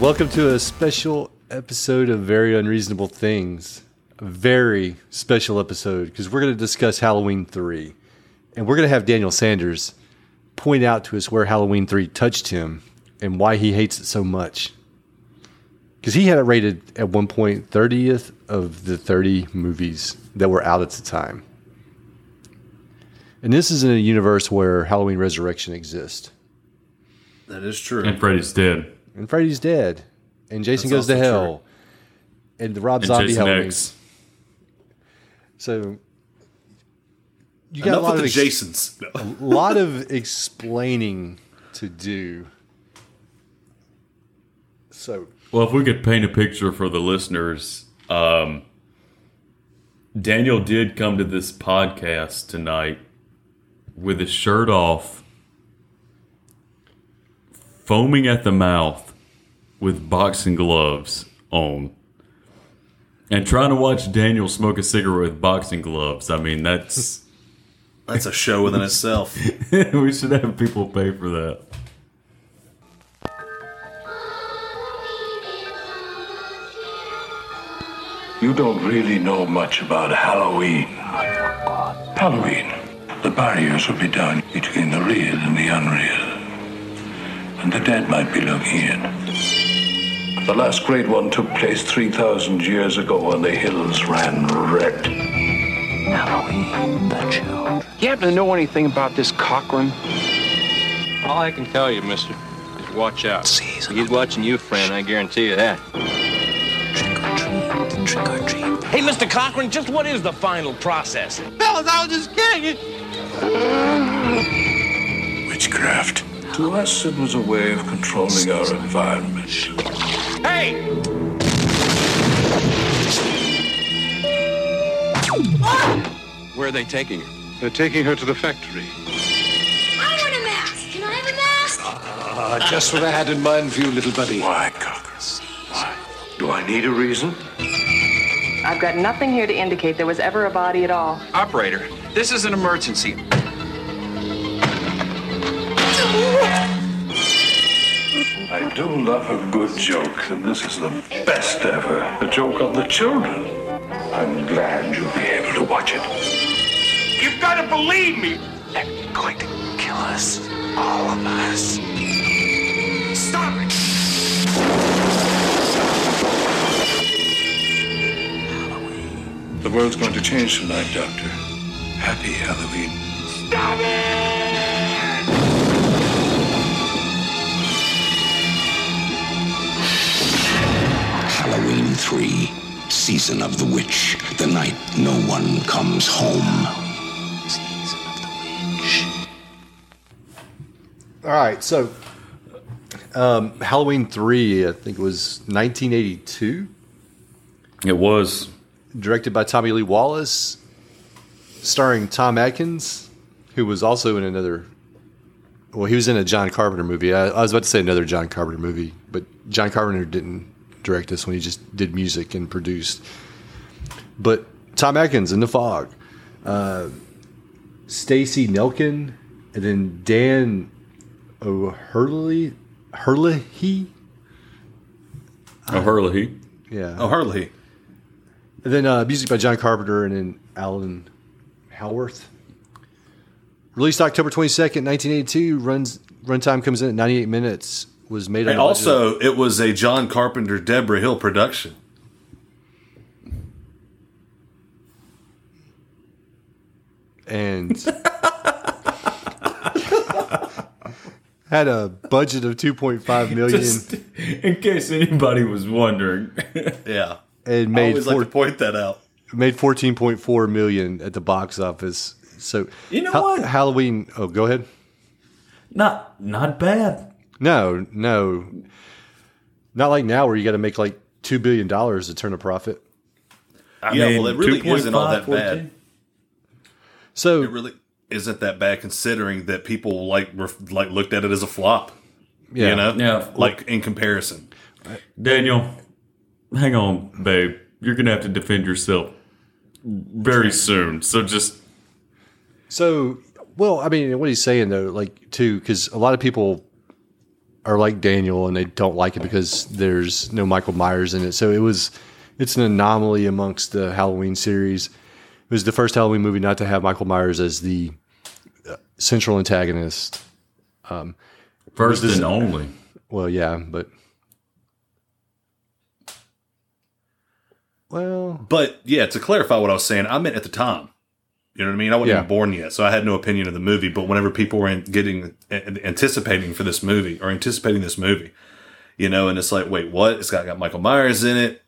Welcome to a special episode of Very Unreasonable Things. A very special episode because we're going to discuss Halloween 3. And we're going to have Daniel Sanders point out to us where Halloween 3 touched him and why he hates it so much. Because he had it rated at one point 30th of the 30 movies that were out at the time. And this is in a universe where Halloween Resurrection exists. That is true. And Freddy's dead. And Freddy's dead, and Jason That's goes to also hell, and the Rob And Zombie Jason Halloween. X. So you got Enough a lot of the ex- Jasons. No. a lot of explaining to do. So Well, if we could paint a picture for the listeners, um, Daniel did come to this podcast tonight with his shirt off, foaming at the mouth, with boxing gloves on, and trying to watch Daniel smoke a cigarette with boxing gloves. I mean, that's That's a show within itself. we should have people pay for that. You don't really know much about Halloween. Halloween. The barriers will be down between the real and the unreal. And the dead might be looking in. The last great one took place 3,000 years ago when the hills ran red. Halloween, the children. You happen to know anything about this Cochran? All I can tell you, mister, is watch out. Season He's watching you, friend, I guarantee you that. Trick or treat, trick or treat. Hey, Mr. Cochran, just what is the final process? Fellas, I was just kidding. Witchcraft. To us, it was a way of controlling our environment. Hey! Where are they taking her? They're taking her to the factory. I want a mask. Can I have a mask? Ah, just what I had in mind for you, little buddy. Why, Cocker? Why? Do I need a reason? I've got nothing here to indicate there was ever a body at all. Operator, this is an emergency. I do love a good joke, and this is the best ever. A joke on the children. I'm glad you'll be able to watch it. You've got to believe me! They're going to kill us. All of us. Stop it! The world's going to change tonight, Doctor. Happy Halloween. Stop it! Halloween 3, Season of the Witch, the night no one comes home. Season of the Witch. all right, so um, Halloween three, I think it was 1982, It was. directed by Tommy Lee Wallace, starring Tom Atkins, who was also in another. Well, he was in a John Carpenter movie. I, I was about to say another John Carpenter movie, but John Carpenter didn't direct this one. He just did music and produced. But Tom Atkins in The Fog, uh, Stacy Nelkin, and then Dan O'Hurley. Hurley? Oh, Hurley. Yeah. Oh, Harley. And then uh, music by John Carpenter and then Alan Howarth. Released October 22nd, 1982. Runs Runtime comes in at 98 minutes. Was made And a budget also, it was a John Carpenter, Debra Hill production. and had a budget of 2.5 million Just in case anybody was wondering. Yeah. and I made always four, like to point that out. made 14.4 million at the box office. So You know Ha- what? Halloween. Oh, go ahead. not not bad. No, no, not like now where you got to make like two billion dollars to turn a profit. I yeah, well, it really isn't all that 14? bad. So It really isn't that bad considering that people like ref- like looked at it as a flop. yeah, You know, Yeah. like in comparison. Daniel, hang on, babe. You're gonna have to defend yourself very soon. So just So, well, I mean, what he's saying though, like too, because a lot of people are like Daniel and they don't like it because there's no Michael Myers in it. So it was, it's an anomaly amongst the Halloween series. It was the first Halloween movie not to have Michael Myers as the uh, central antagonist. Um, first and only. Well, yeah, but well, But yeah, to clarify what I was saying, I meant at the time. You know what I mean? I wasn't Yeah. even born yet, so I had no opinion of the movie. But whenever people were in getting anticipating for this movie or anticipating this movie, you know, and it's like, wait, what? It's got, got Michael Myers in it.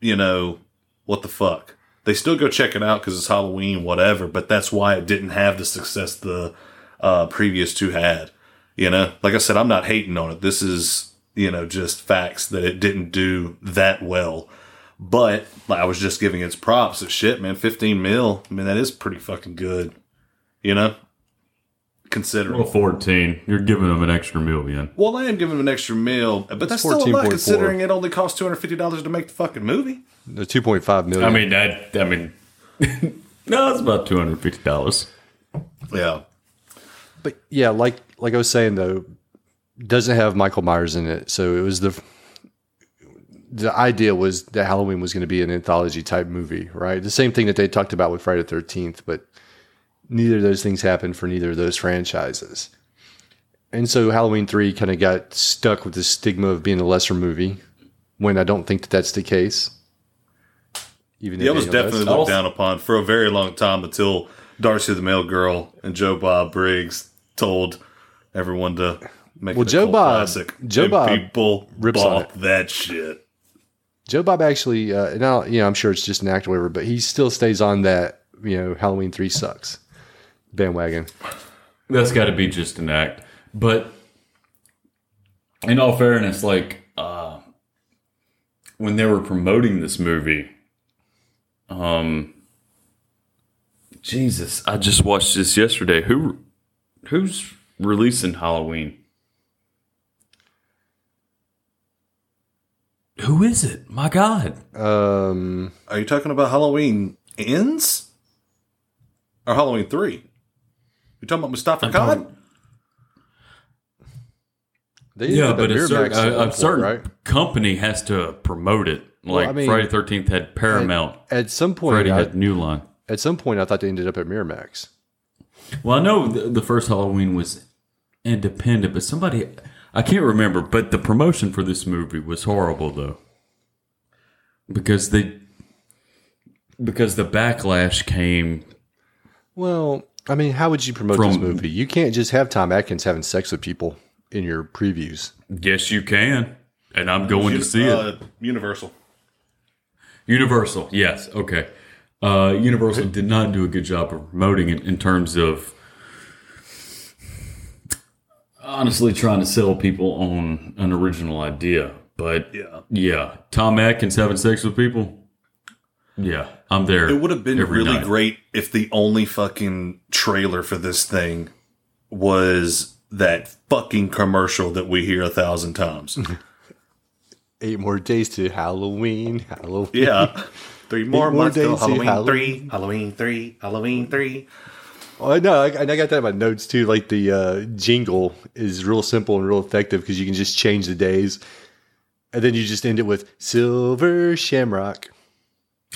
You know, what the fuck? They still go check it out because it's Halloween, whatever. But that's why it didn't have the success the uh, previous two had. You know, like I said, I'm not hating on it. This is you know just facts that it didn't do that well. But like, I was just giving its props. That shit, man, 15 mil. I mean, that is pretty fucking good. You know, considering. Well, 14. You're giving them an extra meal, million. Well, I am giving them an extra meal, but that's still a lot 14.4. considering it only cost two hundred fifty dollars to make the fucking movie. the two point five million. I mean, that, I mean, no, it's about $250. Yeah, But yeah, like like I was saying though, doesn't have Michael Myers in it. So it was the the idea was that Halloween was going to be an anthology type movie, right? The same thing that they talked about with Friday the Thirteenth, but neither of those things happened for neither of those franchises. And so Halloween three kind of got stuck with the stigma of being a lesser movie, when I don't think that that's the case. Even though yeah, it was definitely looked down upon for a very long time until Darcy the Mail Girl and Joe Bob Briggs told everyone to make Well, it a Joe cult Bob- classic. Joe and Bob people rips on bought that shit. Joe Bob actually, uh, now you know, I'm sure it's just an act or whatever, but he still stays on that. You know, Halloween three sucks bandwagon. That's got to be just an act. But in all fairness, like uh, when they were promoting this movie, um, Jesus, I just watched this yesterday. Who, who's releasing Halloween? Who is it? My God! Um, Are you talking about Halloween ends or Halloween three? You talking about Mustafa I'm Khan? talking- they Yeah, but a certain, a, a certain right? company has to promote it. Like I mean- Friday Thirteenth had Paramount. At some point, Friday I, had New Line. at some point, I thought they ended up at Miramax. Well, I know the, the first Halloween was independent, but somebody I can't remember. But the promotion for this movie was horrible, though, because they because the backlash came. Well, I mean, how would you promote this movie? You can't just have Tom Atkins having sex with people in your previews. Yes, you can, and I'm going to see it. Uh, Universal. Universal, yes, okay. Uh, Universal did not do a good job of promoting it in terms of honestly trying to sell people on an original idea. But Yeah. yeah, Tom Atkins having sex with people. Yeah, I'm there. It would have been really night. great if the only fucking trailer for this thing was that fucking commercial that we hear a thousand times. Eight more days to Halloween. Halloween. yeah. Three more, more months till days to Halloween, Halloween. three, Halloween three, Halloween three. Oh, I know. I, I got that in my notes too. Like the uh, jingle is real simple and real effective because you can just change the days, and then you just end it with Silver Shamrock.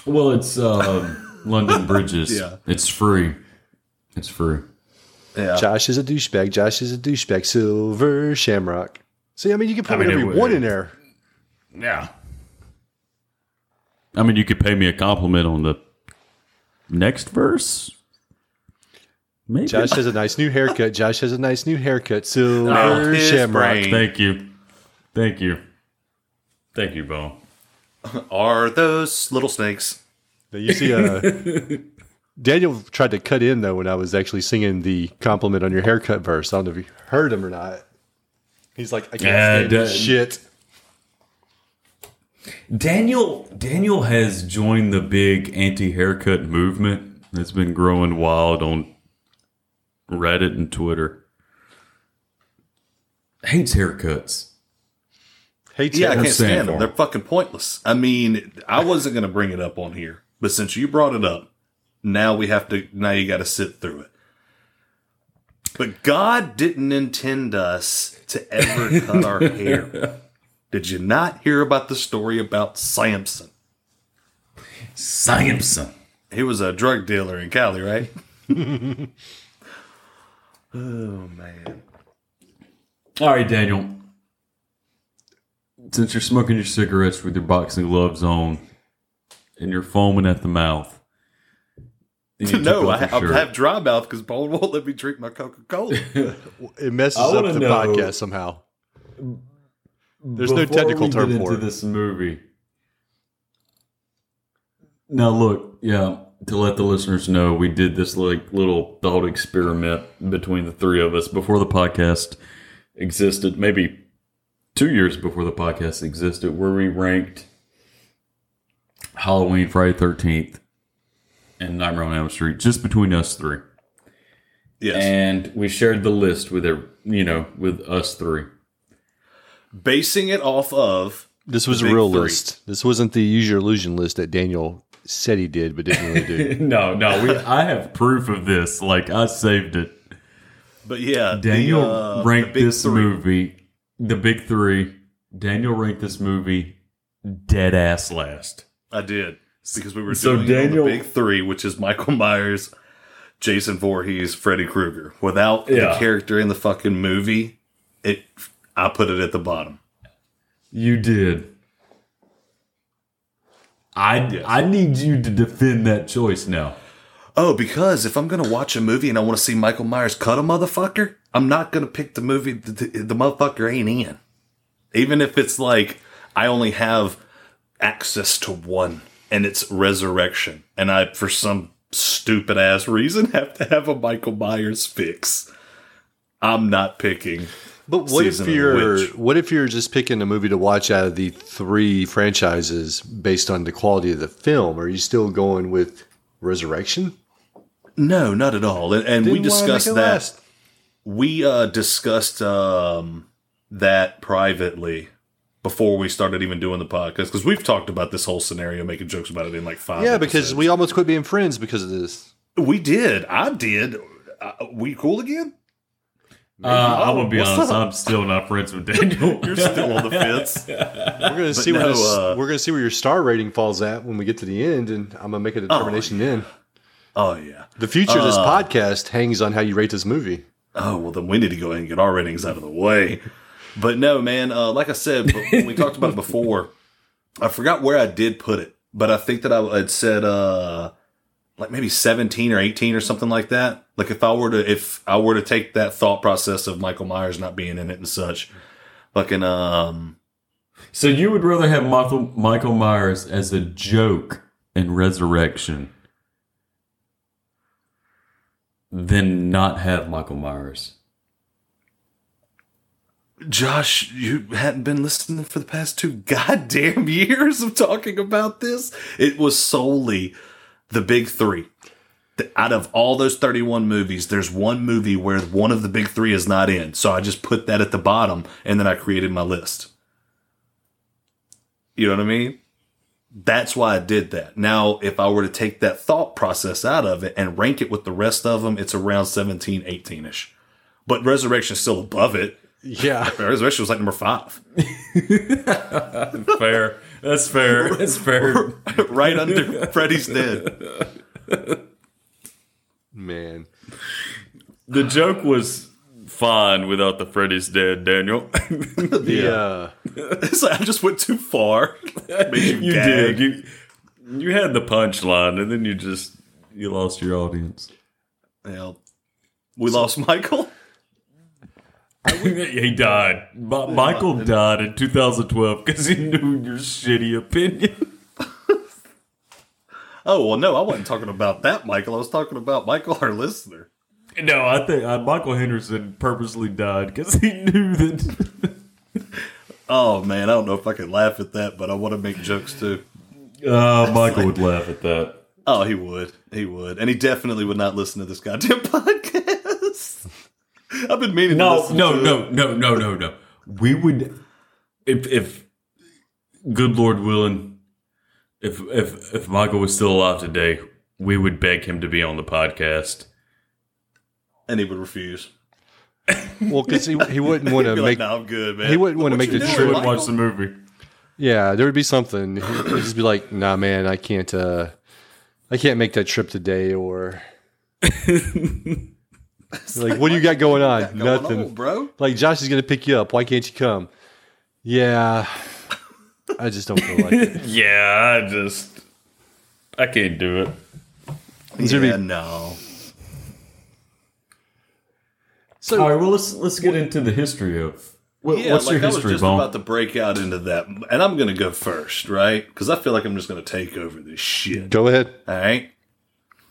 Well, it's um, London Bridges. Yeah. it's free. It's free. Yeah. Josh is a douchebag. Josh is a douchebag. Silver Shamrock. See, I mean, you can put I mean, whatever it you want in there. Yeah. I mean, you could pay me a compliment on the next verse. Maybe. Josh has a nice new haircut. Josh has a nice new haircut. Silver Oh, Shamrock. Thank you. Thank you. Thank you, Bo. Are those little snakes? Now, you see, uh, Daniel tried to cut in though when I was actually singing the compliment on your haircut verse. I don't know if you heard him or not. He's like, I can't Yeah, stand da- shit. Daniel Daniel has joined the big anti-haircut movement that's been growing wild on Reddit and Twitter. Hates haircuts. Hates Yeah, I can't stand stand for They're fucking pointless. I mean, I wasn't going to bring it up on here, but since you brought it up, now we have to. Now you got to sit through it. But God didn't intend us to ever cut our hair. Did you not hear about the story about Samson? Samson. He was a drug dealer in Cali, right? oh man. All right, Daniel. Since you're smoking your cigarettes with your boxing gloves on and you're foaming at the mouth. and you took No, I, I have dry mouth because Paul won't let me drink my Coca Cola. It messes up the know- podcast somehow. There's no technical we term get for into it. this movie. Now, look, yeah, to let the listeners know, we did this like little thought experiment between the three of us before the podcast existed, maybe two years before the podcast existed, where we ranked Halloween, Friday Thirteenth, and Nightmare on Elm Street, just between us three, yes. and we shared the list with every, you know with us three. Basing it off of This was a real three. list. This wasn't the use your illusion list that Daniel said he did, but didn't really do. no, no, we, I have proof of this. Like I saved it. But yeah, Daniel the, uh, ranked the this three. movie, the big three. Daniel ranked this movie dead ass last. I did because we were So doing Daniel- the big three, which is Michael Myers, Jason Voorhees, Freddy Krueger. Without Yeah. the character in the fucking movie, it I put it at the bottom. You did. I Yes. I need you to defend that choice now. Oh, because if I'm gonna watch a movie and I want to see Michael Myers cut a motherfucker, I'm not gonna pick the movie the, the, the motherfucker ain't in. Even if it's like I only have access to one and it's Resurrection, and I for some stupid ass reason have to have a Michael Myers fix. I'm not picking. But what if you're what if you're just picking a movie to watch out of the three franchises based on the quality of the film? Are you still going with Resurrection? No, not at all. And, and we Then why make discussed that. We uh, discussed um, that privately before we started even doing the podcast because we've talked about this whole scenario, making jokes about it in like five. Yeah, because episodes. we almost quit being friends because of this. we did. I did. Uh, we cool again? Uh, I'm gonna be honest. up? I'm still not friends with Daniel. You're still on the fence. We're gonna see no, where this, uh, we're gonna see where your star rating falls at when we get to the end, and I'm gonna make a determination then. Oh yeah. The future of this Uh, podcast hangs on how you rate this movie. Oh well, then we need to go ahead and get our ratings out of the way. But no, man. Uh, like I said, when we talked about it before, I forgot where I did put it, but I think that I had said uh, like maybe seventeen or eighteen or something like that. Like if I were to if I were to take that thought process of Michael Myers not being in it and such, fucking um, so you would rather have Michael Michael Myers as a joke in Resurrection than not have Michael Myers. Josh, you hadn't been listening for the past two goddamn years of talking about this. It was solely the big three. Out of all those 31 movies, there's one movie where one of the big three is not in. So I just put that at the bottom and then I created my list. You know what I mean? That's why I did that. Now, if I were to take that thought process out of it and rank it with the rest of them, it's around 17, 18 ish. But Resurrection is still above it. Yeah, Resurrection was like number five, Fair. That's fair. That's fair. right under Freddy's Dead. man. The joke was fine without the Freddy's dead, Daniel. The uh, It's like I just went too far. Made you, you did. You you had the punchline, and then you just you lost your audience. Well, we lost Michael. he died. Mi- Michael died in 2012 because he knew your shitty opinion. Oh well, no, I wasn't talking about that Michael. I was talking about Michael, our listener. No, I think uh, Michael Henderson purposely died because he knew that. Oh man, I don't know if I could laugh at that, but I want to make jokes too. Uh, Michael would laugh at that. Oh, he would. He would, and he definitely would not listen to this goddamn podcast. I've been meaning. to No, listen no, to no, it. no, no, no, no. We would, if if good Lord willing, if if if Michael was still alive today, we would beg him to be on the podcast. and he would refuse. Well, because he, he wouldn't want to make like, "No, I'm good, man." he wouldn't want to make the doing, trip. Michael? Watch the movie. Yeah, there would be something. He'd just be like, "Nah, man, I can't. uh I can't make that trip today." Or like, "What do you got going on? Going Nothing, on, bro. Like Josh is gonna pick you up. Why can't you come? Yeah, I just don't feel like it. Yeah, I just I can't do it. Is Yeah, be- no. So- All right, well let's let's get into the history of what, Yeah, what's like your I was history, just Bone? about to break out into that, and I'm gonna go first, right? Because I feel like I'm just gonna take over this shit. Go ahead. All right.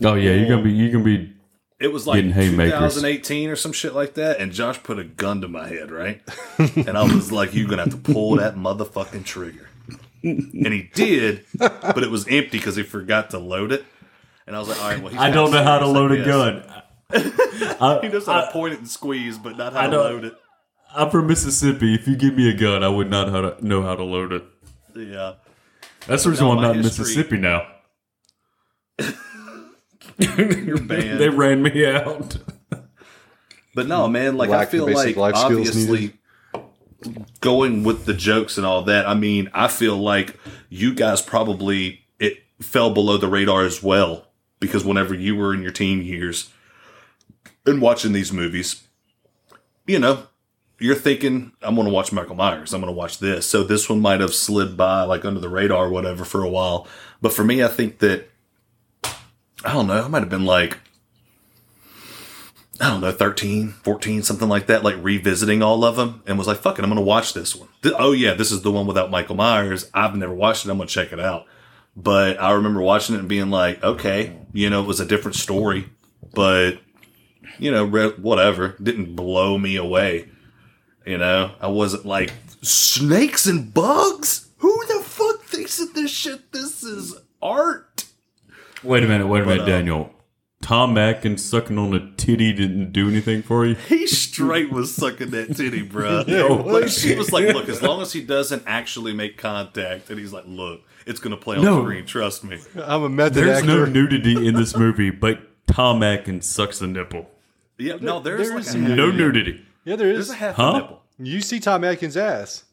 oh yeah, you're gonna be you're gonna be It was like 2018 or some shit like that, and Josh put a gun to my head, right? and I was like, "You're gonna have to pull that motherfucking trigger," and he did, but it was empty because he forgot to load it. And I was like, "All right, well, he's I don't know how to load a guess." gun. He knows how to point it and squeeze, but not how I to load it. I'm from Mississippi. If you give me a gun, I would not how to know how to load it. Yeah. That's the reason No, why I'm not in Mississippi now. You're banned. They ran me out. But no, man, like Lack I feel like life skills obviously going with the jokes and all that. I mean, I feel like you guys probably it fell below the radar as well because whenever you were in your teen years and watching these movies, you know, you're thinking, I'm going to watch Michael Myers. I'm going to watch this. So this one might have slid by like under the radar or whatever for a while. But for me, I think that, I don't know, I might have been like, I don't know, 13, 14, something like that, like revisiting all of them and was like, fuck it, I'm going to watch this one. Th- oh, yeah, this is the one without Michael Myers. I've never watched it. I'm going to check it out. But I remember watching it and being like, okay, you know, it was a different story, but, you know, re- whatever. Didn't blow me away. You know, I wasn't like, snakes and bugs? Who the fuck thinks that this shit, this is art? Wait a minute, wait a minute, uh, Daniel. Tom Atkins sucking on a titty didn't do anything for you? He straight was sucking that titty, bro. Yeah, like she was like, "Look, as long as he doesn't actually make contact," and he's like, "Look, it's gonna play on No. screen. Trust me." I'm a method There's actor. no nudity in this movie, but Tom Atkins sucks the nipple. Yeah, no, there's there like is a No nudity. yeah, there there's a half Huh? a nipple. You see Tom Atkins' ass.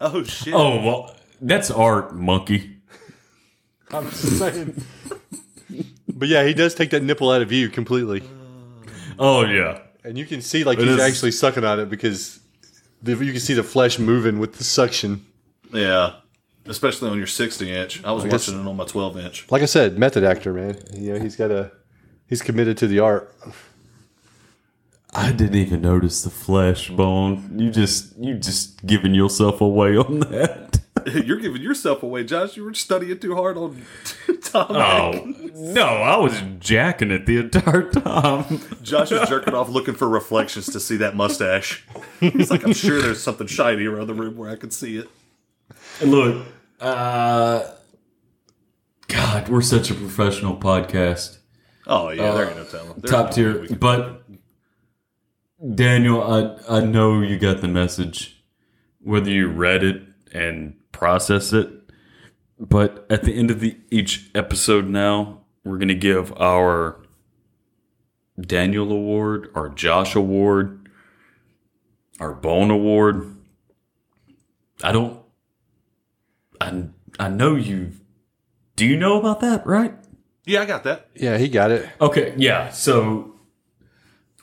Oh shit! Oh, well, that's art, monkey. I'm just saying. but yeah, he does take that nipple out of view completely, Oh, yeah. and you can see like It he's is- actually sucking on it because the, you can see the flesh moving with the suction. yeah, especially on your 60 inch. I was I guess- watching it on my 12 inch. Like I said, method actor, man. You know, he's got a he's committed to the art. I didn't even notice the flesh bone. You just you just giving yourself away on that. You're giving yourself away, Josh. You were studying too hard on Tom. Oh Atkins. no, I was jacking it the entire time. Josh was jerking off, looking for reflections to see that mustache. He's like, "I'm sure there's something shiny around the room where I can see it." And Look, uh, God, we're such a professional podcast. Oh yeah, there ain't no telling. There's top tier. way we can- But Daniel, I I know you got the message, whether you read it and process it. But at the end of the each episode, now we're gonna give our Daniel Award, our Josh Award, our Bone Award. I don't. I I know you. Do you know about that, right? yeah, I got that. Yeah, he got it. Okay, yeah. So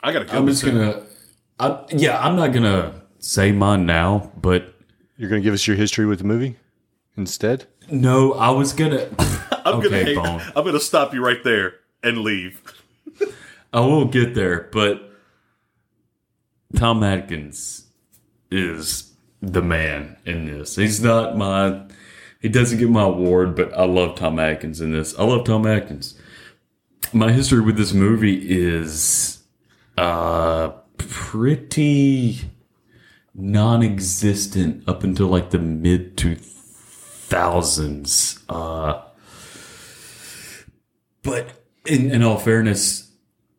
I got to good I'm just gonna. I, yeah, I'm not gonna say mine now, but You're gonna give us your history with the movie instead. no, I was gonna. I'm okay, gonna Bone. I'm gonna stop you right there and leave. I will get there, but Tom Atkins is the man in this. He's not my. He doesn't get my award, but I love Tom Atkins in this. I love Tom Atkins. my history with this movie is uh pretty non-existent up until like the mid 2000s uh but in, in all fairness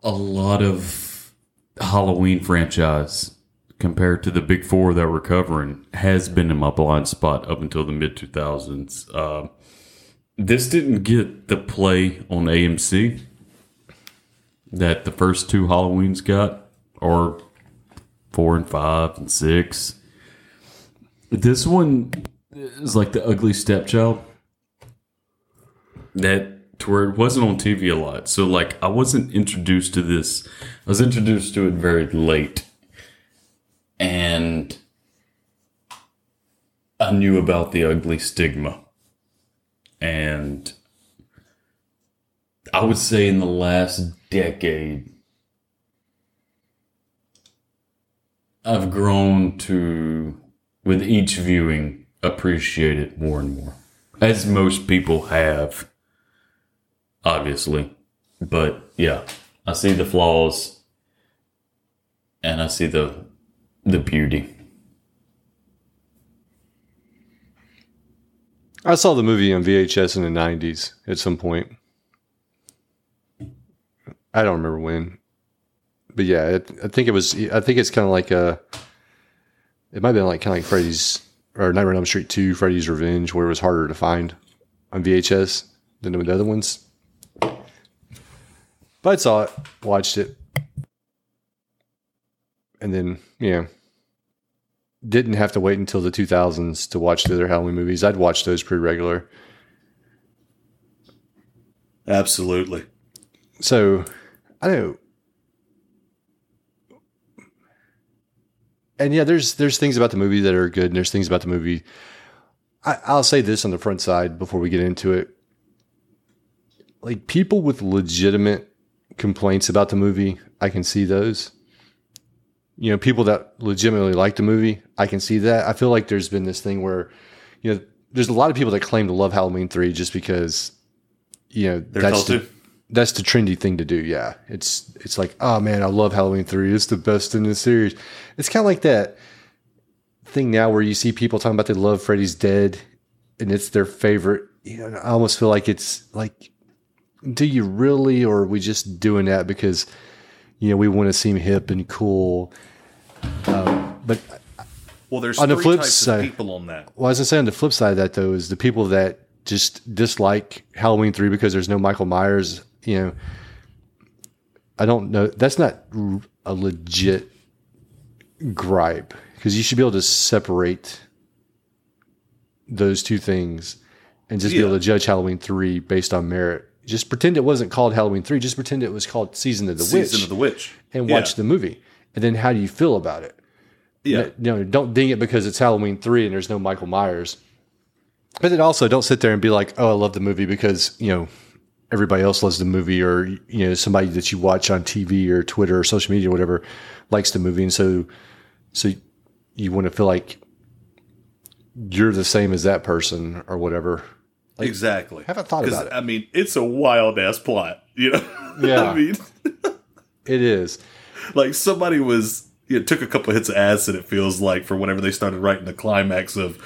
a lot of halloween franchise compared to the big four that we're covering has been in my blind spot up until the mid 2000s uh, this didn't get the play on amc that the first two Halloweens got, or four and five and six. This one is like the ugly stepchild. That to where it wasn't on TV a lot. So like I wasn't introduced to this. I was introduced to it very late. And I knew about the ugly stigma. And I would say in the last decade, I've grown to, with each viewing, appreciate it more and more. As most people have, obviously. But yeah, I see the flaws and I see the the beauty. I saw the movie on VHS in the '90s at some point. I don't remember when, but yeah, it, I think it was. I think it's kind of like a. It might have been like kind of like Freddy's or Nightmare on Elm Street Two, Freddy's Revenge, where it was harder to find on VHS than the other ones. But I saw it, watched it, and then yeah, didn't have to wait until the 2000s to watch the other Halloween movies. I'd watch those pretty regular. Absolutely. So I know. And yeah, there's there's things about the movie that are good, and there's things about the movie. I, I'll say this on the front side before we get into it. Like people with legitimate complaints about the movie, I can see those. You know, people that legitimately like the movie, I can see that. I feel like there's been this thing where, you know, there's a lot of people that claim to love Halloween three just because, you know, They're that's the, to. That's the trendy thing to do. Yeah, it's it's like, oh man, I love Halloween three. It's the best in the series. It's kind of like that thing now where you see people talking about they love Freddy's Dead, and it's their favorite. You know, I almost feel like it's like, do you really, or are we just doing that because, you know, we want to seem hip and cool? Um, but Well, there's On the flip types side- of people on that. well, as I say, on the flip side of that, though, is the people that just dislike Halloween 3 because there's no Michael Myers, you know, I don't know. That's not a legit gripe because you should be able to separate those two things and just be able to judge Halloween 3 based on merit. Just pretend it wasn't called Halloween 3. Just pretend it was called Season of the Season Witch of the Witch. and Yeah. watch the movie. And then how do you feel about it? Yeah. you know, don't ding it because it's Halloween three and there's no Michael Myers. But then also don't sit there and be like, "Oh, I love the movie because you know everybody else loves the movie," or you know somebody that you watch on TV or Twitter or social media or whatever likes the movie, and so so you want to feel like you're the same as that person or whatever. exactly. haven't thought 'Cause, about it. I mean, it's a wild ass plot. You know. Yeah. I mean, It is. like somebody was you know, took a couple of hits of acid. It feels like for whenever they started writing the climax of.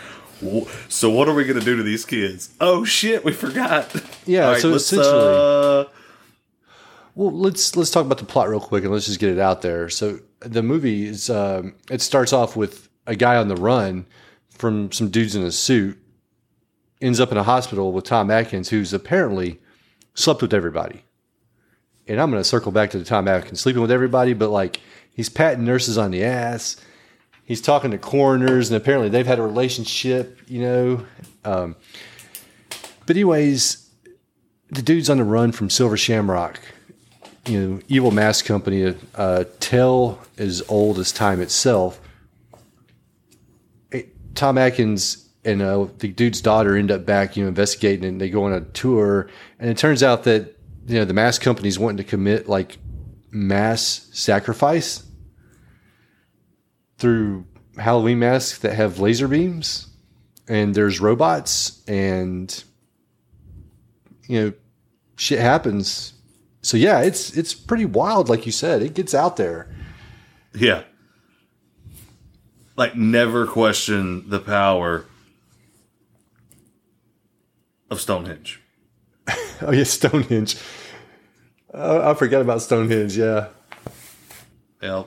"Wh- So what are we going to do to these kids? Oh shit, we forgot. Yeah, right, so essentially- uh, Well, let's let's talk about the plot real quick and let's just get it out there. So the movie is um, it starts off with a guy on the run from some dudes in a suit, ends up in a hospital with Tom Atkins, who's apparently slept with everybody. And I'm going to circle back to the Tom Atkins sleeping with everybody, but like he's patting nurses on the ass. He's talking to coroners, and apparently they've had a relationship, you know. Um, but anyways, the dude's on the run from Silver Shamrock you know, evil mask company, uh, tell as old as time itself. It- Tom Atkins and uh, the dude's daughter end up back, you know, investigating, and they go on a tour, and it turns out that you know the mask company's wanting to commit like mass sacrifice through Halloween masks that have laser beams, and there's robots, and you know, shit happens So yeah, it's it's pretty wild, like you said. It gets out there. Yeah. Like never question the power of Stonehenge. Oh yeah, Stonehenge. Oh, I forgot about Stonehenge. Yeah, Yeah.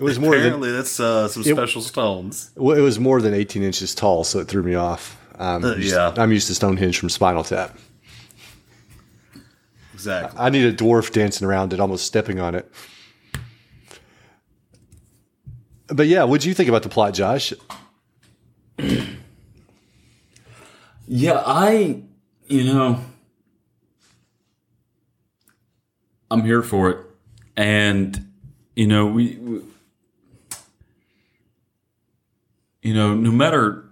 It was more than Apparently that's uh, some It- special stones. well, it was more than eighteen inches tall, so it threw me off. Um, Uh, used- yeah. I'm used to Stonehenge from Spinal Tap. Exactly. I need a dwarf dancing around it, almost stepping on it. But yeah, what do you think about the plot, Josh? Yeah, I, you know, I'm here for it. And, you know, we, we you know, no matter,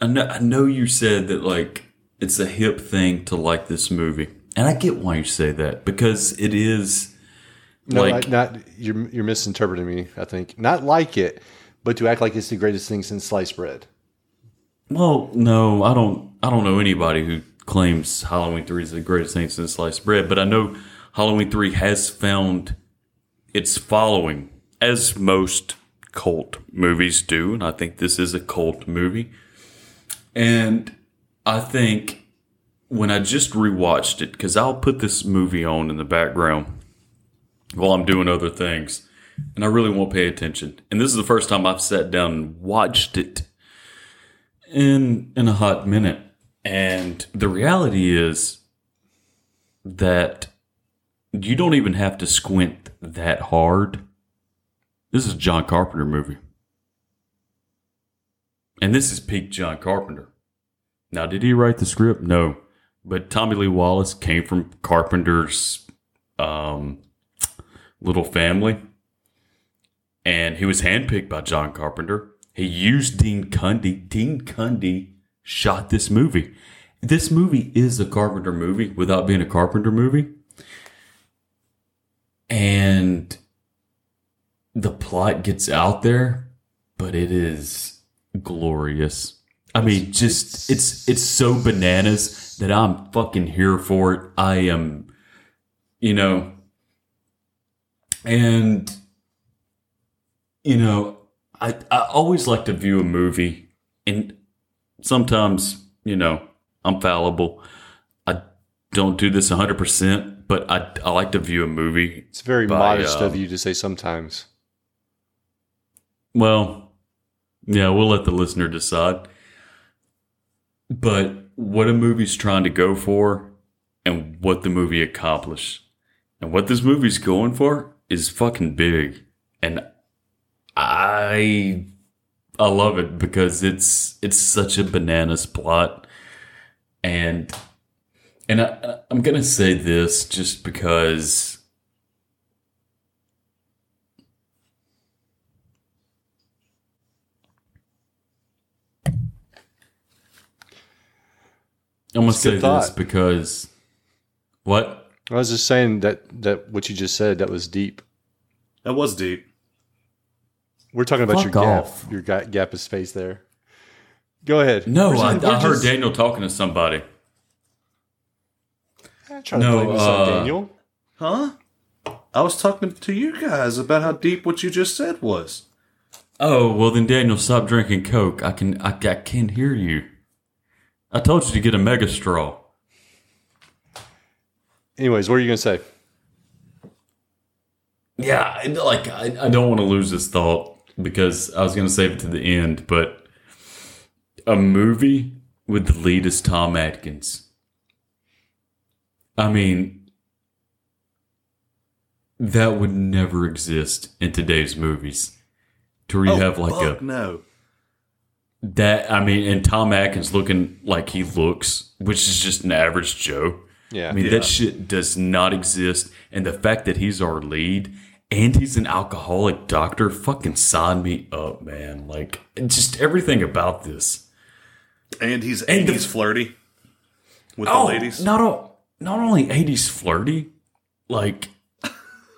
I know, I know you said that, like, it's a hip thing to like this movie. And I get why you say that because it is, No, like, I- not you're you're misinterpreting me. I think not like it, but to act like it's the greatest thing since sliced bread. Well, no, I don't. I don't know anybody who claims Halloween Three is the greatest thing since sliced bread, but I know Halloween Three has found its following, as most cult movies do, and I think this is a cult movie. And I think when I just rewatched it, because I'll put this movie on in the background while I'm doing other things, and I really won't pay attention. And this is the first time I've sat down and watched it in in a hot minute. And the reality is that you don't even have to squint that hard. This is a John Carpenter movie. And this is peak John Carpenter. Now, did he write the script? No. But Tommy Lee Wallace came from Carpenter's um, little family. And he was handpicked by John Carpenter. He used Dean Cundey. Dean Cundey shot this movie. This movie is a Carpenter movie without being a Carpenter movie. And the plot gets out there, but it is glorious. I mean, just it's it's so bananas that I'm fucking here for it. I am, you know, and you know, I I always like to view a movie, and sometimes you know I'm fallible. I don't do this 100, percent but I I like to view a movie. It's very by, modest uh, of you to say sometimes. Well, yeah, we'll let the listener decide. But what a movie's trying to go for and what the movie accomplished. And what this movie's going for is fucking big. And I I love it because it's it's such a bananas plot. And and I, I'm gonna say this just because I'm gonna It's a say this because what? I was just saying that that what you just said that was deep. That was deep. We're talking about your Fuck gap, your ga- gap of space there. Go ahead. No, I, I heard just- Daniel talking to somebody. I'm trying to No, blame this on uh, Daniel. Huh? I was talking to you guys about how deep what you just said was. Oh well, then Daniel, stop drinking Coke. I can I, I can't hear you. I told you to get a mega straw. Anyways, what are you gonna say? Yeah, like I, I don't want to lose this thought because I was going to save it to the end, but a movie with the lead is Tom Atkins. I mean, that would never exist in today's movies. To oh, where you have like fuck a no. That I mean, and Tom Atkins looking like he looks, which is just an average Joe. Yeah. I mean Yeah. that shit does not exist, and the fact that he's our lead and he's an alcoholic doctor, fucking sign me up, man. Like just everything about this. And he's And the- he's flirty with oh, the ladies, not o- not only eighties flirty, like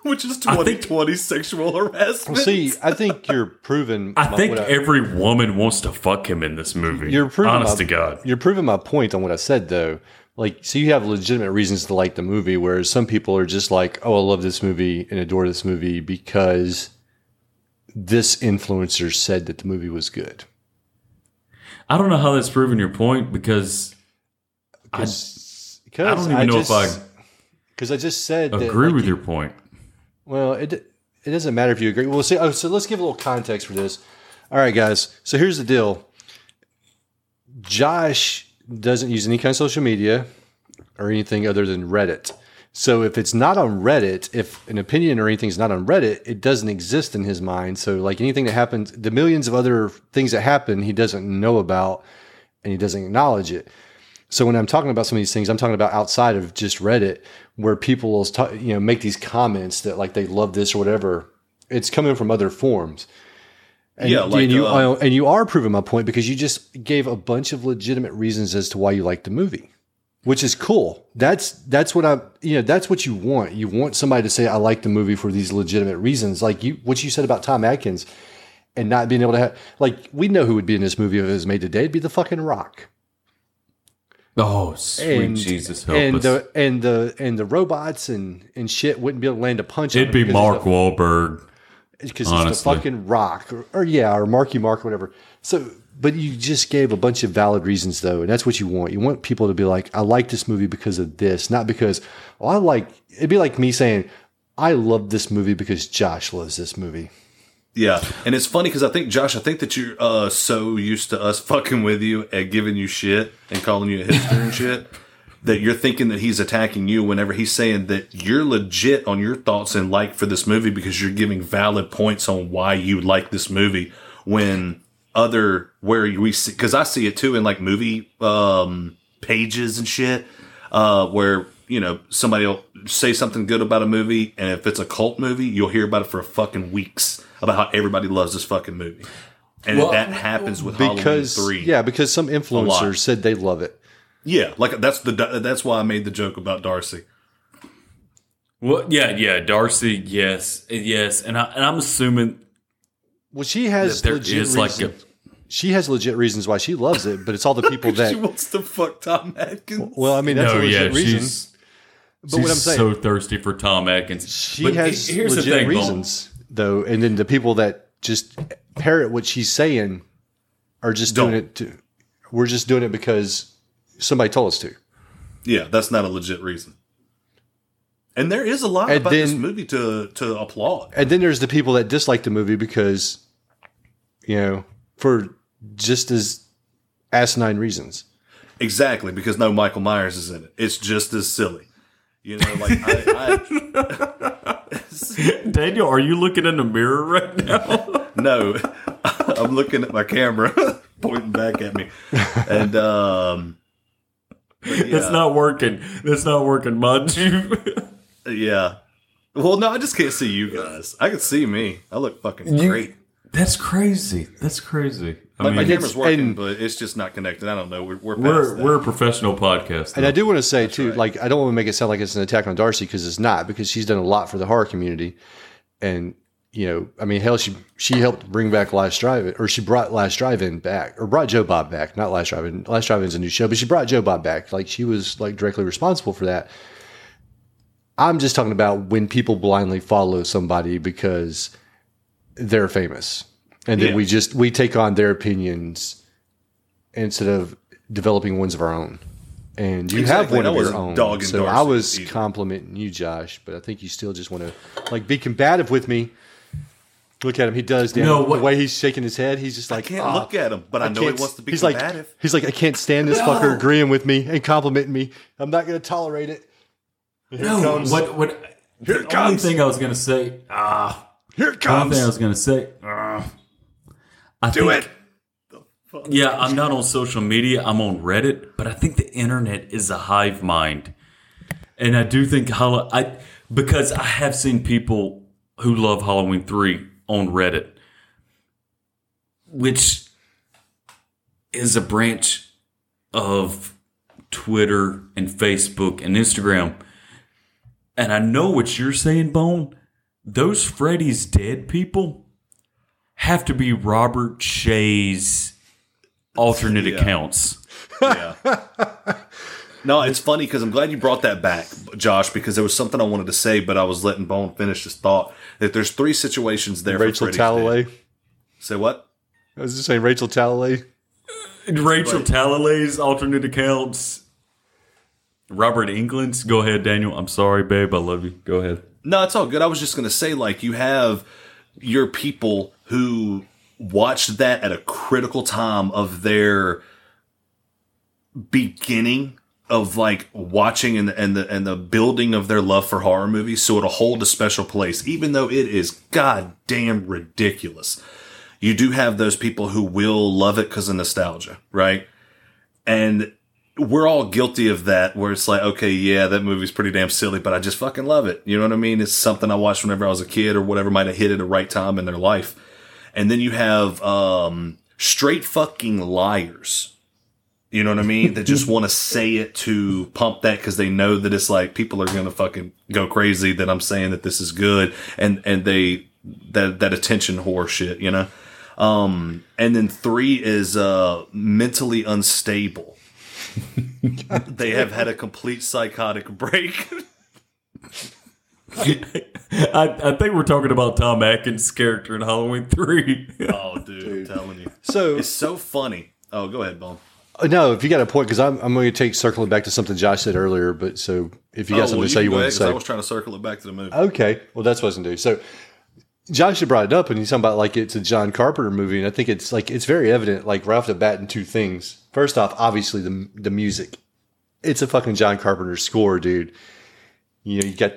which is I think- 2020 sexual harassment. Well, see, I think you're proving. I my- think what every woman wants to fuck him in this movie. you're proving honest my, to God. You're proving my point on what I said, though. like so you have legitimate reasons to like the movie, whereas some people are just like, oh, I love this movie and adore this movie because this influencer said that the movie was good. I don't know how that's proving your point because I, Because I don't even know if I because I just said that, agree like, with you- your point. Well, it it doesn't matter if you agree. Well, see, oh, so let's give a little context for this. All right, guys. So here's the deal. Josh doesn't use any kind of social media or anything other than Reddit. So if it's not on Reddit, if an opinion or anything's not on Reddit, it doesn't exist in his mind. So like anything that happens, the millions of other things that happen, he doesn't know about and he doesn't acknowledge it. So when I'm talking about some of these things, I'm talking about outside of just Reddit, where people will ta- you know make these comments that like they love this or whatever. It's coming from other forms. And, Yeah, like, and you uh, and you are proving my point because you just gave a bunch of legitimate reasons as to why you like the movie, which is cool. That's that's what I you know that's what you want. You want somebody to say I like the movie for these legitimate reasons, like you what you said about Tom Atkins and not being able to have like we know who would be in this movie if it was made today. It'd be the fucking Rock Oh, sweet and Jesus, help and us! the and the and the robots and and shit wouldn't be able to land a punch. It'd be Mark Wahlberg. because it's the fucking Rock, or, or yeah, or Marky Mark, or whatever. So, but you just gave a bunch of valid reasons though, and that's what you want. You want people to be like, I like this movie because of this, not because oh, I like. It'd be like me saying, I love this movie because Josh loves this movie. Yeah, and it's funny because I think Josh, I think that you're uh, so used to us fucking with you and giving you shit and calling you a hipster and shit that you're thinking that he's attacking you whenever he's saying that you're legit on your thoughts and like for this movie because you're giving valid points on why you like this movie when other where we see because I see it too in like movie um, pages and shit uh, where you know somebody will say something good about a movie and if it's a cult movie you'll hear about it for fucking weeks about how everybody loves this fucking movie and Well, that happens with Because Halloween 3 yeah, because some influencers said they love it. yeah like that's the that's why I made the joke about Darcy Well, yeah, yeah, Darcy, yes, yes, and I and I'm assuming Well, she has that there legit is like a reasons. she has legit reasons why she loves it, but it's all the people that she wants to fuck Tom Atkins Well, I mean, that's no, a legit yeah, reason. she's But what I'm she's saying, so thirsty for Tom Atkins. she But has he- here's the legit thing, Bone. reasons, though. And then the people that just parrot what she's saying are just doing Don't. it to. We're just doing it because somebody told us to. yeah that's not a legit reason and there is a lot And about this movie to to applaud And then there's the people that dislike the movie because, you know, for just as asinine reasons. exactly because no Michael Myers is in it it's just as silly you know like I, I Daniel, are you looking in the mirror right now? No, I'm looking at my camera pointing back at me, and um, but yeah, That's not working. It's not working, mind you. yeah. Well, no, I just can't see you guys. I can see me. I look fucking You- great. That's crazy. That's crazy. I Like my mean, camera's working, and- but it's just not connected. I don't know. We're we're past we're that. we're a professional podcast. And I do want to say too, right. like I don't want to make it sound like it's an attack on Darcy because it's not, because she's done a lot for the horror community, and you know, I mean, hell, she she helped bring back Last Drive-In, or she brought Last Drive-In back, or brought Joe Bob back, not Last Drive-In. Last Drive-In's a new show, but she brought Joe Bob back. Like she was like directly responsible for that. I'm just talking about when people blindly follow somebody because they're famous, and then Yeah. we just we take on their opinions instead of developing ones of our own. And you Exactly, have one of your own. dogging So I was either. complimenting you, Josh, but I think you still just want to like be combative with me. Look at him; he does. Dan. No, the way he's shaking his head, he's just like, I can't "Ah, look at him, but I know he wants to be he's combative." Like, he's like, I can't stand this fucker agreeing with me and complimenting me. I'm not going to tolerate it. Here it no. comes. What what? Here the it only thing I was gonna say. Ah, Here it the only thing I was gonna say. ah, I Do think, it. Yeah, I'm not on social media. I'm on Reddit, but I think the internet is a hive mind, and I do think I because I have seen people who love Halloween three on Reddit, which is a branch of Twitter and Facebook and Instagram. And I know what you're saying, Bone. Those Freddy's dead people have to be Robert Shaye's alternate Yeah. accounts. Yeah, No, it's funny because I'm glad you brought that back, Josh, because there was something I wanted to say, but I was letting Bone finish his thought. That there's three situations there. Rachel for Freddy's Talalay. dead. Say what? I was just saying Rachel Talalay. Rachel Talalay's alternate accounts. Robert Englund's. Go ahead, Daniel. I'm sorry, babe. I love you. Go ahead. No, it's all good. I was just going to say, like, you have your people who watched that at a critical time of their beginning of like watching and the, and the and the building of their love for horror movies, so it'll hold a special place, even though it is goddamn ridiculous. You do have those people who will love it because of nostalgia, right? And we're all guilty of that where it's like, okay, yeah, that movie's pretty damn silly, but I just fucking love it. You know what I mean? It's something I watched whenever I was a kid or whatever might have hit at the right time in their life. And then you have, um, straight fucking liars. You know what I mean? that just want to say it to pump that because they know that it's like people are to fucking go crazy that I'm saying that this is good. And, and they, that, that attention whore shit, you know? Um, and then three is, uh, mentally unstable. they have had a complete psychotic break. I, I think we're talking about Tom Atkins' character in Halloween 3. oh, dude, I'm telling you. So it's so funny. Oh, go ahead, Bone. Uh, No, if you got a point, because I'm, I'm going to take circling back to something Josh said earlier. But so if you got Oh, something well, to say, can you want ahead, to 'cause say. I was trying to circle it back to the movie. Okay, well that's what I was going to do. So Josh had brought it up, and he's talking about like it's a John Carpenter movie, and I think it's like it's very evident, like right off the bat, in two things. First off, obviously the the music. It's a fucking John Carpenter score, dude. You know, you got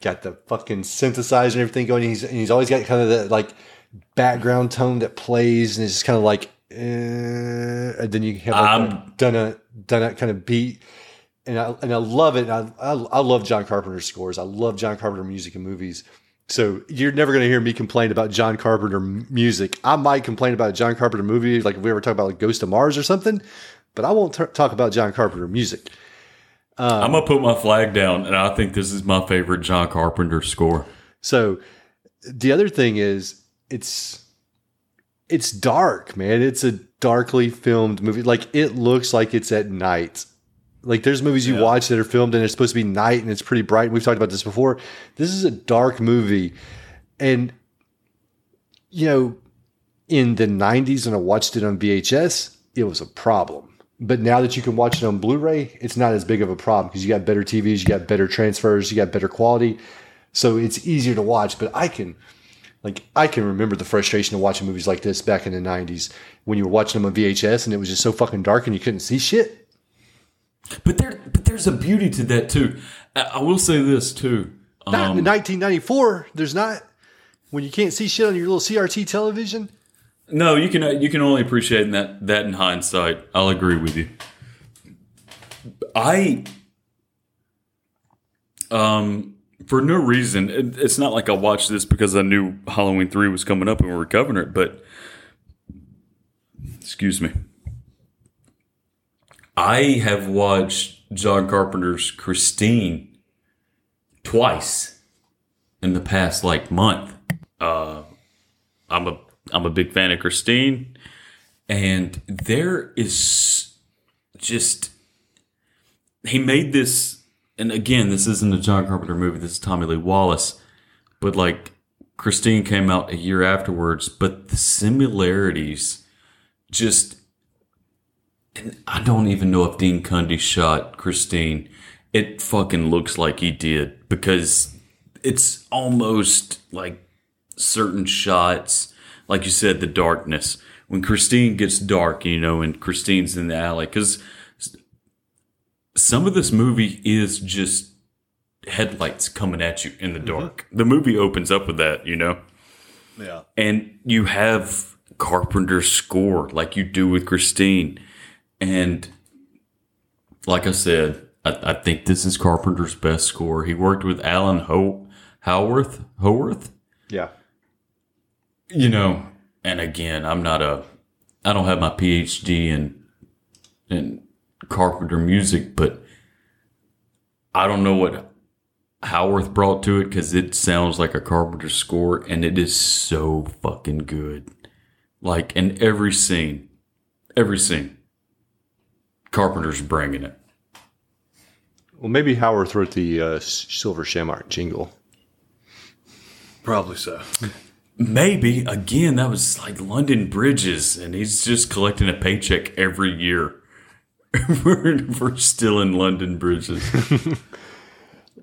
got the fucking synthesizer and everything going. He's and he's always got kind of that like background tone that plays, and it's just kind of like, eh, and then you have like Um, a done a done a kind of beat and I and I love it. I, I I love John Carpenter scores. I love John Carpenter music and movies. So you're never going to hear me complain about John Carpenter music. I might complain about a John Carpenter movie, like if we ever talk about like Ghost of Mars or something, but I won't t- talk about John Carpenter music. Um, I'm going to put my flag down, and I think this is my favorite John Carpenter score. So the other thing is it's it's dark, man. It's a darkly filmed movie. Like it looks like it's at night. Like there's movies you watch that are filmed and it's supposed to be night and it's pretty bright. And We've talked about this before. This is a dark movie. And you know, in the 90s when I watched it on VHS, it was a problem. But now that you can watch it on Blu-ray, it's not as big of a problem because you got better TVs, you got better transfers, you got better quality. So it's easier to watch, but I can like I can remember the frustration of watching movies like this back in the 90s when you were watching them on VHS and it was just so fucking dark and you couldn't see shit. But there, but there's a beauty to that too. I, I will say this too. Not Um, in 1994, there's not when you can't see shit on your little CRT television. No, you can you can only appreciate that that in hindsight. I'll agree with you. I um for no reason. It, it's not like I watched this because I knew Halloween three was coming up and we were covering it. But excuse me, I have watched John Carpenter's Christine twice in the past like month. Uh, I'm a I'm a big fan of Christine, and there is just he made this, and again, this isn't a John Carpenter movie. This is Tommy Lee Wallace, but like Christine came out a year afterwards, but the similarities just. I don't even know if Dean Cundey shot Christine. It fucking looks like he did because it's almost like certain shots, like you said, the darkness. When Christine gets dark, you know, and Christine's in the alley, because some of this movie is just headlights coming at you in the mm-hmm. dark. The movie opens up with that, you know, Yeah. and you have Carpenter's score like you do with Christine. And like I said, I, I think this is Carpenter's best score. He worked with Alan Ho- Howarth. Howarth? Yeah. you know, and again, I'm not a, I don't have my PhD in, in Carpenter music, but I don't know what Howarth brought to it because it sounds like a Carpenter score, and it is so fucking good. Like in every scene, every scene, Carpenter's bringing it. Well, maybe Howard wrote the uh, Silver Shamrock jingle. Probably so. Maybe again that was like London Bridges, and he's just collecting a paycheck every year. we're, we're still in London Bridges.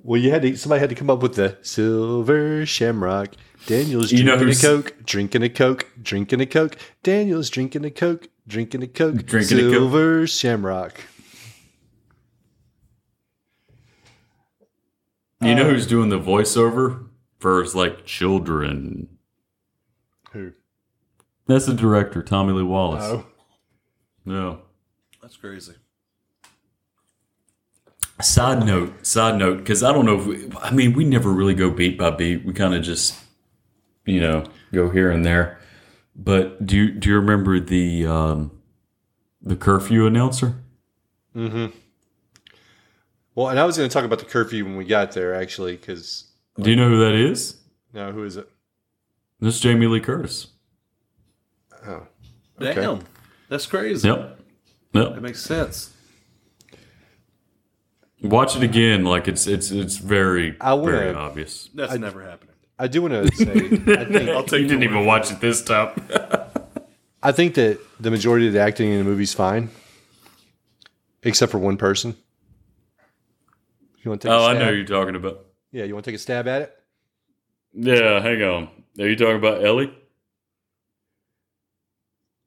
Well, you had to, somebody had to come up with the Silver Shamrock. Daniel's You know drinking a Coke, drinking a Coke, drinking a Coke. Daniel's drinking a Coke, drinking a Coke. Drinking a Coke. Silver Shamrock. You know uh, who's doing the voiceover for his like children? Who? That's the director, Tommy Lee Wallace. Oh. No. That's crazy. Side note, side note, because I don't know if we, I mean, we never really go beat by beat. We kind of just, you know, go here and there. But do you, do you remember the um, the curfew announcer? Mm-hmm. Well, and I was going to talk about the curfew when we got there, actually, because Do you know who that is? no, who is it? This is Jamie Lee Curtis. Oh, Damn. That's crazy. Yep. Yep. That makes sense. Watch it again. Like it's it's it's very I very obvious. That's never happening. I do want to say, I think, I'll take you didn't even watch it this time. I think that the majority of the acting in the movie's fine, except for one person. You want to take? oh, a I stab? know who you're talking about. Yeah, you want to take a stab at it? Yeah, hang on. Are you talking about Ellie?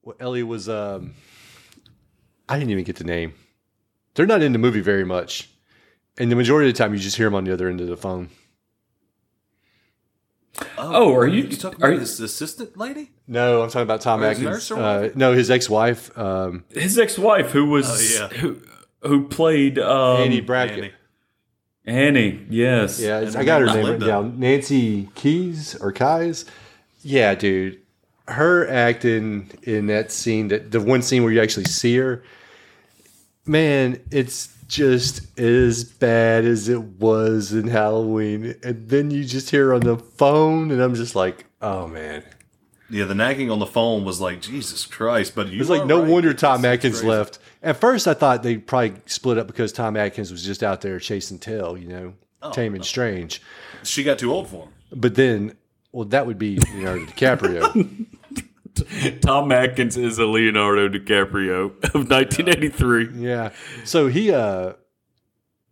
Well, Ellie was. Um, I didn't even get the name. They're not in the movie very much, and the majority of the time you just hear them on the other end of the phone. Oh, are you- You talking are about you- this assistant lady? No, I'm talking about Tom Or Atkins. nurse Uh, no, his ex-wife, um, His ex-wife, who was Oh, yeah. who who played um, Annie Brackett. Annie. Annie, yes. Yeah, it's- And I got her her name name written down. Nancy Keys or Keys. Yeah, dude. Her acting in that scene, that the one scene where you actually see her, man, it's just as bad as it was in Halloween. And then you just hear on the phone, and I'm just like, oh man. Yeah, the nagging on the phone was like Jesus Christ. But you It's like no right. wonder Tom Atkins crazy. left. At first, I thought they probably split up because Tom Atkins was just out there chasing tail, you know, Oh, tame and strange. She got too old for him. But then, well, that would be Leonardo DiCaprio. Tom Atkins is a Leonardo DiCaprio of 1983. yeah. So he, uh,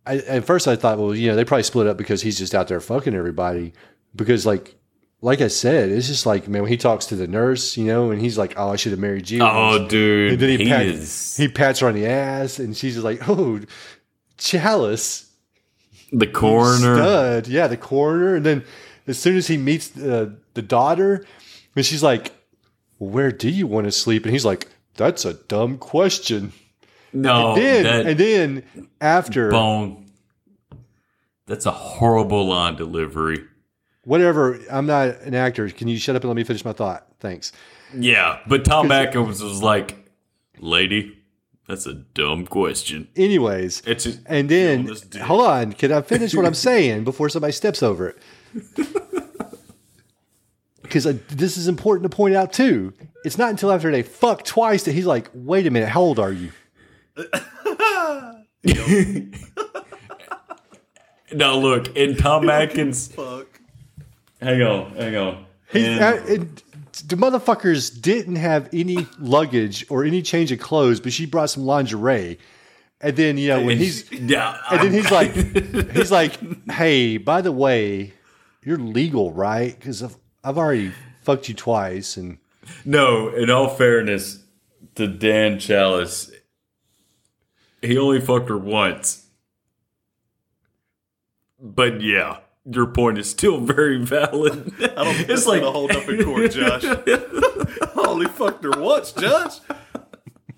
I, at first I thought, well, you know, they probably split up because he's just out there fucking everybody. Because, like, like I said, it's just like, man, when he talks to the nurse, you know, and he's like, oh, I should have married you. Oh, dude, And then he, he pat- is he pats her on the ass, and she's just like, oh, Challis. the coroner. stud. Yeah, the coroner. And then as soon as he meets uh, the daughter, and she's like, "Where do you want to sleep?" And he's like, "That's a dumb question." No, and then, and then after bone. That's a horrible line delivery. whatever, I'm not an actor. Can you shut up and let me finish my thought? Thanks. Yeah, but Tom Atkins was like, "Lady, that's a dumb question." Anyways, It's a, and then hold on, can I finish what I'm saying before somebody steps over it? Because this is important to point out too. It's not until after they fuck twice that he's like, "Wait a minute, how old are you?" now look, in Tom Atkins, Fuck. hang on, hang on. He, In- uh, it, the motherfuckers didn't have any luggage or any change of clothes, but she brought some lingerie. And then you know when he's yeah, and then he's like he's like, hey, by the way, you're legal, right? Because I've, I've already fucked you twice, and No, in all fairness to Dan Challis, he only fucked her once. But yeah, your point is still very valid. I don't think It's it's like- like gonna hold up in court, Josh. I only fucked her once, Judge.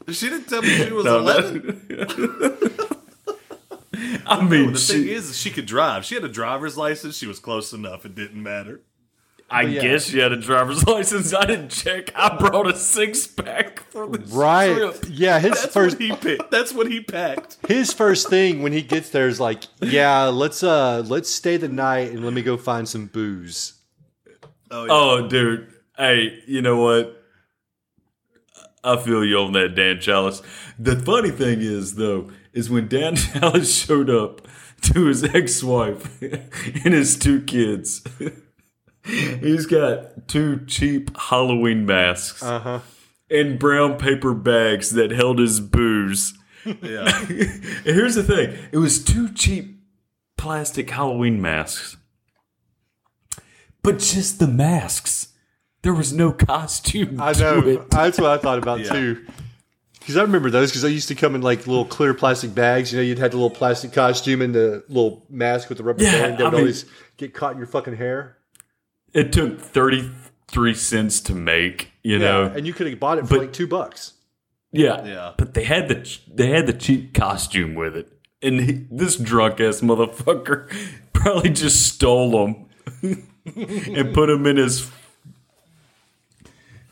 She didn't tell me she was No, no. eleven. I No, mean, the she- thing is, she could drive. She had a driver's license. She was close enough. It didn't matter. I yeah. guess she had a driver's license. I didn't check. I brought a six pack for the right, trip. yeah, his That's first what he picked. That's what he packed. his first thing when he gets there is like, yeah, let's uh let's stay the night and let me go find some booze. Oh, yeah. Oh, dude. Hey, you know what? I feel you on that, Dan Challis. The funny thing is, though, is when Dan Challis showed up to his ex-wife and his two kids, he's got two cheap Halloween masks Uh-huh. and brown paper bags that held his booze. Yeah. And here's the thing: it was two cheap plastic Halloween masks, but just the masks. There was no costume. I to know. it. That's what I thought about Yeah. too. Because I remember those because they used to come in like little clear plastic bags. You know, you'd have the little plastic costume and the little mask with the rubber Yeah, band. They I would mean- always get caught in your fucking hair. It took thirty three cents to make. You know, and you could have bought it for but- like two bucks. Yeah, Yeah. But they had the they had the cheap costume with it, and he, this drunk ass motherfucker probably just stole them and put them in his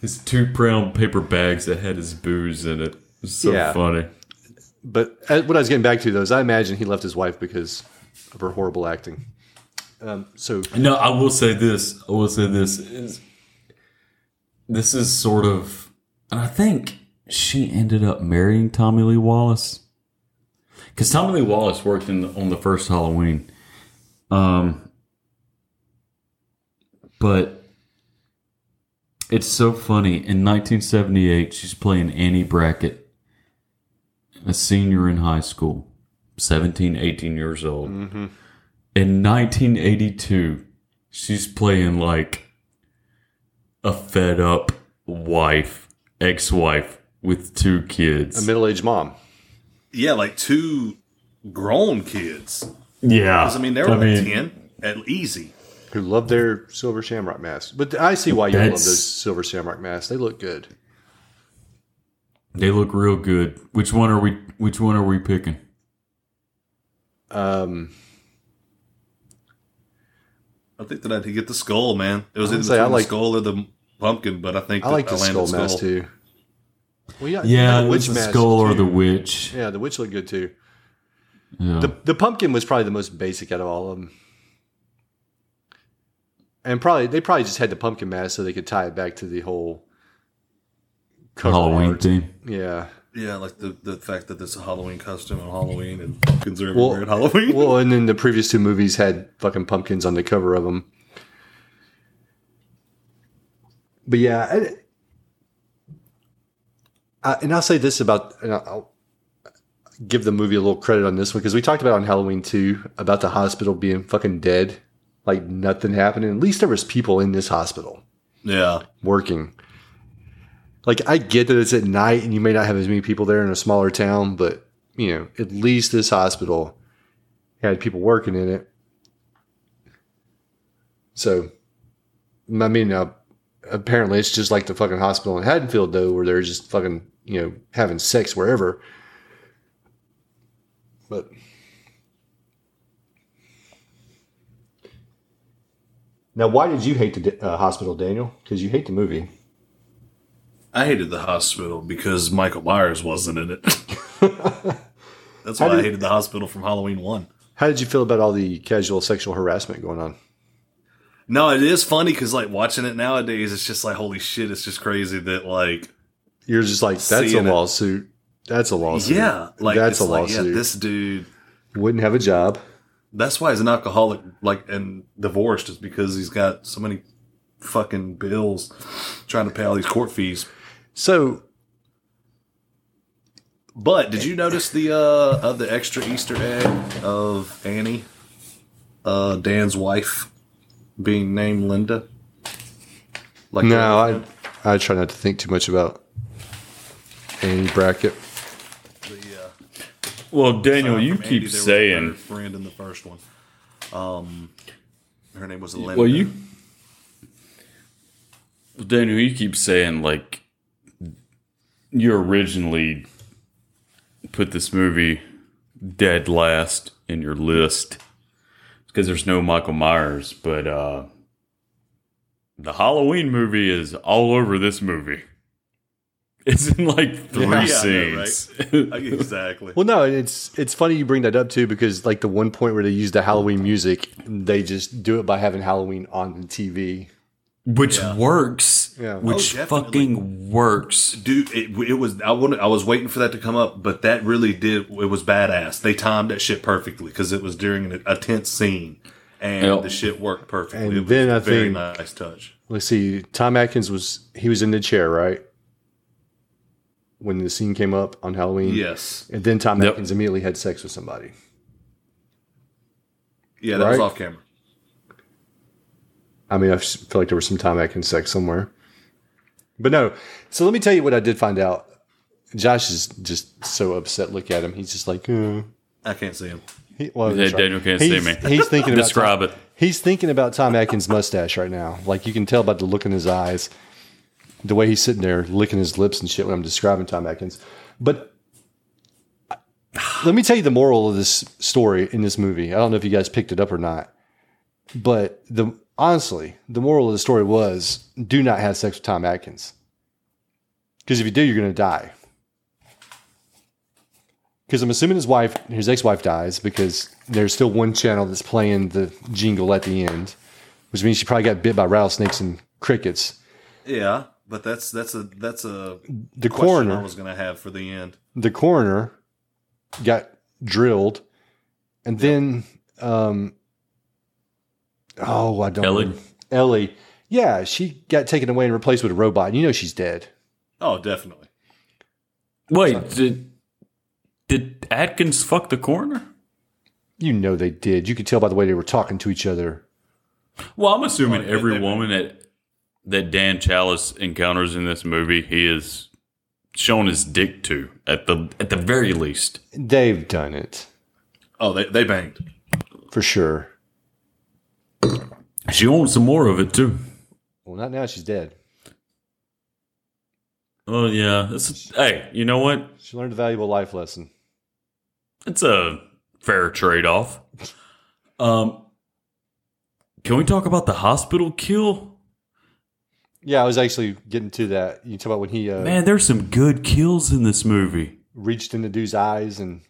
his two brown paper bags that had his booze in it. It was so Yeah. funny. But uh, what I was getting back to though is I imagine he left his wife because of her horrible acting. Um, so No, I will say this. I will say this is this is sort of, and I think she ended up marrying Tommy Lee Wallace because Tommy Lee Wallace worked in the, on the first Halloween. Um, but it's so funny. In 1978, she's playing Annie Brackett, a senior in high school, 17, 18 years old. In 1982, she's playing like a fed up wife, ex wife with two kids. a middle aged mom. Yeah, like two grown kids. yeah. 'Cause, I mean, they were I like mean, 10 at easy. who love their silver shamrock masks. But I see why you love those silver shamrock masks. They look good. They look real good. Which one are we? Which one are we picking? Um, I think that I did get the skull, man. It was I in would between say I the skull or the pumpkin, but I think I like the landed skull mask too. Well, yeah, Yeah, the it was the mask, skull or the witch. Yeah, the witch looked good too. Yeah. The the pumpkin was probably the most basic out of all of them. And probably they probably just had the pumpkin mask so they could tie it back to the whole cover Halloween art. theme. Yeah. Yeah, like the, the fact that it's a Halloween costume on Halloween and pumpkins are everywhere Well, at Halloween. well, and then the previous two movies had fucking pumpkins on the cover of them. But yeah, I, I, and I'll say this about, and I'll give the movie a little credit on this one because we talked about on Halloween two about the hospital being fucking dead, like nothing happening. At least there was people in this hospital yeah. working. Like I get that it's at night and you may not have as many people there in a smaller town, but you know, at least this hospital had people working in it. So, I mean, uh, apparently it's just like the fucking hospital in Haddonfield, though, where they're just fucking you know having sex wherever. But now, why did you hate the uh, hospital, Daniel? Because you hate the movie. I hated the hospital because Michael Myers wasn't in it. That's why I hated the hospital from Halloween 1. How did you feel about all the casual sexual harassment going on? No, it is funny because, like, watching it nowadays, it's just like, holy shit, it's just crazy that, like, You're just like, that's a Seeing it. lawsuit. That's a lawsuit. yeah, like, that's a like, yeah, lawsuit. this dude, Wouldn't have a job. that's why he's an alcoholic, like, and divorced, is because he's got so many fucking bills trying to pay all these court fees. So But did you notice the uh, uh the extra Easter egg of Annie, uh, Dan's wife, being named Linda? Like no, I I try not to think too much about Annie Brackett. Well, Daniel, uh, you keep Andy, saying. friend in the first one. Um, her name was Linda. Well, you, Daniel, you keep saying like you originally put this movie dead last in your list because there's no Michael Myers, but uh, the Halloween movie is all over this movie. It's in like three Yeah, I know, scenes. right? exactly. Well, no, it's it's funny you bring that up too because like the one point where they use the Halloween music, they just do it by having Halloween on the TV. Which works. Yeah. Oh, which Oh, fucking works. dude it, it was i wanted i was waiting for that to come up but that really did it was badass they timed that shit perfectly because it was during a, a tense scene and Yep. the shit worked perfectly And it was then a I very think- nice touch Let's see. Tom Atkins was he was in the chair, right? When the scene came up on Halloween. yes And then Tom Yep. Atkins immediately had sex with somebody. yeah that was off camera I mean, I feel like there was some Tom Atkins sex somewhere. But no. So let me tell you what I did find out. Josh is just so upset. Look at him. He's just like, uh, i can't see him he, well, Yeah. Daniel can't he's, see me. He's thinking about Describe Tom, it. He's thinking about Tom Atkins' mustache right now. Like you can tell by the look in his eyes, the way he's sitting there licking his lips and shit when I'm describing Tom Atkins. But let me tell you the moral of this story in this movie. I don't know if you guys picked it up or not, but the honestly, the moral of the story was do not have sex with Tom Atkins. Because if you do, you're going to die. Because I'm assuming his wife, his ex-wife dies because there's still one channel that's playing the jingle at the end, which means she probably got bit by rattlesnakes and crickets. yeah but that's that's a that's a The question coroner, i was gonna have for the end the coroner got drilled, and then, um, oh, I don't Ellie? know. Ellie, yeah, she got taken away and replaced with a robot. And You know she's dead. oh definitely Wait, did did Atkins fuck the coroner? You know they did. You could tell by the way they were talking to each other. Well, I'm assuming Oh, every woman that that Dan Challis encounters in this movie, he is shown his dick to at the at the very least. They've done it oh they, they banged for sure. She wants some more of it too. Well, not now. She's dead. Oh yeah, it's, hey, you know what? She learned a valuable life lesson. It's a fair trade off. Um, can we talk about the hospital kill? Yeah, I was actually getting to that. You talk about when he uh, Man, there's some good kills in this movie. reached into dude's eyes and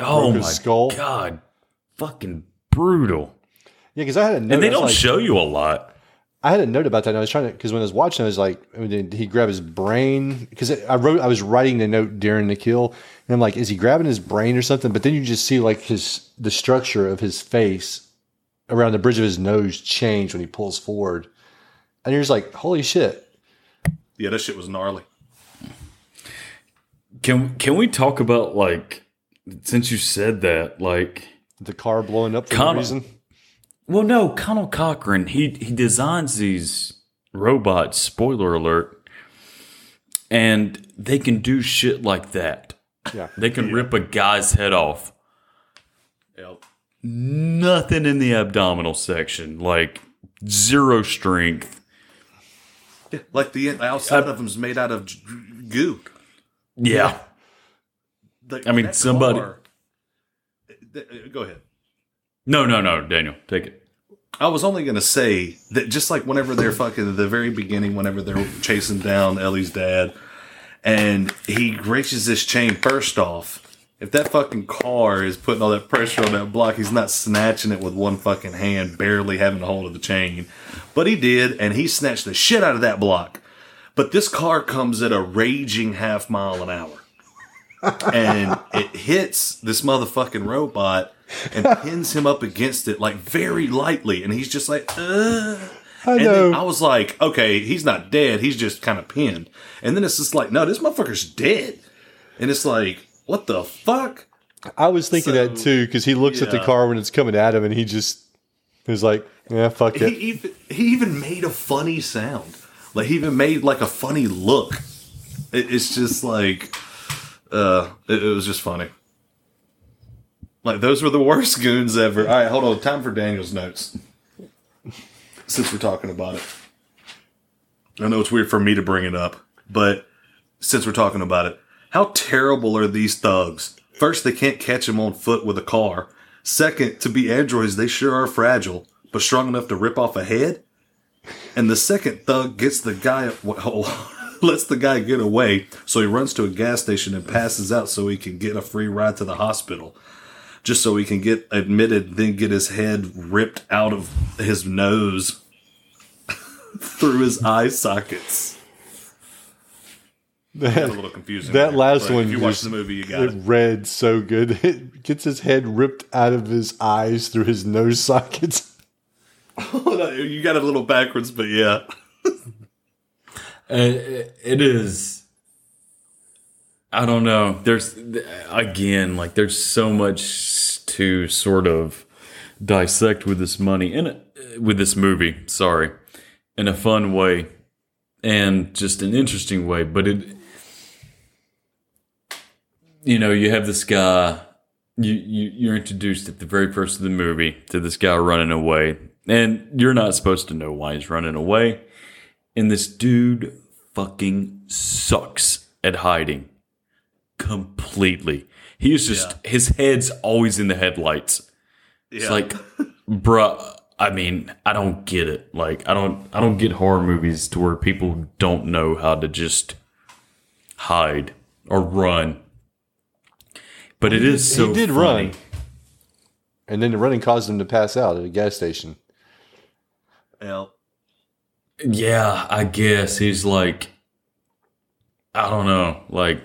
Oh Broke his my skull. god, fucking brutal. Yeah, because I had a note. And they don't like- show you a lot. I had a note about that. And I was trying to because when I was watching, I was like, I mean, did he grab his brain? Because I wrote, I was writing the note during the kill, and I'm like, is he grabbing his brain or something? But then you just see like his the structure of his face around the bridge of his nose change when he pulls forward, and you're just like, holy shit! yeah that shit was gnarly Can can we talk about like since you said that like The car blowing up for Conal- no reason. Well no Conal Cochran he he designs these robots spoiler alert and they can do shit like that. Yeah, they can rip a guy's head off. Yep. nothing in the abdominal section like zero strength. Yeah, like the outside of them's made out of goo. Yeah. The- I mean, somebody- car- Th- go ahead. No no no Daniel take it I was only gonna say that just like whenever they're fucking at the very beginning, whenever they're chasing down Ellie's dad, and he reaches this chain first off. If that fucking car is putting all that pressure on that block, he's not snatching it with one fucking hand, barely having a hold of the chain. But he did, and he snatched the shit out of that block. But this car comes at a raging half mile an hour. and it hits this motherfucking robot and pins him up against it like very lightly, and he's just like, uh. I and know. then I was like, okay, he's not dead, he's just kind of pinned. And then it's just like, no, this motherfucker's dead. And it's like, what the fuck? I was thinking that too because he looks at the car when it's coming at him, and he just is like, "Yeah, fuck He it." even he even made a funny sound. Like he even made like a funny look. It, it's just like, uh, it, it was just funny. Like those were the worst goons ever. All right, hold on. Time for Daniel's notes. Since we're talking about it, I know it's weird for me to bring it up, but since we're talking about it, how terrible are these thugs? First, they can't catch him on foot with a car. Second, to be androids, they sure are fragile, but strong enough to rip off a head. And the second thug gets the guy, well, lets the guy get away, so he runs to a gas station and passes out so he can get a free ride to the hospital. Just so he can get admitted, then get his head ripped out of his nose. through his eye sockets. That, Got a little confusing. that there, last one, If you watch the movie, you got it it. read so good. It gets his head ripped out of his eyes through his nose sockets. you got it a little backwards, but yeah. Uh, it is. I don't know. There's again, like there's so much to sort of dissect with this money and uh, with this movie. Sorry, in a fun way and just an interesting way. But it, you know, you have this guy. You, you you're introduced at the very first of the movie to this guy running away, and you're not supposed to know why he's running away. And this dude fucking sucks at hiding completely. He is just his head's always in the headlights. It's like, bruh. I mean, I don't get it. Like, I don't, I don't get horror movies to where people don't know how to just hide or run. But it is so. he did funny. run, and then the running caused him to pass out at a gas station. Well, Yeah, I guess he's like, I don't know, like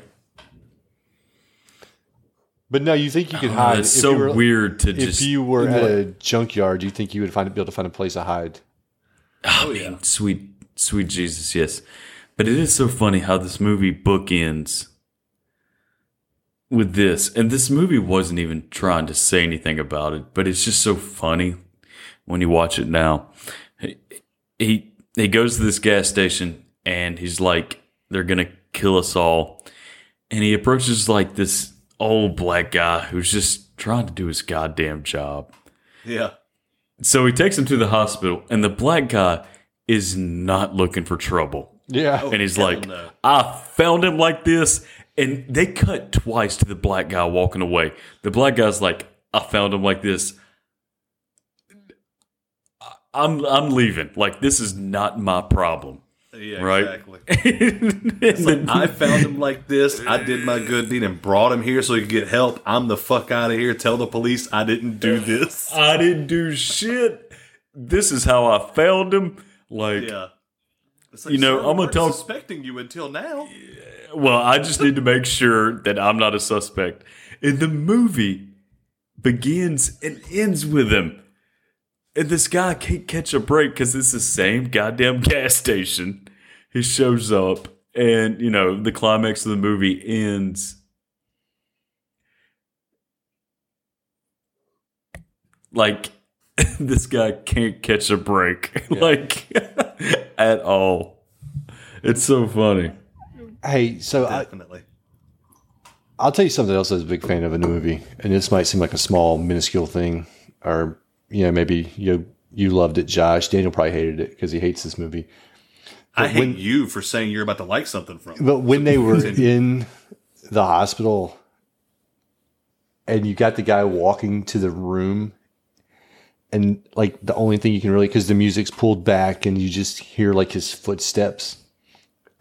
But no, you think you could Oh, hide? it's so were- weird to if just- If you were in at a junkyard, do you think you would find be able to find a place to hide? Oh, oh man, sweet, sweet Jesus, yes. But it is so funny how this movie bookends with this, and this movie wasn't even trying to say anything about it, but it's just so funny when you watch it now. He he, he goes to this gas station and he's like, "They're gonna kill us all," and he approaches like this old black guy who's just trying to do his goddamn job. yeah. So he takes him to the hospital, and the black guy is not looking for trouble. Yeah. Oh, and he's hell like, no. I found him like this. And they cut twice to the black guy walking away. The black guy's like, I found him like this. I'm I'm leaving. Like this is not my problem. Yeah, right? exactly. It's like, I found him like this. I did my good deed and brought him here so he could get help. I'm the fuck out of here. Tell the police I didn't do this. I didn't do shit. This is how I found him. Like, Yeah. Like, You know, sir, I'm gonna weren't tell- suspecting you until now. well, I just need to make sure that I'm not a suspect. And the movie begins and ends with him. And this guy can't catch a break because it's the same goddamn gas station. He shows up, and you know, the climax of the movie ends. Like, this guy can't catch a break, like, at all. It's so funny. Hey, so I, Definitely. I'll tell you something else I was a big fan of in the movie, and this might seem like a small, minuscule thing, or you know, maybe you you loved it, Josh. Daniel probably hated it because he hates this movie. I But hate when- you for saying you're about to like something from. But when they were in the hospital, and you got the guy walking to the room, and like the only thing you can really because the music's pulled back and you just hear like his footsteps.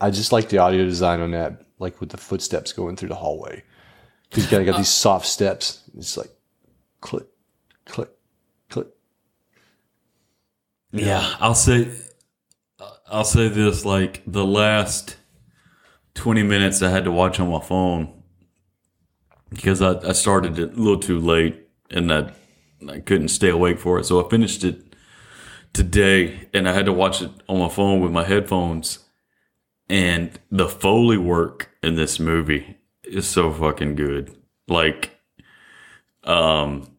I just like the audio design on that, like with the footsteps going through the hallway. Because you gotta got these soft steps. It's like click, click, click. Yeah, I'll say I'll say this like the last 20 minutes I had to watch on my phone because I, I started it a little too late and I, I couldn't stay awake for it. So I finished it today and I had to watch it on my phone with my headphones. And the Foley work in this movie is so fucking good. Like, um,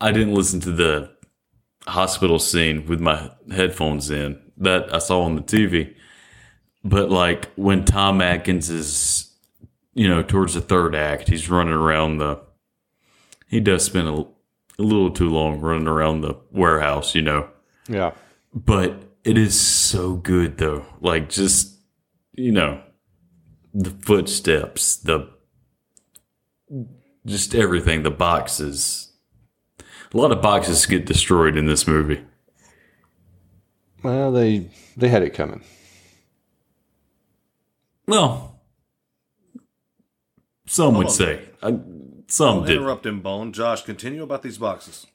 I didn't listen to the hospital scene with my headphones in that I saw on the TV. But like when Tom Atkins is, you know, towards the third act, he's running around the. He does spend a, a little too long running around the warehouse, you know. Yeah. But it is so good though. Like just, you know, the footsteps, the just everything, the boxes. A lot of boxes get destroyed in this movie. Well, they they had it coming. Well, some would on. say. I, some Don't did. interrupt him, Bone. Josh, continue about these boxes.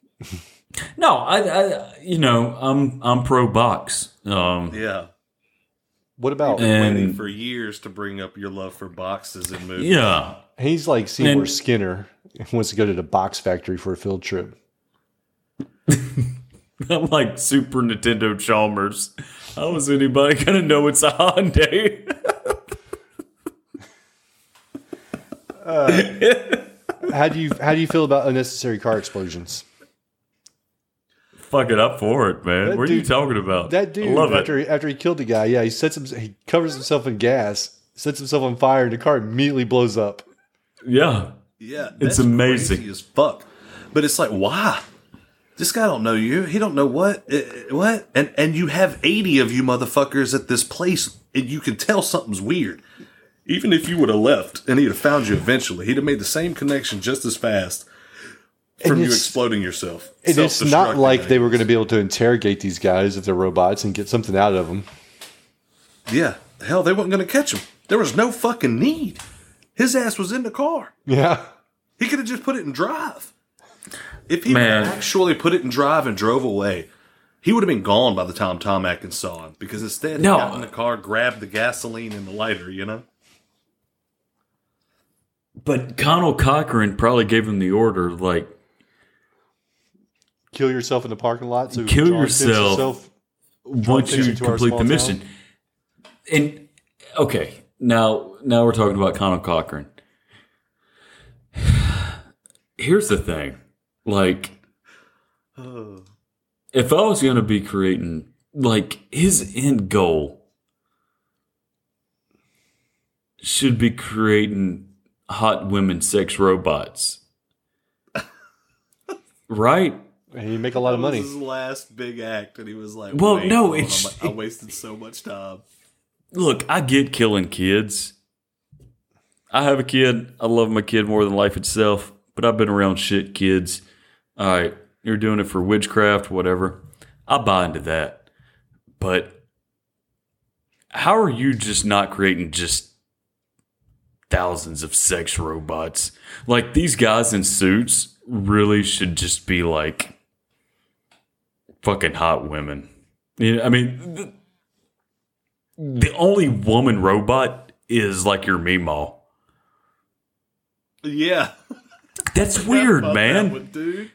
No, I, I you know, I'm I'm pro box. Um, Yeah. What about? Been waiting for years to bring up your love for boxes in movies. yeah. He's like Seymour And- Skinner. He wants to go to the box factory for a field trip. I'm like Super Nintendo Chalmers. How is anybody gonna know it's a Hyundai? Uh, how do you how do you feel about unnecessary car explosions? Fuck it up for it, man. That what are you talking about? That I dude love after it. after he killed the guy, yeah, he sets him he covers himself in gas, sets himself on fire, and the car immediately blows up. Yeah, Yeah, It's amazing. crazy as fuck. But it's like, why? This guy don't know you. He don't know what, uh, what, and and you have eighty of you motherfuckers at this place, and you can tell something's weird. Even if you would have left and he'd have found you eventually, he'd have made the same connection just as fast from you exploding yourself. And it's not like they were going to be able to interrogate these guys if they're robots and get something out of them. Yeah, hell, they weren't going to catch him. There was no fucking need. His ass was in the car. Yeah. He could have just put it in drive. If he Man. actually put it in drive and drove away, he would have been gone by the time Tom Atkins saw him. Because instead, No. he got in the car, grabbed the gasoline and the lighter. You know. But Conal Cochran probably gave him the order, like, Kill yourself in the parking lot. So Kill draw attention to yourself. yourself. once you complete small the town. mission. And okay, now now we're talking about Conal Cochran. Here's the thing, like, oh. if I was going to be creating, like, his end goal should be creating hot women sex robots, right? And you make a lot of That was money. his last big act, and he was like, Well, "Wait, no, hold on, it's- I wasted so much time." Look, I get killing kids. I have a kid. I love my kid more than life itself, but I've been around shit kids. All right, you're doing it for witchcraft, whatever. I buy into that. But how are you just not creating just thousands of sex robots? Like these guys in suits really should just be like fucking hot women. You know, I mean, th- the only woman robot is like your Meemaw. Yeah, That's weird, man. that one, dude.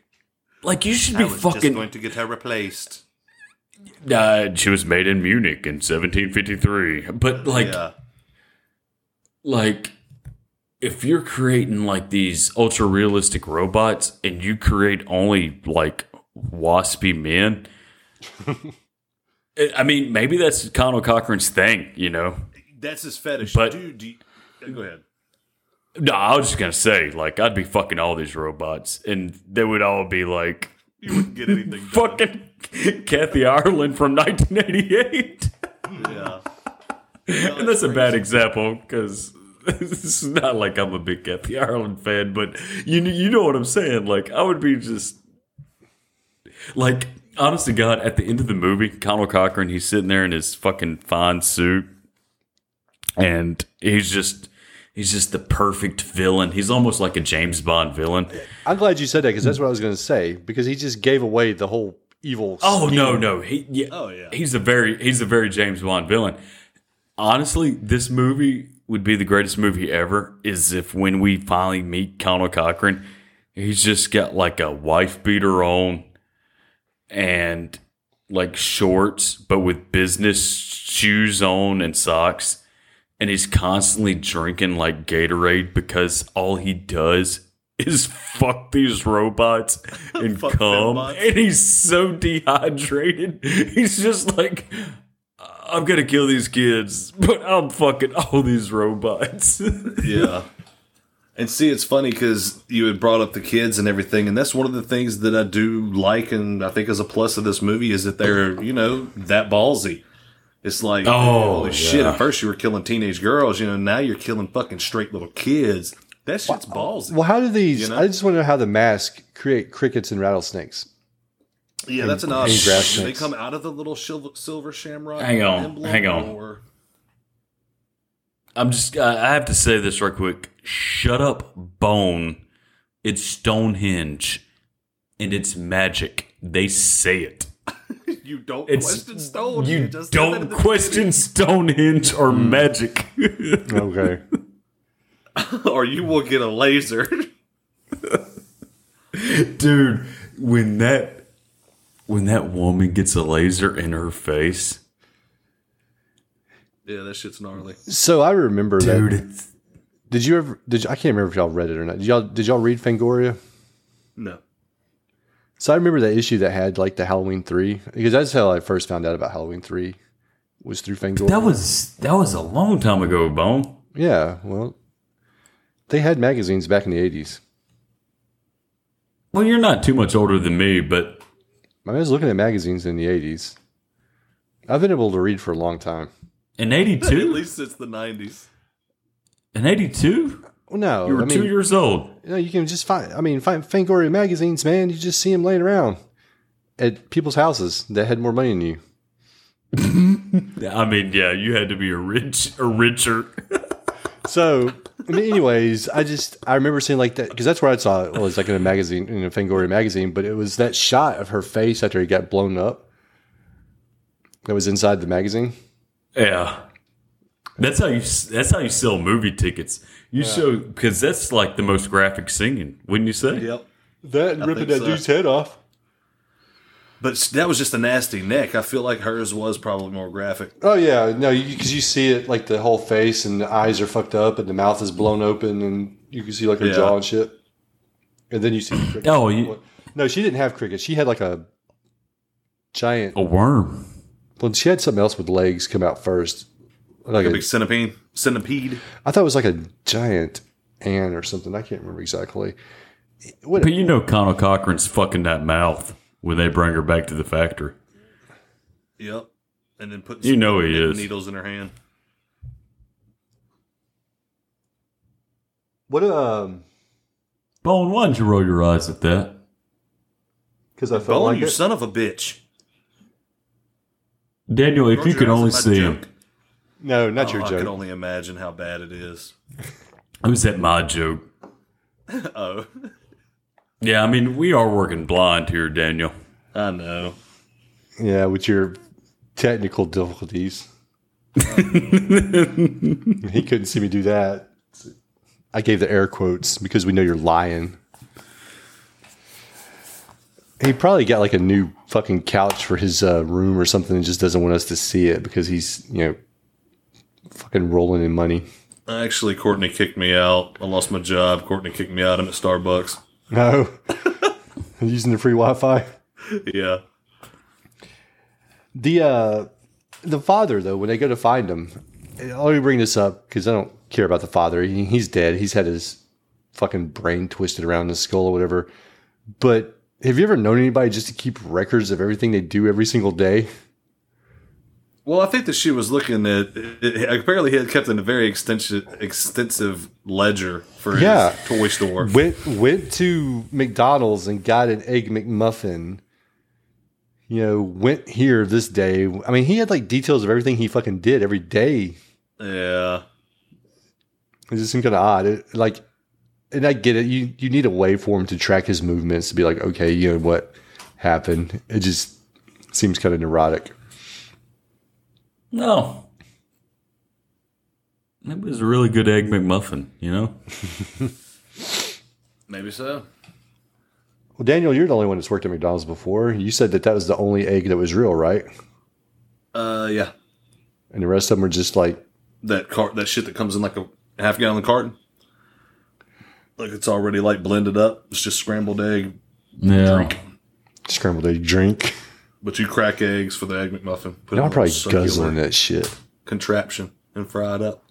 Like you should be I be was just fucking. going to get her replaced. Uh, she was made in Munich in 1753. But like, yeah, like, if you're creating like these ultra realistic robots and you create only like waspy men, I- I mean, maybe that's Conal Cochran's thing, you know. that's his fetish. But- dude, do you- go ahead. No, I was just gonna say, like, I'd be fucking all these robots, and they would all be like You wouldn't get anything. done. fucking Kathy Ireland from 1988. Yeah. and that's a bad example because it's not like I'm a big Kathy Ireland fan, but you you know what I'm saying. Like, I would be just like, honest to God, at the end of the movie, Conal Cochran, he's sitting there in his fucking fine suit, and he's just. He's just the perfect villain. He's almost like a James Bond villain. I'm glad you said that because that's what I was going to say. Because he just gave away the whole evil. Oh scheme. no, no, he yeah, Oh, yeah. he's a very he's a very James Bond villain. Honestly, this movie would be the greatest movie ever. Is if when we finally meet Conal Cochran, he's just got like a wife beater on and like shorts, but with business shoes on and socks. And he's constantly drinking like Gatorade because all he does is fuck these robots and come. And he's so dehydrated. He's just like, I'm gonna kill these kids, but I'm fucking all these robots. yeah. And see, it's funny because you had brought up the kids and everything, and that's one of the things that I do like, and I think is a plus of this movie is that they're, you know, that ballsy. It's like, Oh, holy shit! At first you were killing teenage girls, you know. Now you're killing fucking straight little kids. That shit's ballsy. Well, how do these? You know? I just want to know how the mask create crickets and rattlesnakes. yeah, that's an odd. and they come out of the little silver, silver shamrock. Hang on, emblem, hang on. Or, I'm just, I I have to say this right quick. Shut up, Bone. It's Stonehenge. and it's magic. They say it. You don't It's question stone. You just don't in the question Stonehenge or hmm. magic. Okay. or you will get a laser. Dude, when that when that woman gets a laser in her face, yeah, that shit's gnarly. So I remember dude, that. it's, Did you ever? Did you, I can't remember if y'all read it or not. Did y'all? Did y'all read Fangoria? No. So I remember that issue that had like the Halloween three because that's how I first found out about Halloween three was through Fangoria. that was that was a long time ago, Bone. yeah. Well, they had magazines back in the eighties. Well, you're not too much older than me, but I was looking at magazines in the eighties. I've been able to read for a long time. in eighty two, At least it's the 90s. in '82, Well, no, you were I mean, two years old. You, know, you can just find. I mean, find Fangoria magazines, man. You just see them laying around at people's houses that had more money than you. I mean, yeah, you had to be a rich, a richer. So, I mean, anyways, I just I remember seeing like that because that's where I saw it was like in a magazine in a Fangoria magazine, but it was that shot of her face after it got blown up that was inside the magazine. Yeah, that's how you. That's how you sell movie tickets. You show because that's like the most graphic singing, wouldn't you say? Yep. That and I ripping that so. dude's head off. But that was just a nasty neck. I feel like hers was probably more graphic. Oh yeah, no, because you, see it like the whole face and the eyes are fucked up and the mouth is blown open and you can see like her Yeah. jaw and shit. And then you see the. Oh, you, no, she didn't have crickets. She had like a giant. a worm. Well, she had something else with legs come out first. Like A a, big centipede. Centipede. I thought it was like a giant ant or something. I can't remember exactly. What, But you know, Conal Cochran's fucking that mouth when they bring her back to the factory. Yep. And then put You know he is. needles in her hand. what um? Bone, why didn't you roll your eyes at that? Because I felt Bone, like you it. son of a bitch. Daniel, if Rolled you your could eyes only at my see him, joke. No, not Oh, your I can only imagine how bad it is. it was at my joke. Oh, Yeah, I mean, we are working blind here, Daniel. I know. Yeah, with your technical difficulties. he couldn't see me do that. I gave the air quotes because we know you're lying. He probably got like a new fucking couch for his uh, room or something and just doesn't want us to see it because he's, you know, fucking rolling in money. Actually, Courtney kicked me out. I lost my job. Courtney kicked me out. I'm at Starbucks. No. Using the free Wi Fi. Yeah. The uh the father though, when they go to find him, let me bring this up because I don't care about the father. He, he's dead. He's had his fucking brain twisted around his skull or whatever. But have you ever known anybody just to keep records of everything they do every single day? Well, I think that she was looking at. It, apparently, he had kept in a very extensive, extensive ledger for his Yeah. toy store. Went went to McDonald's and got an egg McMuffin. You know, went here this day. I mean, he had like details of everything he fucking did every day. Yeah. It just seemed kind of odd. It, like, and I get it. You you need a way for him to track his movements to be like, okay, you know what happened. It just seems kind of neurotic. No. It was a really good egg McMuffin, you know? Maybe so. Well, Daniel, you're the only one that's worked at McDonald's before. You said that that was the only egg that was real, right? Uh, yeah. And the rest of them are just like, That cart, that shit that comes in like a half gallon carton. Like it's already like blended up. It's just scrambled egg. Yeah. Drink. scrambled egg drink. But you crack eggs for the egg McMuffin. Put it Y'all in a probably guzzling that shit. contraption and fry it up.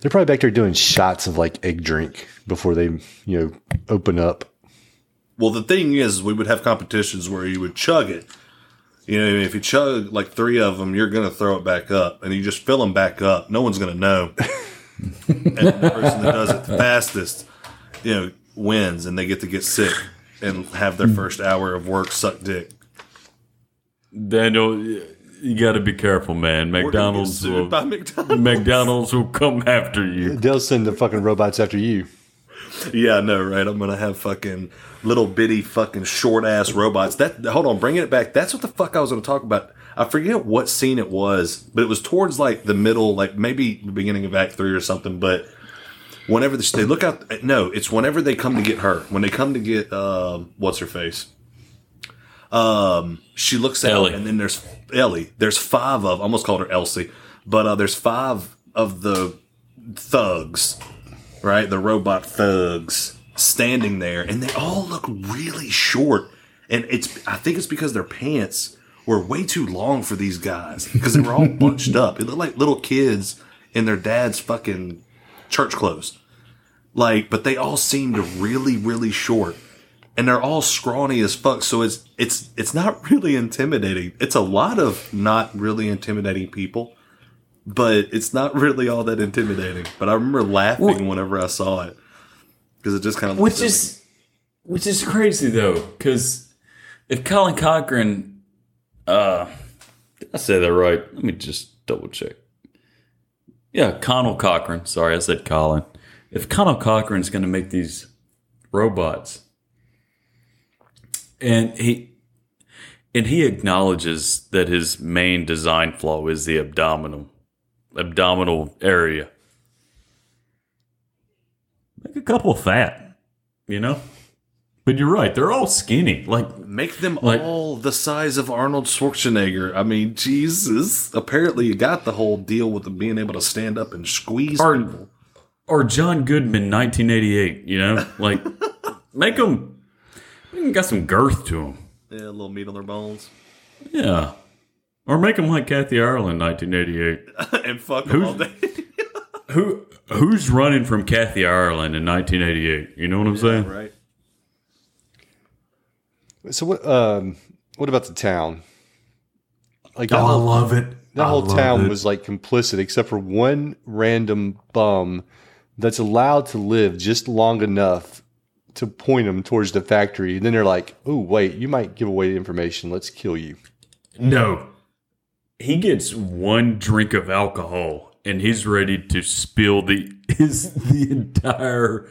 They're probably back there doing shots of like egg drink before they, you know, open up. Well, the thing is, we would have competitions where you would chug it. You know, if you chug like three of them, you're going to throw it back up, and you just fill them back up. No one's going to know. and the person that does it the fastest, you know, wins, and they get to get sick and have their hmm. first hour of work suck dick. Daniel, you got to be careful, man. We're gonna get McDonald's will, by McDonald's. McDonald's will come after you. They'll send the fucking robots after you. Yeah, I know, right? I'm gonna have fucking little bitty fucking short ass robots. That hold on, bringing it back. That's what the fuck I was gonna talk about. I forget what scene it was, but it was towards like the middle, like maybe the beginning of Act Three or something. But whenever they, they look out, no, it's whenever they come to get her. When they come to get um, what's her face. Um, she looks at Ellie. and then there's Ellie. There's five of, I almost called her Elsie, but uh, there's five of the thugs, right? The robot thugs standing there, and they all look really short. And it's, I think it's because their pants were way too long for these guys because they were all bunched up. It looked like little kids in their dad's fucking church clothes. Like, but they all seemed really, really short. And they're all scrawny as fuck, so it's it's it's not really intimidating. It's a lot of not really intimidating people, but it's not really all that intimidating. But I remember laughing whenever I saw it because it just kind of which is which is crazy though, because if Colin Cochran, uh, did I say that right? Let me just double check. Yeah, Conal Cochran. Sorry, I said Colin. If Conal Cochran's going to make these robots, and he and he acknowledges that his main design flaw is the abdominal abdominal area. Make a couple fat, you know. But you're right; they're all skinny. Like make them Like- all the size of Arnold Schwarzenegger. I mean, Jesus. Apparently, you got the whole deal with them being able to stand up and squeeze or people. or John Goodman, 1988. You know, like make them. Got some girth to them. Yeah, a little meat on their bones. Yeah. Or make them like Kathy Ireland, 1988. and fuck them Who's- all day. Who who's running from Kathy Ireland in 1988? You know what I'm saying? right. So what? Um, what about the town? Like Oh, I whole- love it. That I whole town it. was like complicit, except for one random bum that's allowed to live just long enough to point them towards the factory. And then they're like, "Oh, wait, you might give away information. Let's kill you." No. He gets one drink of alcohol and he's ready to spill the his the entire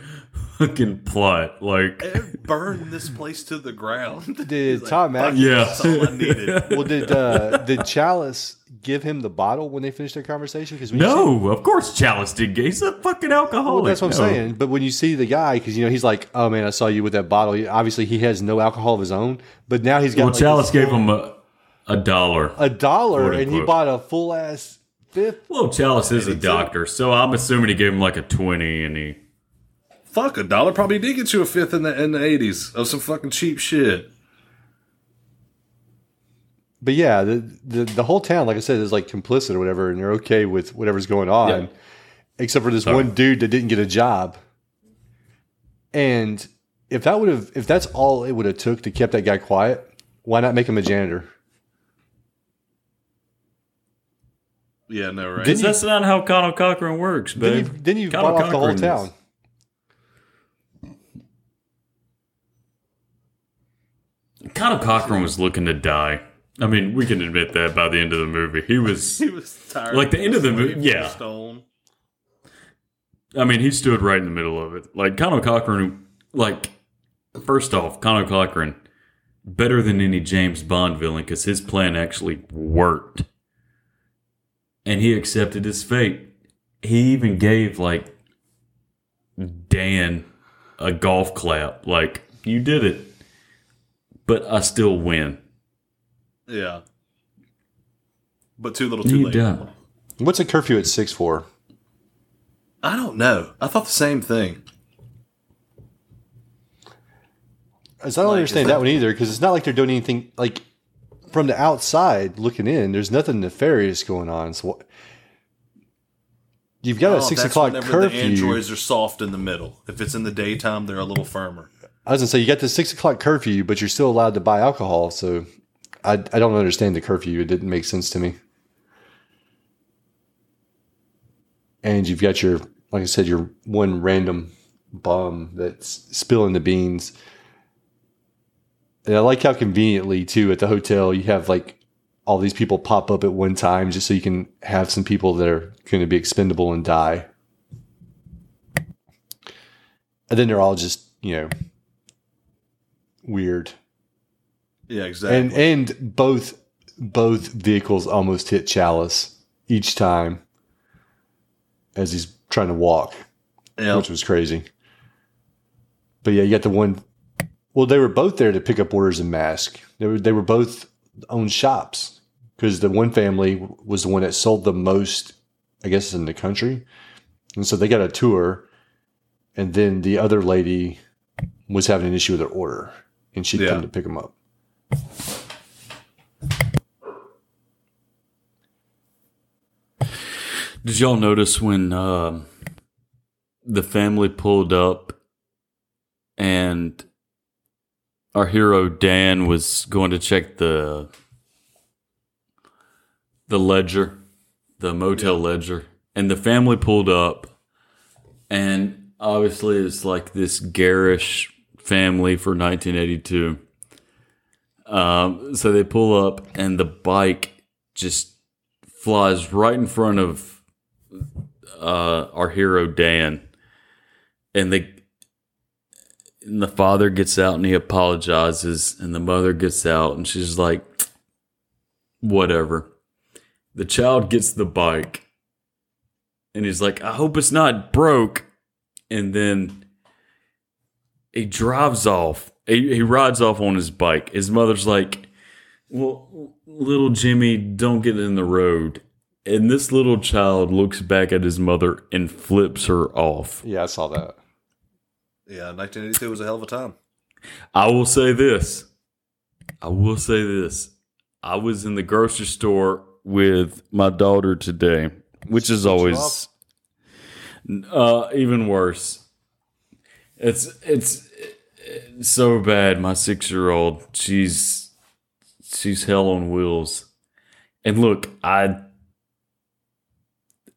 fucking plot. Like Burn this place to the ground. Did Tom "Fuck Atkins? it, Yeah. That's all I needed. Well, did uh, did Challis give him the bottle when they finished their conversation? Because No, of course Challis did. He's a fucking alcoholic. Well, that's what I'm saying. But when you see the guy, because you know he's like, "Oh man, I saw you with that bottle." Obviously, he has no alcohol of his own, but now he's got Well, like, Challis this gave him a, a dollar. a dollar, and he bought a full ass fifth. Well, Challis is a doctor, so I'm assuming he gave him like a 20 and he. Fuck a dollar probably did get you a fifth in the in the eighties of some fucking cheap shit. But yeah, the, the the whole town, like I said, is like complicit or whatever, and they're okay with whatever's going on, Yeah. except for this Sorry. one dude that didn't get a job. And if that would have, if that's all it would have took to keep that guy quiet, why not make him a janitor? Yeah, no, right. Didn't you- That's not how Conal Cochran works, Then babe. you, then you Conal bought off the whole town. Conal Cochran was looking to die. I mean, we can admit that by the end of the movie. He was. he was tired. Like the end of the movie- yeah. Stone. I mean, he stood right in the middle of it. Like Conal Cochran, like first off, Conal Cochran better than any James Bond villain because his plan actually worked, and he accepted his fate. He even gave like Dan a golf clap, like you did it, but I still win. Yeah. But too little, too You late. done. What's a curfew at six for? I don't know. I thought the same thing. As I don't Like, understand that that- one either, because it's not like they're doing anything like from the outside looking in. There's nothing nefarious going on. So what, you've got a oh, six that's o'clock curfew. The androids are soft in the middle. If it's in the daytime, they're a little firmer. I was gonna say you got the six o'clock curfew, but you're still allowed to buy alcohol. So I I don't understand the curfew. It didn't make sense to me. And you've got your like I said, your one random bum that's spilling the beans. And I like how conveniently too at the hotel you have like all these people pop up at one time just so you can have some people that are going to be expendable and die. and then they're all just you know weird. Yeah, exactly. And and both both vehicles almost hit Challis each time as he's trying to walk, Yeah. which was crazy. But yeah, you got the one. Well, they were both there to pick up orders and mask. They were they were both own shops because the one family was the one that sold the most, I guess, in the country, and so they got a tour. And then the other lady was having an issue with her order, and she'd Yeah. come to pick him up. Did y'all notice when um, the family pulled up and our hero Dan was going to check the the ledger, the motel ledger, and the family pulled up, and obviously it's like this garish family for 1982. Um, so they pull up, and the bike just flies right in front of uh, our hero Dan, and the and the father gets out and he apologizes, and the mother gets out and she's like, "Whatever." The child gets the bike, and he's like, "I hope it's not broke," and then he drives off. He, he rides off on his bike. His mother's like, "Well, little Jimmy, don't get in the road." And this little child looks back at his mother and flips her off. Yeah, I saw that. Yeah, 1982 was a hell of a time. I will say this. I will say this. I was in the grocery store with my daughter today, which is always uh, even worse. It's it's it's so bad. My six year old, she's she's hell on wheels. And look, I,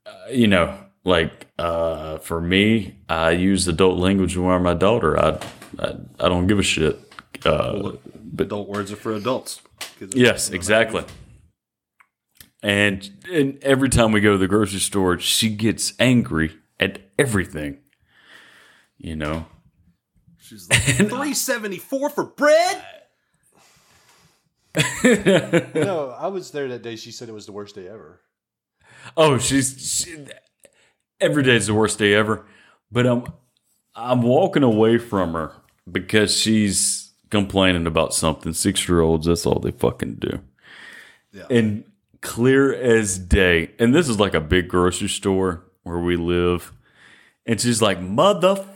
uh, you know, like uh, for me, I use adult language around my daughter. I I, I don't give a shit. Uh, but adult words are for adults. Yes, exactly. And and every time we go to the grocery store, she gets angry at everything. You know. She's like, 374 for bread? no, I was there that day. She said it was the worst day ever. Oh, she's she, every day's the worst day ever. But I'm I'm walking away from her because she's complaining about something. Six year olds, that's all they fucking do. Yeah. And clear as day. And this is like a big grocery store where we live. And she's like, motherfucker.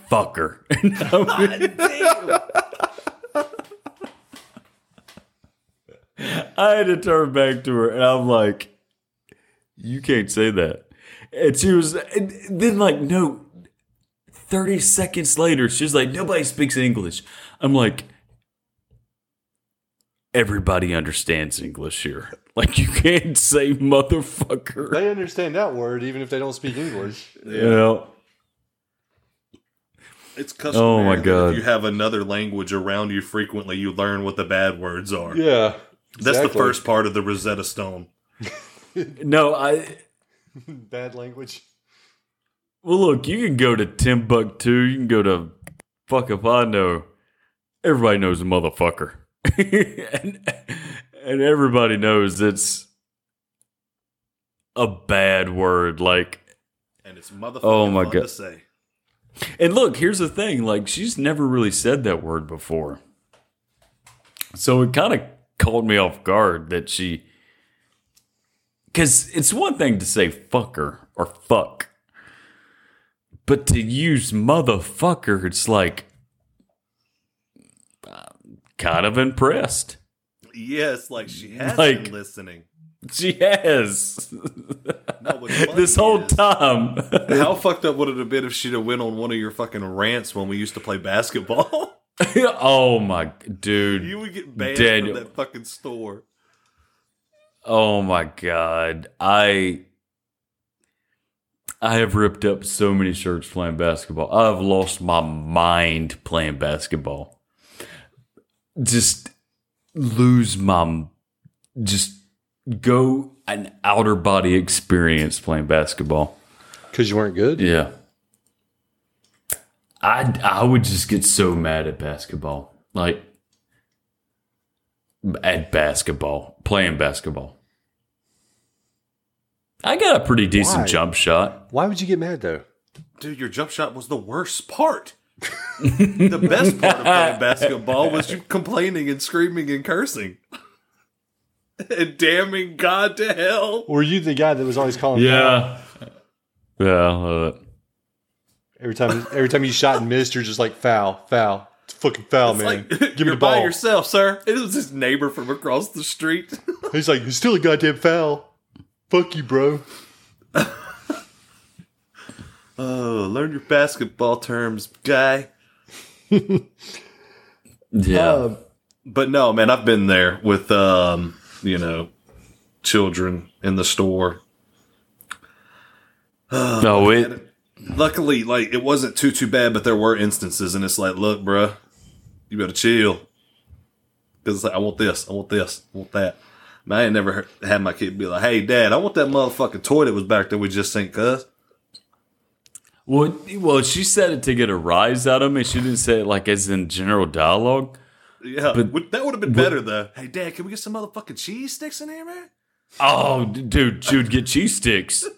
And I'm- I had to turn back to her and I'm like, you can't say that. And she was, and then like, no, 30 seconds later, she's like, nobody speaks English. I'm like, everybody understands English here. Like, you can't say motherfucker. They understand that word even if they don't speak English. You know? It's customary Oh, my God. if you have another language around you frequently, you learn what the bad words are. Yeah. That's the first part of the Rosetta Stone. No, I, Bad language. well, look, you can go to Timbuktu, you can go to fuck if I know. Everybody knows a motherfucker. and, and everybody knows it's a bad word. Like, And it's motherfucking Oh, my God. to say. And look, here's the thing: like she's never really said that word before, so it kind of caught me off guard that she. Because it's one thing to say fucker or fuck, but to use motherfucker, it's like I'm kind of impressed. Yes, like she has Like- been listening. She has No, this whole is, time. How fucked up would it have been if she'd have went on one of your fucking rants when we used to play basketball? oh my dude! you would get banned Daniel. from that fucking store. Oh my god. I I have ripped up so many shirts playing basketball. I've lost my mind playing basketball. Just lose my just go an outer body experience playing basketball. Because you weren't good? Yeah. I I would just get so mad at basketball, like at basketball, playing basketball. I got a pretty decent Why? jump shot. Why would you get mad though? Dude, your jump shot was the worst part. the best part of playing basketball was you complaining and screaming and cursing. And damning God to hell. Were you the guy that was always calling? foul? Yeah, yeah. I love it. Every time, every time you shot and missed, you're just like foul, foul, it's fucking foul, It's man. like, Give me you're by ball. yourself, sir. It was his neighbor from across the street. He's like, it's still a goddamn foul. Fuck you, bro. oh, learn your basketball terms, guy. Yeah, Um, But no, man, I've been there with um, you know, children in the store. no, it. Luckily, like it wasn't too too bad, but there were instances, and it's like, look, bruh, you better chill. Because it's like, I want this, I want this, I want that. Man, I ain't never heard, had my kid be like, "Hey, Dad, I want that motherfucking toy that was back there we just seen, cuz." Well, well, she said it to get a rise out of me. She didn't say it like as in general dialogue. Yeah, But- that would have been better though. Hey, Dad, can we get some motherfucking cheese sticks in here, man? Oh, dude, she would get cheese sticks.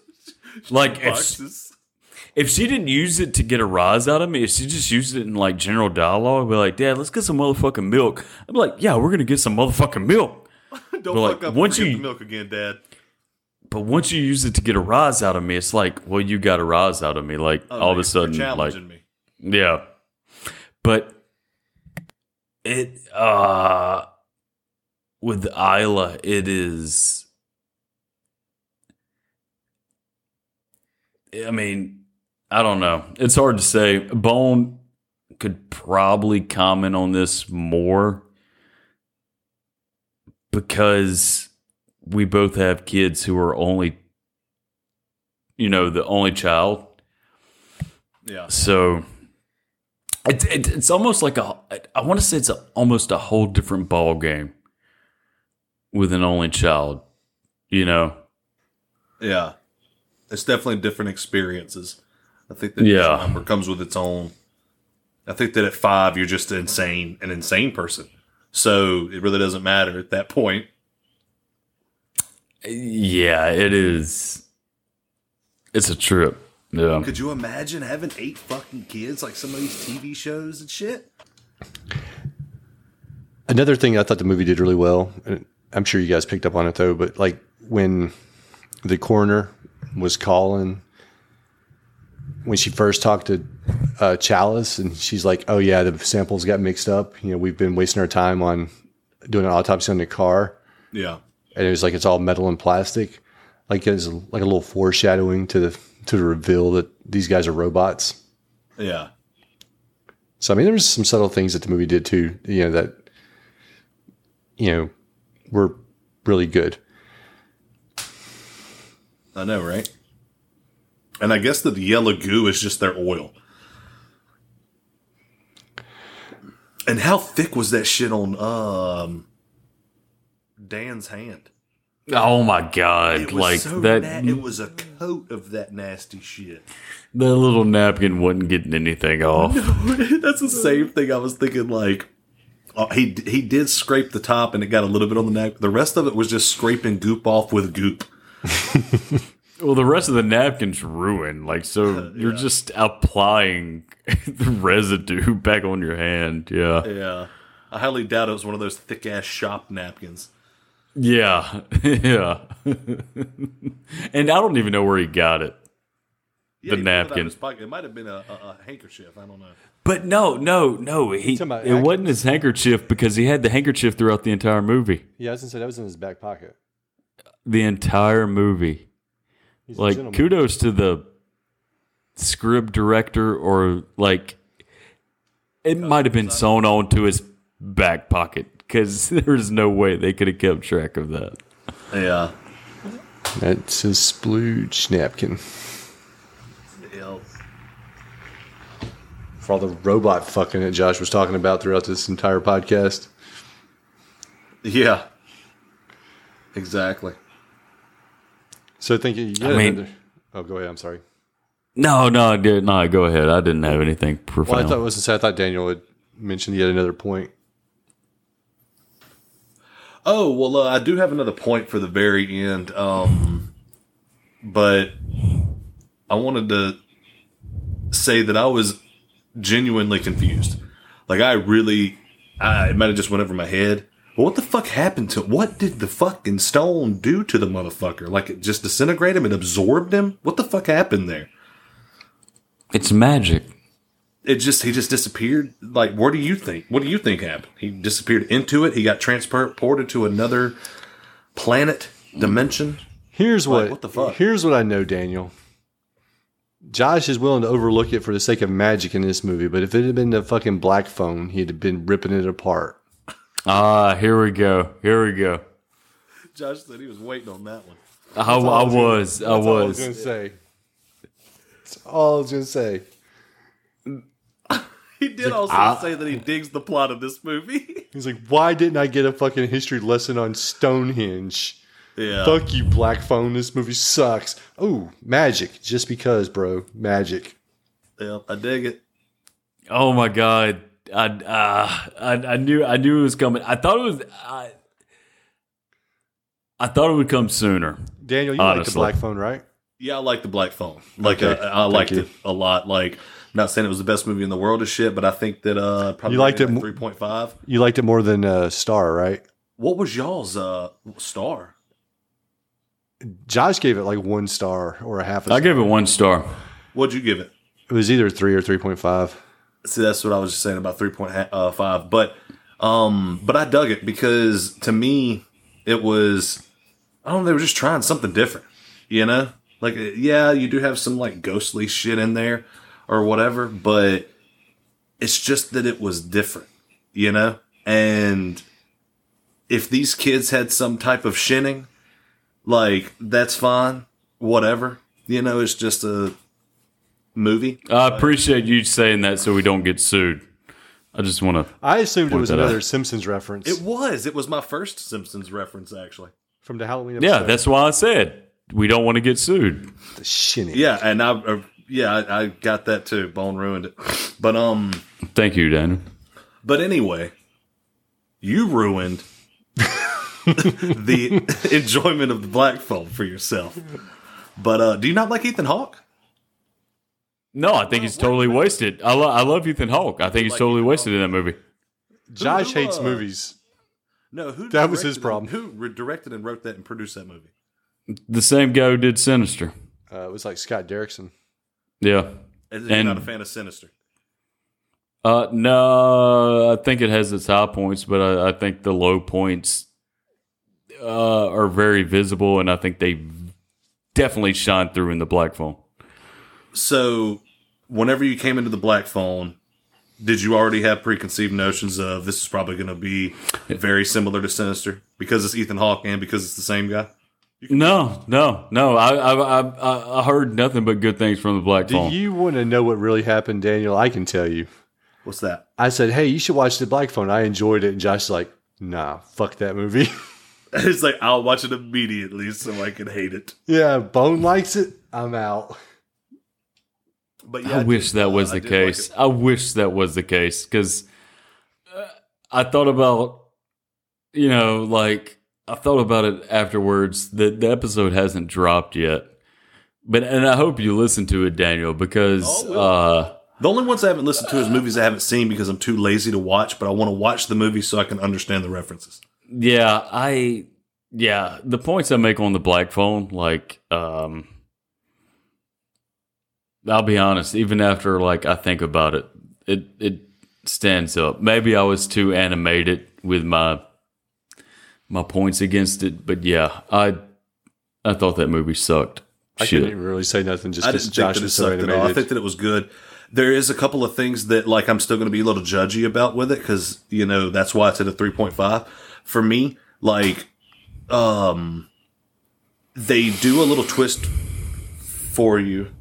Like if, if she didn't use it to get a rise out of me, if she just used it in like general dialogue, be like, Dad, let's get some motherfucking milk. I'm like, yeah, we're gonna get some motherfucking milk. Don't But, like, fuck up once you milk again, Dad. But once you use it to get a rise out of me, it's like, well, you got a rise out of me. Like Oh, all of a sudden, like me. Yeah. But it uh with Isla it is I mean, I don't know. It's hard to say. Bone could probably comment on this more because we both have kids who are only you know, the only child. Yeah. So it, it, it's almost like a. I want to say it's a, almost a whole different ball game with an only child. You know. Yeah. It's definitely different experiences. I think that Yeah. number comes with its own. I think that at five, you're just insane, an insane person. So it really doesn't matter at that point. Yeah, it is. It's a trip. Yeah. Could you imagine having eight fucking kids like some of these TV shows and shit? Another thing I thought the movie did really well, and I'm sure you guys picked up on it though, but like when the coroner was calling, when she first talked to uh, Challis, and she's like, "Oh yeah, the samples got mixed up. You know, we've been wasting our time on doing an autopsy on the car." Yeah. and it was like it's all metal and plastic. Like it's like a little foreshadowing to the to reveal that these guys are robots. Yeah. So I mean, there was some subtle things that the movie did too. You know that you know were really good. I know, right? And I guess that the yellow goo is just their oil. And how thick was that shit on um Dan's hand? Oh my god! It was Like so that. na- it was a coat of that nasty shit. that little napkin wasn't getting anything off. That's the same thing I was thinking. Like, uh, he he did scrape the top, and it got a little bit on the neck. The rest of it was just scraping goop off with goop. Well, the rest of the napkin's ruined. Like, so you're just applying the residue back on your hand. Yeah. Yeah, I highly doubt it was one of those thick ass shop napkins. Yeah. yeah. and I don't even know where he got it. Yeah, The he pulled it out of napkin. his pocket. It might have been a, a, a handkerchief. I don't know. But no, no, no. He, talking about it wasn't his handkerchief because he had the handkerchief throughout the entire movie. Yeah, I was gonna say that was in his back pocket. The entire movie. He's like kudos to the script director or like it might have been sewn onto his back pocket because there's no way they could have kept track of that Yeah. That's a splooge napkin Yeah. for all the robot fucking that Josh was talking about throughout this entire podcast. Yeah. Exactly. So thinking, you I mean- another- oh, go ahead. I'm sorry. No, no, I no. Go ahead. I didn't have anything profound. Well, I thought it was I thought Daniel had mentioned yet another point. Oh well, uh, I do have another point for the very end, um, but I wanted to say that I was genuinely confused. Like I really, I, it might have just went over my head. But what the fuck happened to? What did the fucking stone do to the motherfucker? Like it just disintegrated him and absorbed him? What the fuck happened there? it's magic. It just he just disappeared. Like, where do you think? What do you think happened? He disappeared into it. He got transported to another planet dimension. Here's Like, what, what the fuck? Here's what I know, Daniel. Josh is willing to overlook it for the sake of magic in this movie, but if it had been the fucking black phone, he'd have been ripping it apart. Ah, here we go. Here we go. Josh said he was waiting on that one. I, I was. I was. all I was was. gonna say. That's all I was gonna say. He did also I- say that he digs the plot of this movie. He's like, why didn't I get a fucking history lesson on Stonehenge? Yeah. Fuck you, Black Phone. This movie sucks. Oh, magic. Just because, bro. Magic. yeah, I dig it. Oh my god. I, uh, I I knew I knew it was coming. I thought it was. I, I thought it would come sooner. Daniel, you like the Black Phone, right? Yeah, I like the Black Phone. Like Okay, uh, I liked you. it a lot. Like, not saying it was the best movie in the world or shit, but I think that uh probably You liked it mo- three point five. You liked it more than uh, Star, right? What was y'all's uh star? Josh gave it like one star or a half a I star. gave it one star. What'd you give it? It was either three or 3.5. See, that's what I was just saying about three point uh, five. But um, but I dug it because to me it was I don't know they were just trying something different. You know, like yeah, you do have some like ghostly shit in there or whatever, but it's just that it was different. You know, and if these kids had some type of shinning, like that's fine, whatever. You know, it's just a movie. I appreciate you saying that so we don't get sued. I just want to. I assumed it was that out. another Simpsons reference It was. It was my first Simpsons reference, actually. from the Halloween episode. Yeah, that's why I said we don't want to get sued. the shinning. Yeah, and I, uh, yeah, I, I got that too. Bone ruined it, but um, Thank you, Dan. but anyway, you ruined the enjoyment of the black film for yourself. But uh, do you not like Ethan Hawke? No, I think he's totally wasted. I, lo- I love Ethan Hawke. I think he's totally wasted in that movie. Josh Who, hates uh, movies. No, who? That was his directed problem. and- Who re- directed and wrote that and produced that movie? The same guy who did Sinister. Uh, it was like Scott Derrickson. Yeah. You're And- not a fan of Sinister. Uh, no, I think it has its high points, but I, I think the low points uh, are very visible, and I think they definitely shine through in the Black Phone. So, whenever you came into the black phone, did you already have preconceived notions of this is probably going to be very similar to Sinister because it's Ethan Hawke and because it's the same guy? No, no, no. I I, I, I- I heard nothing but good things from the Black Do Phone. you want to know what really happened, Daniel? I can tell you. What's that? I said, hey, you should watch the Black Phone. I enjoyed it. And Josh's like, nah, fuck that movie. It's like I'll watch it immediately so I can hate it. yeah, Bone likes it. I'm out. But yeah, I wish did, that uh, was I the did like case. it. I wish that was the case because I thought about, you know, like I thought about it afterwards. The the episode hasn't dropped yet, but and I hope you listen to it, Daniel, because Oh, will. uh, The only ones I haven't listened to is movies I haven't seen because I'm too lazy to watch. But I want to watch the movie so I can understand the references. yeah, I yeah the points I make on the Black Phone, like um, I'll be honest, even after like I think about it, it it stands up. Maybe I was too animated with my my points against it, but yeah, I I thought that movie sucked. I Shit. couldn't really say nothing just I because didn't think Josh that it was so sucked at all. I animated. think that it was good. There is a couple of things that like I'm still going to be a little judgy about with it because you know that's why it's at a 3.5 for me. Like, um, they do a little twist for you.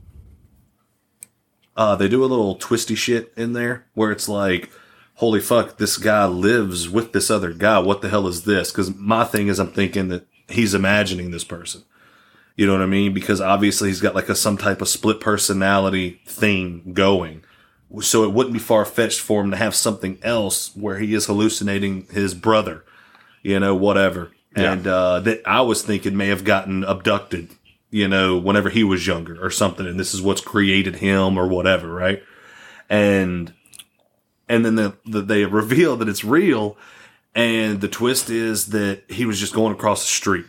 Uh, they do a little twisty shit in there where it's like, holy fuck, this guy lives with this other guy. What the hell is this? Because my thing is, I'm thinking that he's imagining this person You know what I mean? Because obviously he's got like a some type of split personality thing going. So it wouldn't be far fetched for him to have something else where he is hallucinating his brother, you know, whatever. Yeah. And uh, that I was thinking may have gotten abducted, you know, whenever he was younger or something. And this is what's created him or whatever, right? And and then the, the, they reveal that it's real. And the twist is that he was just going across the street.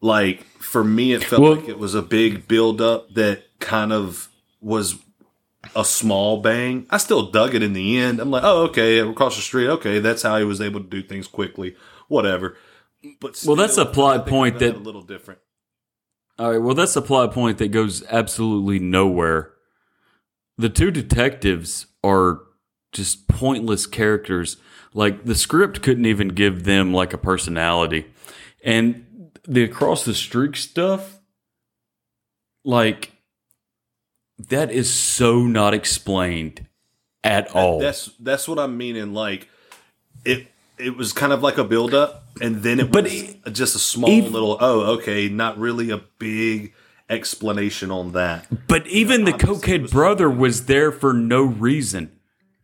Like for me, it felt Well- like it was a big build up that kind of was a small bang. I still dug it in the end. I'm like, oh, okay, across the street. Okay, that's how he was able to do things quickly. Whatever. But Well, that's a plot point that- a little different. All right, well, that's a plot point that goes absolutely nowhere. The two detectives are just pointless characters. Like, the script couldn't even give them, like, a personality. And the across the street stuff, like, that is so not explained at all. That's that's what I'm meaning. Like it it was kind of like a build up, and then it But was just a small ev- little. Oh, okay, not really a big explanation on that. but even the obviously it cokehead brother was there for no reason.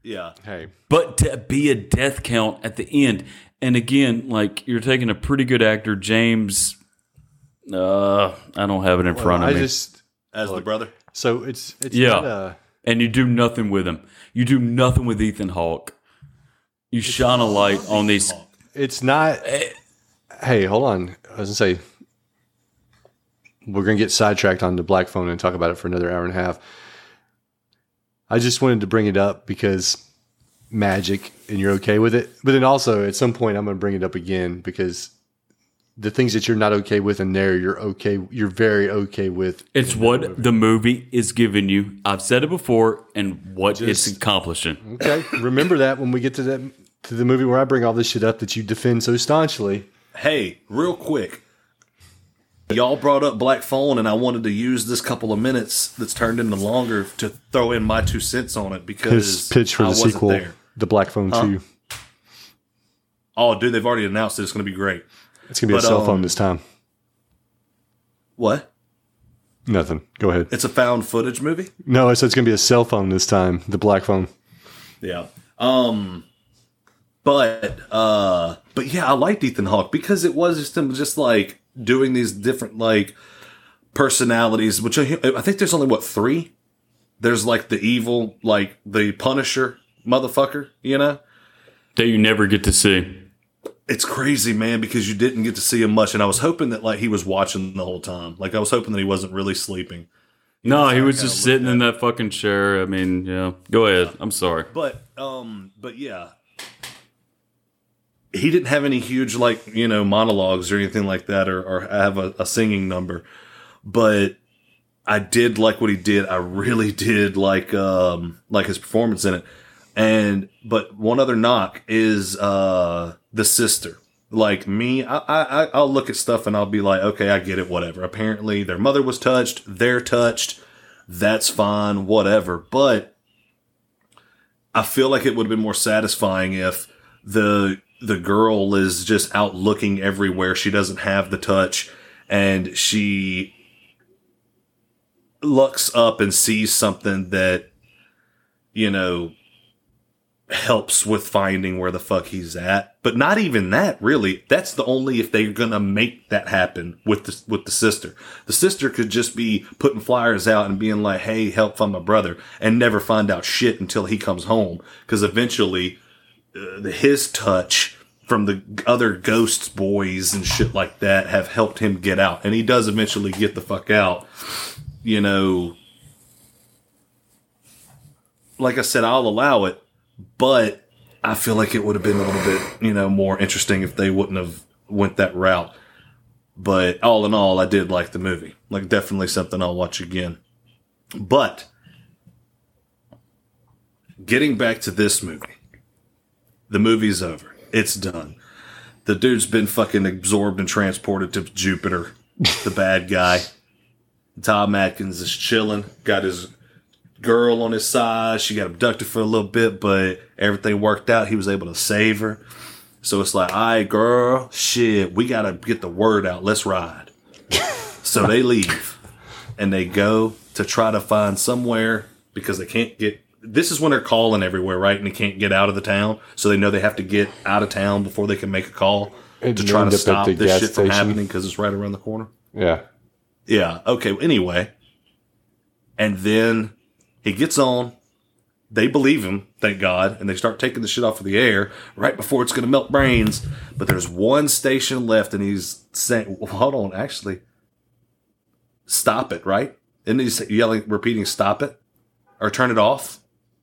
Yeah, Hey, but to be a death count at the end. And again, like you're taking a pretty good actor, James. Uh, I don't have it in front of I me. just as the brother. so it's it's Yeah. not a and you do nothing with him. You do nothing with Ethan Hawke. You shine a light on these. it's not. Hey, hold on. I was gonna say we're gonna get sidetracked on the black phone and talk about it for another hour and a half. I just wanted to bring it up because magic, and you're okay with it. But then also at some point, I'm gonna bring it up again because the things that you're not okay with in there, you're okay. You're very okay with. It's what the movie is giving you. I've said it before, and what it's accomplishing. Okay, remember that when we get to that to the movie where I bring all this shit up that you defend so staunchly. Hey, real quick. Y'all brought up Black Phone, and I wanted to use this couple of minutes that's turned into longer to throw in my two cents on it because His pitch for the sequel, there. The Black Phone Two. Oh, dude, they've already announced it. It's going to be great. It's gonna be a But, cell um, phone this time. What? Nothing. Go ahead. It's a found footage movie. No, I said it's gonna be a cell phone this time. The black phone. Yeah. Um but uh but yeah, I liked Ethan Hawke because it was just just like doing these different like personalities, which I, I think there's only what three. There's like the evil, like the Punisher motherfucker, you know. That you never get to see. It's crazy, man, because you didn't get to see him much, and I was hoping that like he was watching the whole time. Like I was hoping that he wasn't really sleeping. No, he was just sitting in that fucking chair. I mean, yeah. Go ahead. I'm sorry. But um, but yeah, he didn't have any huge like you know monologues or anything like that, or, or have a, a singing number. But I did like what he did. I really did like um like his performance in it. And but one other knock is uh the sister. Like me, I, I I'll look at stuff and I'll be like, okay, I get it, whatever. Apparently, their mother was touched, they're touched. That's fine, whatever. But I feel like it would have been more satisfying if the the girl is just out looking everywhere. She doesn't have the touch, and she looks up and sees something that you know helps with finding where the fuck he's at. But not even that, really. That's the only if they're gonna make that happen with the with the sister. The sister could just be putting flyers out and being like, "Hey, help find my brother," and never find out shit until he comes home. Because eventually, uh, his touch from the other ghosts boys and shit like that have helped him get out, and he does eventually get the fuck out. You know, like I said, I'll allow it, but I feel like it would have been a little bit, you know, more interesting if they wouldn't have went that route. But all in all, I did like the movie. Like definitely something I'll watch again. But getting back to this movie, the movie's over. It's done. The dude's been fucking absorbed and transported to Jupiter. The bad guy. Tom Atkins is chilling. Got his girl on his side. She got abducted for a little bit, but everything worked out. He was able to save her. So it's like, all right, girl, shit, we gotta get the word out. Let's ride. So they leave and they go to try to find somewhere because they can't get. This is when they're calling everywhere, right? And they can't get out of the town. So they know they have to get out of town before they can make a call And to try to stop this shit from station. happening because it's right around the corner. Yeah. Yeah. Okay. Anyway, and then he gets on. They believe him, thank God, and they start taking the shit off of the air right before it's going to melt brains. But there's one station left, and he's saying, well, "Hold on, actually, stop it!" Right? And he's yelling, repeating, "Stop it!" or "Turn it off."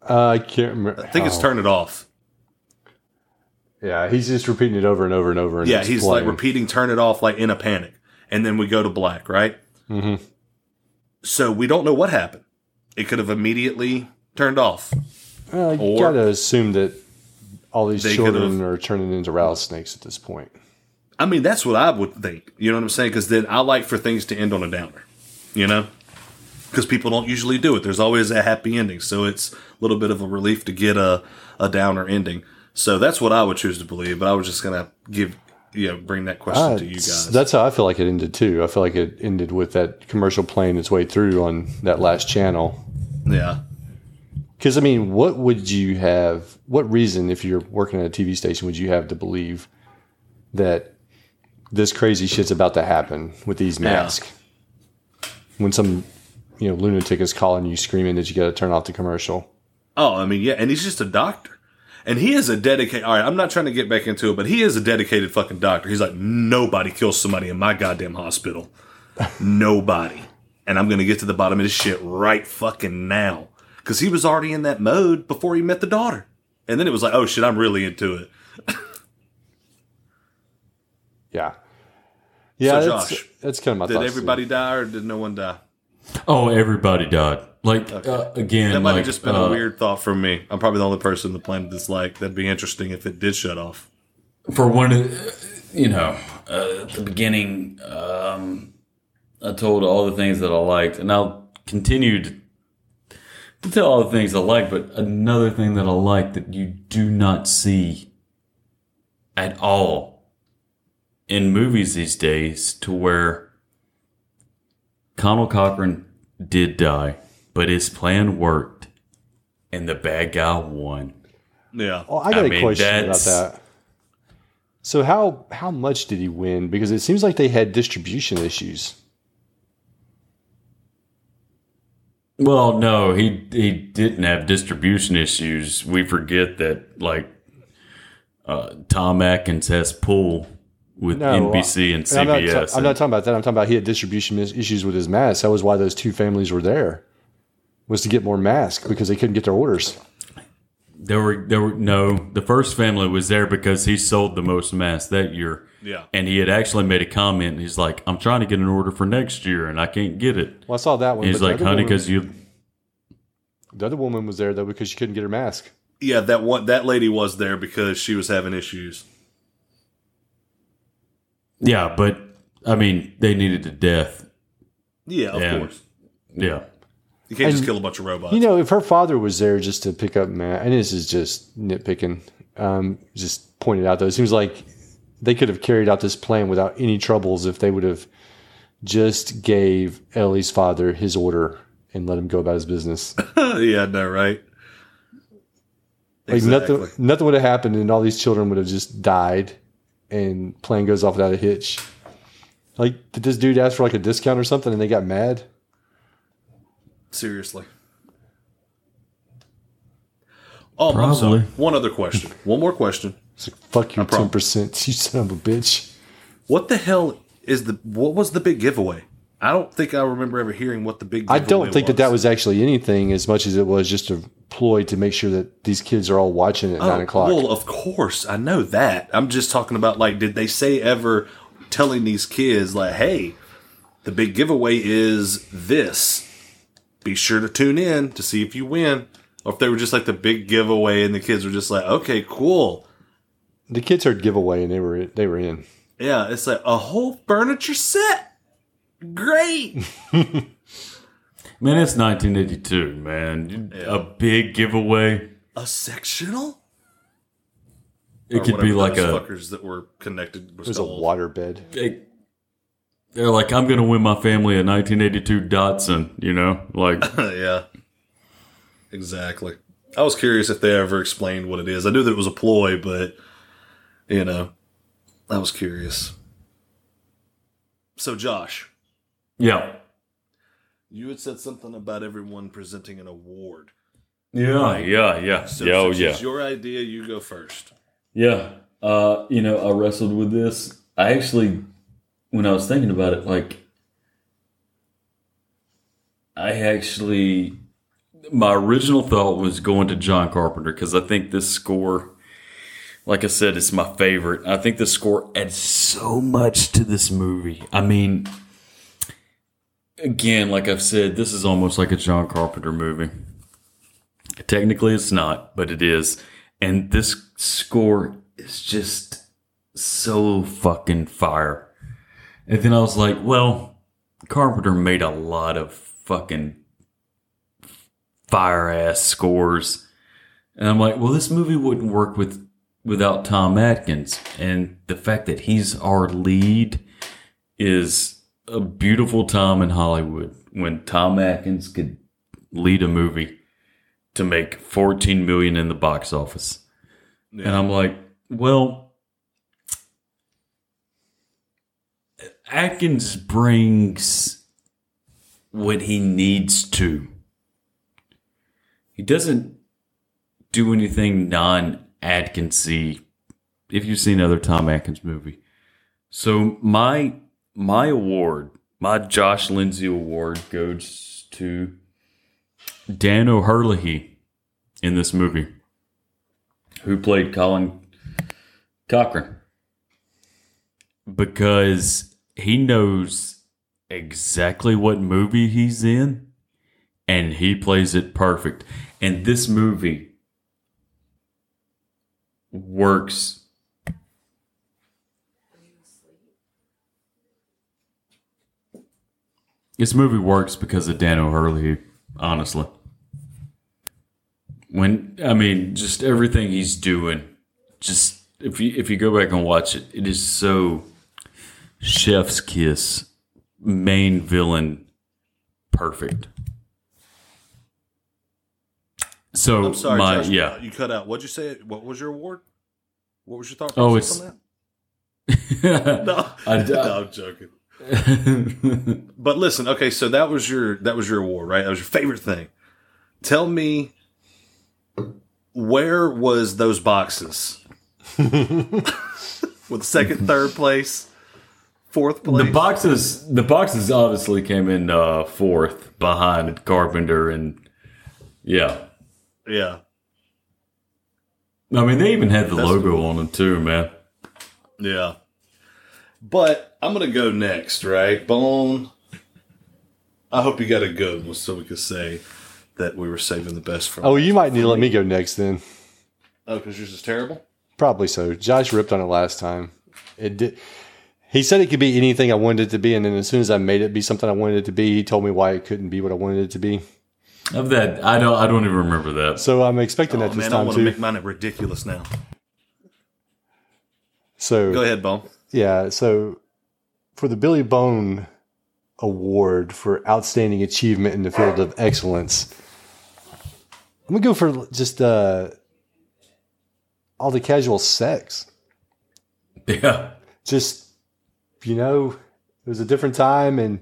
Uh, I can't remember. I think it's. "Turn it off." Yeah, he's just repeating it over and over and over. And yeah, he's like repeating "Turn it off" like in a panic, and then we go to black, right? Mhm. So we don't know what happened. It could have immediately turned off. Uh, you Or- gotta assume that all these children are turning into rattlesnakes at this point. I mean, that's what I would think. You know what I'm saying? Because then I like for things to end on a downer. You know, because people don't usually do it. There's always a happy ending, so it's little bit of a relief to get a a downer ending. So that's what I would choose to believe. But I was just gonna give you know bring that question Uh, to you guys. That's how I feel like it ended too. I feel like it ended with that commercial playing its way through on that last channel. yeah. Because I mean, what would you have? What reason, if you're working at a TV station, would you have to believe that this crazy shit's about to happen with these Yeah. masks? When some, you know, lunatic is calling you, screaming that you got to turn off the commercial. Oh, I mean, yeah, and he's just a doctor. And he is a dedicated. All right, I'm not trying to get back into it, but he is a dedicated fucking doctor. He's like, nobody kills somebody in my goddamn hospital. nobody. And I'm going to get to the bottom of this shit right fucking now. Because he was already in that mode before he met the daughter. And then it was like, oh shit, I'm really into it. Yeah, yeah. So, Josh, that's kind of my Did thoughts, too. everybody die or did no one die? Oh, everybody died. Like uh, again, That might like, have just been uh, a weird thought from me. I'm probably the only person on the planet that's like, that'd be interesting if it did shut off. for one you know uh, at the beginning um, i told all the things that i liked and i'll continue to, to tell all the things i like but another thing that i like that you do not see at all in movies these days to where Conal Cochran did die but his plan worked and the bad guy won Yeah. Oh, I got I a mean, question about that. So how how much did he win? Because it seems like they had distribution issues. Well, no, he he didn't have distribution issues. We forget that like uh, Tom Atkins has pull with No, NBC and I'm not, CBS. ta- I'm not talking about that. I'm talking about he had distribution issues with his masks. That was why those two families were there, was to get more masks because they couldn't get their orders. there were there were no. The first family was there because he sold the most masks that year. Yeah. and he had actually made a comment. He's like, "I'm trying to get an order for next year, and I can't get it." Well, I saw that one. He's like, "Honey, because you." the other woman was there though because she couldn't get her mask. Yeah, that one that lady was there because she was having issues. Yeah, but I mean, they needed a death. Yeah, of Yeah. course. Yeah. You can't just kill a bunch of robots. You know, if her father was there just to pick up Matt, and this is just nitpicking, um, just pointed out though, it seems like they could have carried out this plan without any troubles if they would have just gave Ellie's father his order and let him go about his business. yeah, no, right? Like nothing, nothing would have happened, and all these children would have just died, and plane goes off without a hitch. Like, did this dude ask for like a discount or something, and they got mad? Seriously. Oh, I'm sorry. Probably. One other question. One more question. It's like, fuck your ten percent, you son of a bitch. What the hell is the what was the big giveaway? I don't think I remember ever hearing what the big. I don't think that that was actually anything as much as it was just a ploy to make sure that these kids are all watching at oh, nine o'clock. Oh, Well, of course, I know that. I'm just talking about like, did they say ever telling these kids like, "Hey, the big giveaway is this. Be sure to tune in to see if you win." Or if they were just like the big giveaway, and the kids were just like, "Okay, cool." the kids heard giveaway and they were they were in. Yeah, it's like a whole furniture set. Great. Man, it's 1982, man. A big giveaway. a sectional. It Or could be like a fuckers that were connected. It was a water bed. it, they're like, I'm going to win my family a 1982 Datsun, you know? Like, yeah. Exactly. I was curious if they ever explained what it is. I knew that it was a ploy, but you know, I was curious. So, Josh, yeah. you had said something about everyone presenting an award. Yeah, yeah, yeah. So, yeah, oh, yeah. it's your idea. You go first. Yeah. Uh, you know, I wrestled with this. I actually, when I was thinking about it, like, I actually, my original thought was going to John Carpenter because I think this score, like I said, it's my favorite. I think the score adds so much to this movie. I mean, again, like I've said, this is almost like a John Carpenter movie. Technically, it's not, but it is. And this score is just so fucking fire. And then I was like, well, Carpenter made a lot of fucking fire ass scores. And I'm like, well, this movie wouldn't work with without Tom Atkins. And the fact that he's our lead is a beautiful time in Hollywood when Tom Atkins could lead a movie to make 14 million in the box office. And I'm like, well, Atkins brings what he needs to. He doesn't do anything non Atkinsy. If you've seen other Tom Atkins movie, so my my award, my Josh Lindsay award, goes to Dan O'Herlihy in this movie, who played Conal Cochran, because he knows exactly what movie he's in, and he plays it perfect. And this movie works. This movie works because of Dan O'Herlihy, honestly. When I mean, just everything he's doing, just if you if you go back and watch it, it is so chef's kiss, main villain, perfect. So I'm sorry, my Josh, yeah, you cut out. What'd you say? What was your award? What was your thought Oh, it's, on that? no, I- no, I'm joking. but listen, okay, so that was your that was your award, right? That was your favorite thing. Tell me, where was those boxes? With second, third place, fourth place. the boxes the boxes obviously came in uh, fourth behind Carpenter and yeah. yeah, I mean, they even had the That's logo on them too, man. yeah. But I'm gonna go next, right? Bone. I hope you got a good one, so we could say that we were saving the best for. Oh, you might need to let me go next then. Oh, because yours is terrible. Probably so. Josh ripped on it last time. It did. He said it could be anything I wanted it to be, and then as soon as I made it be something I wanted it to be, he told me why it couldn't be what I wanted it to be. Of that, I don't. I don't even remember that. So I'm expecting Oh that this man, I want to too. make mine ridiculous now. so Go ahead, Bone. Yeah. So for the Billy Bone Award for outstanding achievement in the field of excellence, I'm gonna go for just uh, all the casual sex. Yeah, Just you know, it was a different time, and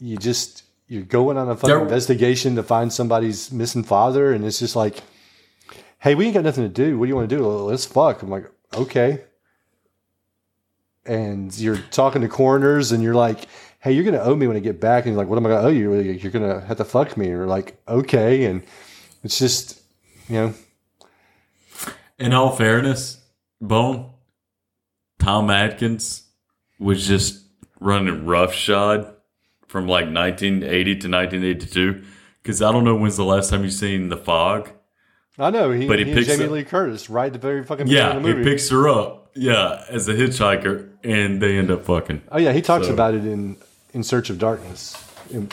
you just you're going on a fucking There- investigation to find somebody's missing father, and it's just like, hey, we ain't got nothing to do. What do you want to do? Let's fuck. I'm like, okay. And you're talking to coroners, and you're like, hey, you're gonna owe me when I get back. And you're like, what am I gonna owe you? You're gonna have to fuck me. And you're like, okay. And it's just, you know, In all fairness, Bone, Tom Atkins was just running roughshod from like 1980 to 1982. Because I don't know when's the last time you seen The Fog. I know. He, But he he picks Jamie up- Lee Curtis right at the very fucking Yeah, beginning of he the movie. picks her up. Yeah, as a hitchhiker, and they end up fucking. Oh yeah, he talks So- about it in In Search of Darkness. In-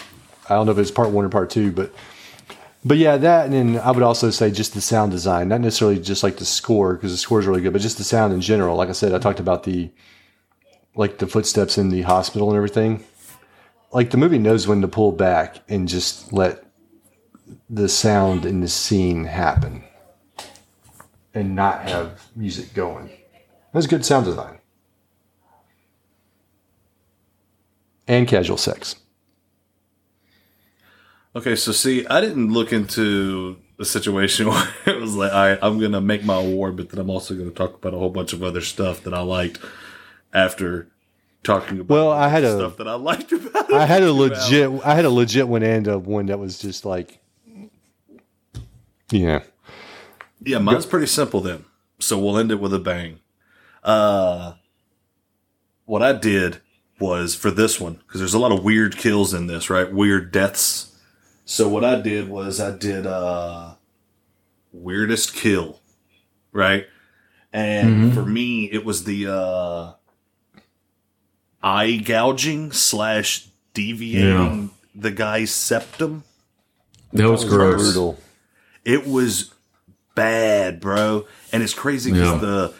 I don't know if it's part one or part two, but but yeah, that and then I would also say just the sound design, not necessarily just like the score because the score is really good, but just the sound in general. Like I said, I talked about the like the footsteps in the hospital and everything. Like the movie knows when to pull back and just let the sound in the scene happen and not have music going. That's good sound design. And casual sex. Okay, so see, I didn't look into the situation where it was like, all right, I'm going to make my award, but then I'm also going to talk about a whole bunch of other stuff that I liked after talking about Well, I had a stuff that I liked about it. I had a legit I had a legit one and a one that was just like yeah. Yeah, mine's pretty simple then. So we'll end it with a bang. Uh, what I did was for this one, because there's a lot of weird kills in this, right? Weird deaths. So what I did was I did uh weirdest kill, right? And for me, it was the uh eye gouging slash deviating the guy's septum. That was gross. Brutal. It was bad, bro. And it's crazy because Yeah. the,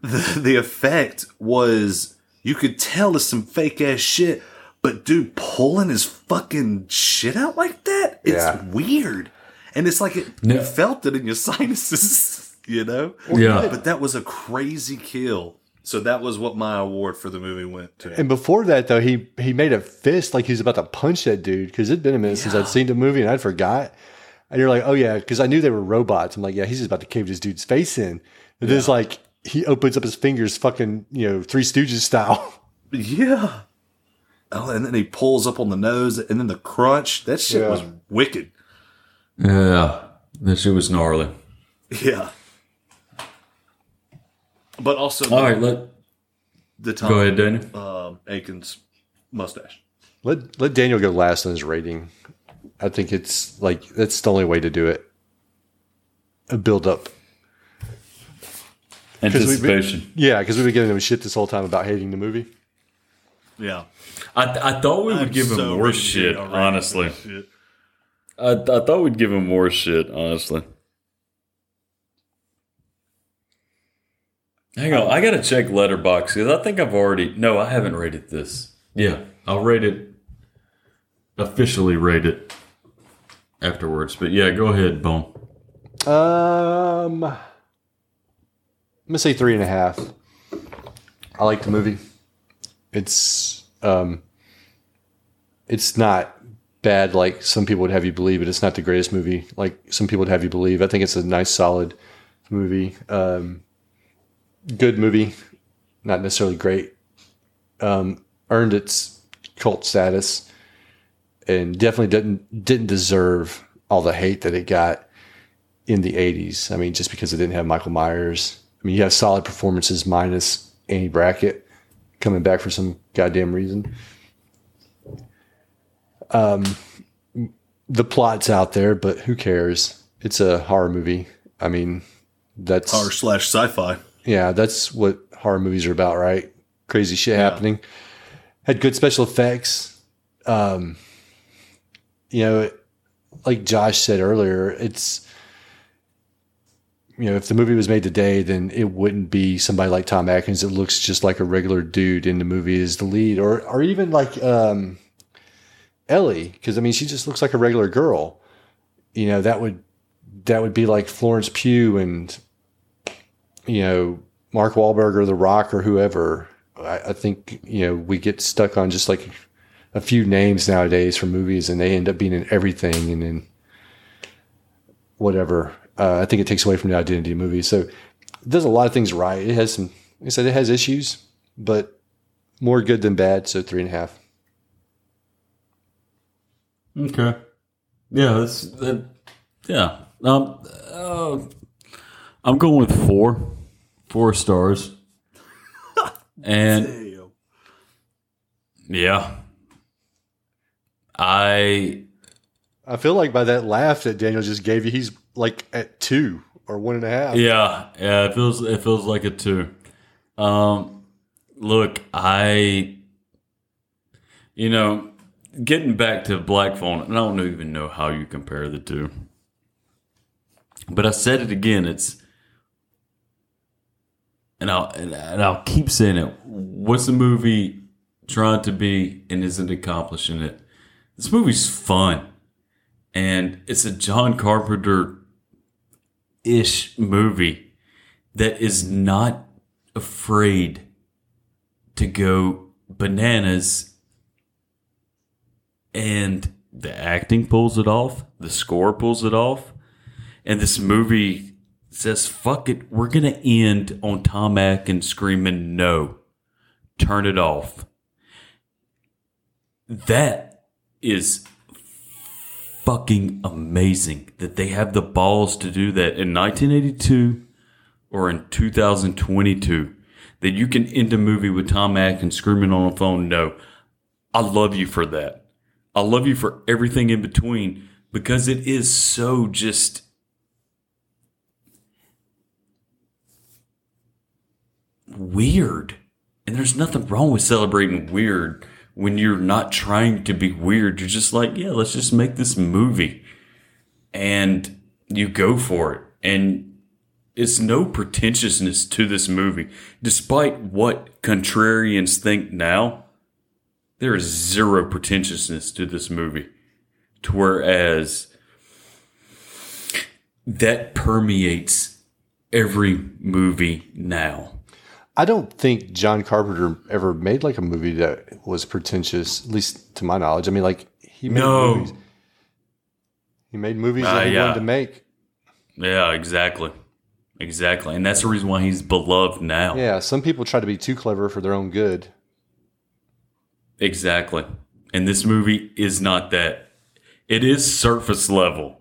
the the effect was you could tell it's some fake ass shit, but dude pulling his fucking shit out like that, it's Yeah. weird. And it's like it No. you felt it in your sinuses, you know? Yeah. But that was a crazy kill. So that was what my award for the movie went to. And before that though, he he made a fist like he was about to punch that dude because it'd been a minute since I'd seen the movie and I'd forgot. And you're like, oh yeah, because I knew they were robots. I'm like, yeah, he's just about to cave this dude's face in. And then it's like he opens up his fingers, fucking you know, Three Stooges style. Yeah. Oh, and then he pulls up on the nose, and then the crunch. That shit Yeah. was wicked. Yeah, that shit was gnarly. Yeah. But also, All right, let the Tom go ahead, Daniel. Um, Atkins mustache. Let let Daniel go last on his rating. I think it's like that's the only way to do it. A build up. 'Cause we've been- Anticipation. Yeah, because we've been giving him shit this whole time about hating the movie. Yeah. I, I thought we would I'm give him so more shit. Honestly, Shit. I, I thought we'd give him more shit. Honestly. Hang on, I gotta check Letterboxd because I think I've already. No, I haven't rated this. Yeah, I'll rate it. Officially rate it afterwards, but yeah, go ahead, Bone. Um, I'm gonna say three and a half. I like the movie. It's um, it's not bad like some people would have you believe, but it's not the greatest movie like some people would have you believe. I think it's a nice, solid movie. Um, good movie, not necessarily great. Um, earned its cult status, and definitely didn't didn't deserve all the hate that it got in the 80s. I mean, just because it didn't have Michael Myers. I mean, you have solid performances minus Annie Brackett coming back for some goddamn reason. Um, the plot's out there, but who cares? It's a horror movie. I mean, that's Horror slash sci-fi. yeah, that's what horror movies are about, right? Crazy shit happening. Had good special effects. Um, you know, like Josh said earlier, it's you know, if the movie was made today, then it wouldn't be somebody like Tom Atkins that looks just like a regular dude in the movie as the lead, or or even like um, Ellie, because I mean, she just looks like a regular girl. You know, that would that would be like Florence Pugh and you know Mark Wahlberg or The Rock or whoever. I, I think you know we get stuck on just like a few names nowadays for movies, and they end up being in everything, and then whatever. Uh, I think it takes away from the identity of the movie. So it does a lot of things right. It has some, like I said, it has issues, but more good than bad. So three and a half. Okay. Yeah, that's that. Yeah. Um. Uh, I'm going with four, four stars. and yeah, I I feel like by that laugh that Daniel just gave you, he's like at two or one and a half. yeah yeah it feels it feels like a two. Um, look, I you know getting back to Black Phone, and I don't even know how you compare the two. But I said it again. It's and I'll and I'll keep saying it. What's the movie trying to be and isn't accomplishing it? This movie's fun, and it's a John Carpenter ish movie that is not afraid to go bananas and the acting pulls it off the score pulls it off and this movie says fuck it we're gonna end on tom atkins screaming no. Turn it off. That is fucking amazing that they have the balls to do that in 1982 or in 2022 that you can end a movie with Tom Atkins screaming on the phone, no. I love you for that. I love you for everything in between because it is so just weird. And there's nothing wrong with celebrating weird when you're not trying to be weird. You're just like, yeah, let's just make this movie. And you go for it. And it's no pretentiousness to this movie. Despite what contrarians think now, there is zero pretentiousness to this movie. To whereas that permeates every movie now. I don't think John Carpenter ever made like a movie that was pretentious, at least to my knowledge. I mean, like he made No. movies. He made movies Ah, that he yeah. wanted to make. Yeah, exactly. Exactly. And that's the reason why he's beloved now. Yeah, some people try to be too clever for their own good. Exactly. And this movie is not that. It is surface level.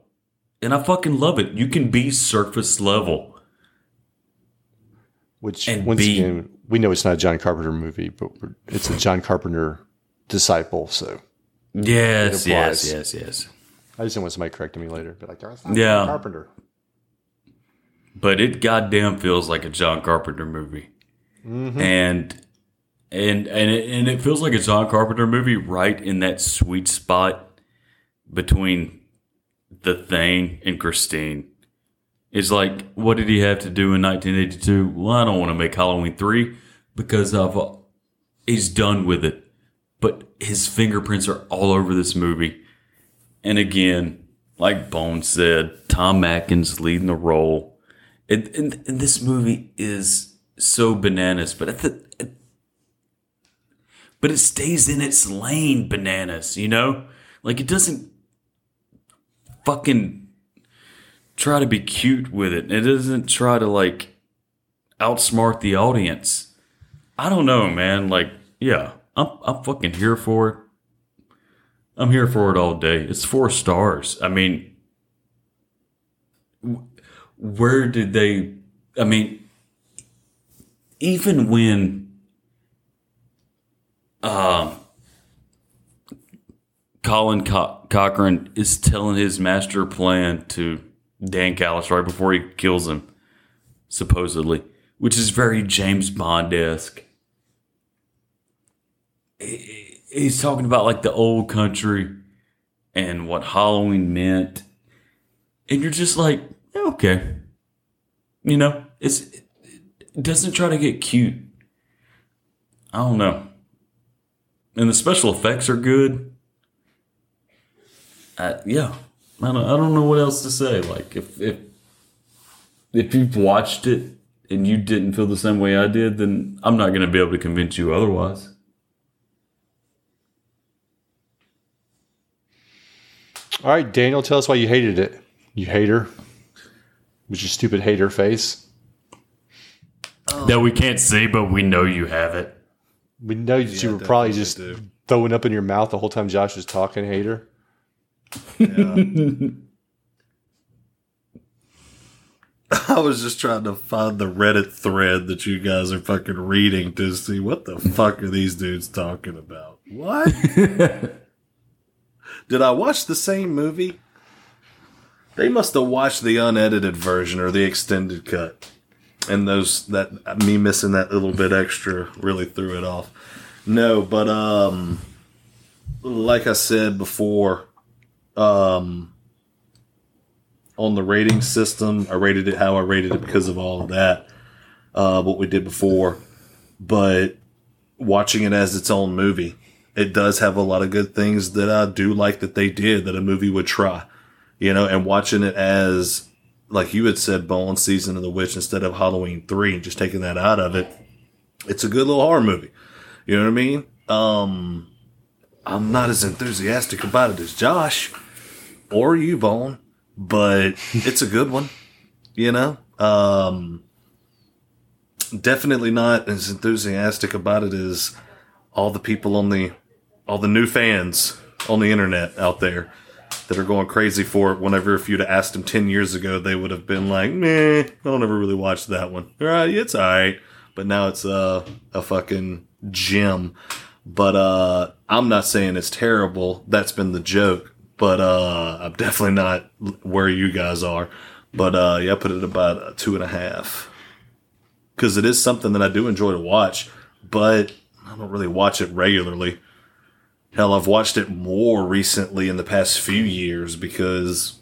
And I fucking love it. You can be surface level. Which And once again, we know it's not a John Carpenter movie, but it's a John Carpenter disciple. So Yes, yes, yes, yes. I just don't want somebody correcting me later. Be like, that's not Yeah. John Carpenter. But it goddamn feels like a John Carpenter movie. Mhm. And and and it, and it feels like a John Carpenter movie right in that sweet spot between The Thing and Christine. It's like, what did he have to do in 1982? Well, I don't want to make Halloween 3 because of uh, he's done with it. But his fingerprints are all over this movie. And again, like Bone said, Tom Atkins leading the role. And, and, and this movie is so bananas, but at the but it stays in its lane bananas, you know? Like it doesn't fucking try to be cute with it. It doesn't try to like outsmart the audience. I don't know, man. Like, yeah, I'm I'm fucking here for it. I'm here for it all day. It's four stars. I mean, where did they? I mean, even when um, Conal Co- Cochran is telling his master plan to Dan Challis right before he kills him, supposedly, which is very James Bond esque. He's talking about like the old country and what Halloween meant, and you're just like, yeah, okay, you know, it's it doesn't try to get cute. I don't know and the special effects are good. Uh, yeah, I don't, I don't know what else to say. Like if if if you've watched it and you didn't feel the same way I did, then I'm not going to be able to convince you otherwise. All right, Daniel, tell us why you hated it. You hater. With your stupid hater face. That we can't see, but we know you have it. We know that you were probably just throwing up in your mouth the whole time Josh was talking, hater. I was just trying to find the Reddit thread that you guys are fucking reading to see what the fuck are these dudes talking about. What? Did I watch the same movie? They must have watched the unedited version or the extended cut. And those that me missing that little bit extra really threw it off. No, but um like I said before, um on the rating system. I rated it how I rated it because of all of that. uh, what we did before, but watching it as its own movie, it does have a lot of good things that I do like that they did that a movie would try, you know, and watching it as like you had said, Bone Season of the Witch instead of Halloween three, and just taking that out of it, it's a good little horror movie. You know what I mean? Um, I'm not as enthusiastic about it as Josh or Bone, but it's a good one. You know, um, definitely not as enthusiastic about it as all the people on the all the new fans on the internet out there that are going crazy for it. Whenever if you'd have asked them ten years ago, they would have been like, "Meh, I don't ever really watch that one. All right, it's all right." But now it's a a fucking gem. But uh, I'm not saying it's terrible. That's been the joke. But uh, I'm definitely not where you guys are. But uh, yeah, I put it about a two and a half because it is something that I do enjoy to watch, but I don't really watch it regularly. Hell, I've watched it more recently in the past few years because,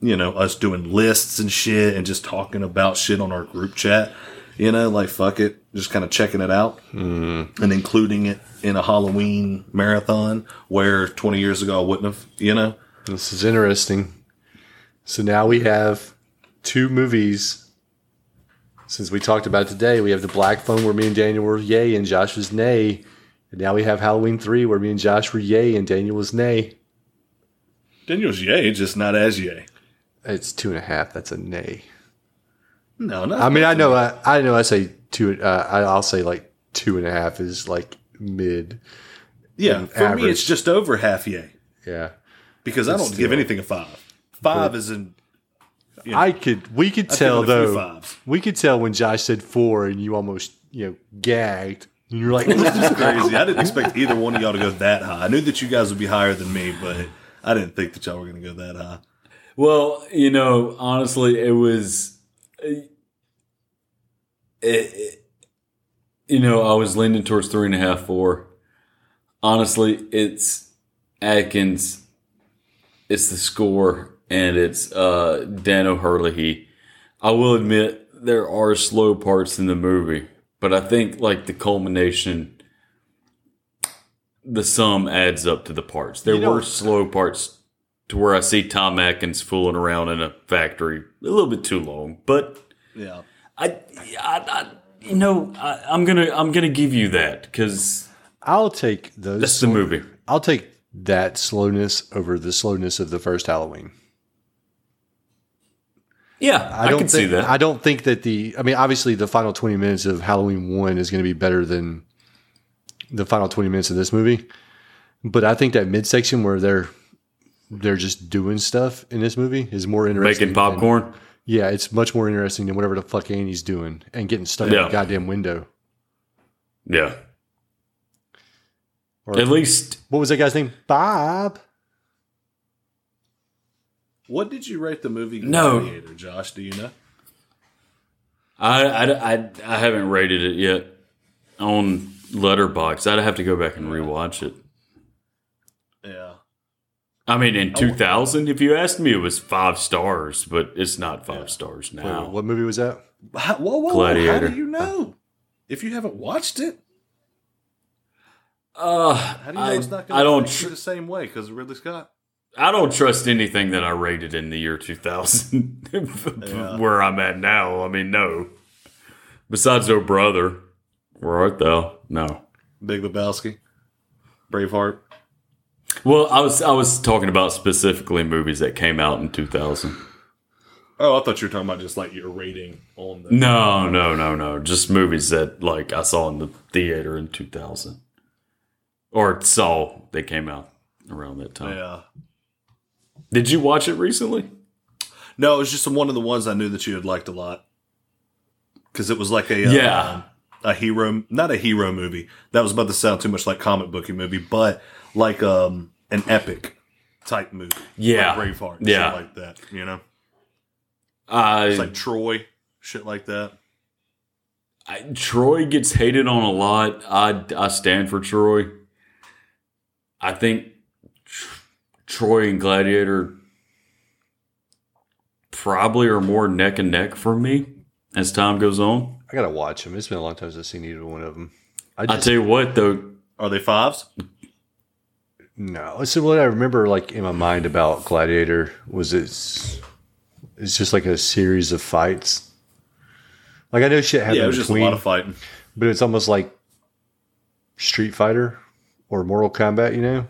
you know, us doing lists and shit and just talking about shit on our group chat. You know, like fuck it, just kind of checking it out Mm. and including it in a Halloween marathon where 20 years ago I wouldn't have, you know? This is interesting. So now we have two movies. Since we talked about it today, we have the Black Phone where me and Daniel were yay and Josh was nay. And now we have Halloween 3 where me and Josh were yay and Daniel was nay. Daniel's yay, just not as yay. It's two and a half. That's a nay. No, no. I mean, I know, I, I know. I say two. Uh, I- I'll say like two and a half is like mid. Yeah, and for me, it's just over half yay Yeah, because I don't give anything a five. Five is in. you know, I could. We could I've tell given a few though. We could tell when Josh said four and you almost you know gagged. And you're like, It's crazy. I didn't expect either one of y'all to go that high. I knew that you guys would be higher than me, but I didn't think that y'all were going to go that high. Well, you know, honestly, it was. It, you know, I was leaning towards three and a half, four. Honestly, it's Atkins, it's the score, and it's uh, Dan O'Herlihy. I will admit there are slow parts in the movie, but I think like the culmination, the sum adds up to the parts. There You were slow parts to where I see Tom Atkins fooling around in a factory a little bit too long, but Yeah. I, I, I you know, I, I'm gonna I'm gonna give you that because I'll take those. that's the movie. I'll take that slowness over the slowness of the first Halloween. Yeah, I, don't can think, see that. I don't think that the. I mean, obviously, the final twenty minutes of Halloween one is going to be better than the final twenty minutes of this movie. But I think that midsection where they're they're just doing stuff in this movie is more interesting. Making popcorn. than- yeah, it's much more interesting than whatever the fuck Annie's doing and getting stuck in Yeah. a goddamn window. yeah, Or at least what was that guy's name? Bob. What did you rate the movie No. Gladiator, Josh? Do you know? I, I, I, I haven't rated it yet on Letterboxd. I'd have to go back and rewatch it. Yeah. I mean, in 2000, if you asked me, it was five stars, but it's not five stars Wait, now. what movie was that? How, whoa, whoa, whoa. How do you know? If you haven't watched it, Uh, how do you know I, it's not going I to don't, affect tr- the same way? Because Ridley Scott. I don't trust anything that I rated in the year 2000 where I'm at now. I mean, no. Besides Oh Brother, where art thou? No. Big Lebowski. Braveheart. Well, I was I was talking about specifically movies that came out in 2000. Oh, I thought you were talking about just like your rating on the. No, no, no, no. Just movies that like I saw in the theater in 2000. Or saw they came out around that time. Yeah. Did you watch it recently? No, it was just one of the ones I knew that you had liked a lot. Because it was like a uh, Yeah. a hero, not a hero movie. That was about to sound too much like comic booky movie, but like um an epic type movie. Yeah. like Braveheart, Yeah. shit like that. You know, I, it's like Troy, shit like that. I Troy gets hated on a lot. I I stand for Troy. I think Tr- Troy and Gladiator probably are more neck and neck for me. as time goes on. I gotta watch them. It's been a long time since I've seen either one of them. I I just tell you what, though, Are they fives? No. So what I remember, like in my mind about Gladiator, was it's it's just like a series of fights. Like I know shit happened Yeah, it was just a between, lot of fighting. but it's almost like Street Fighter or Mortal Kombat. You know,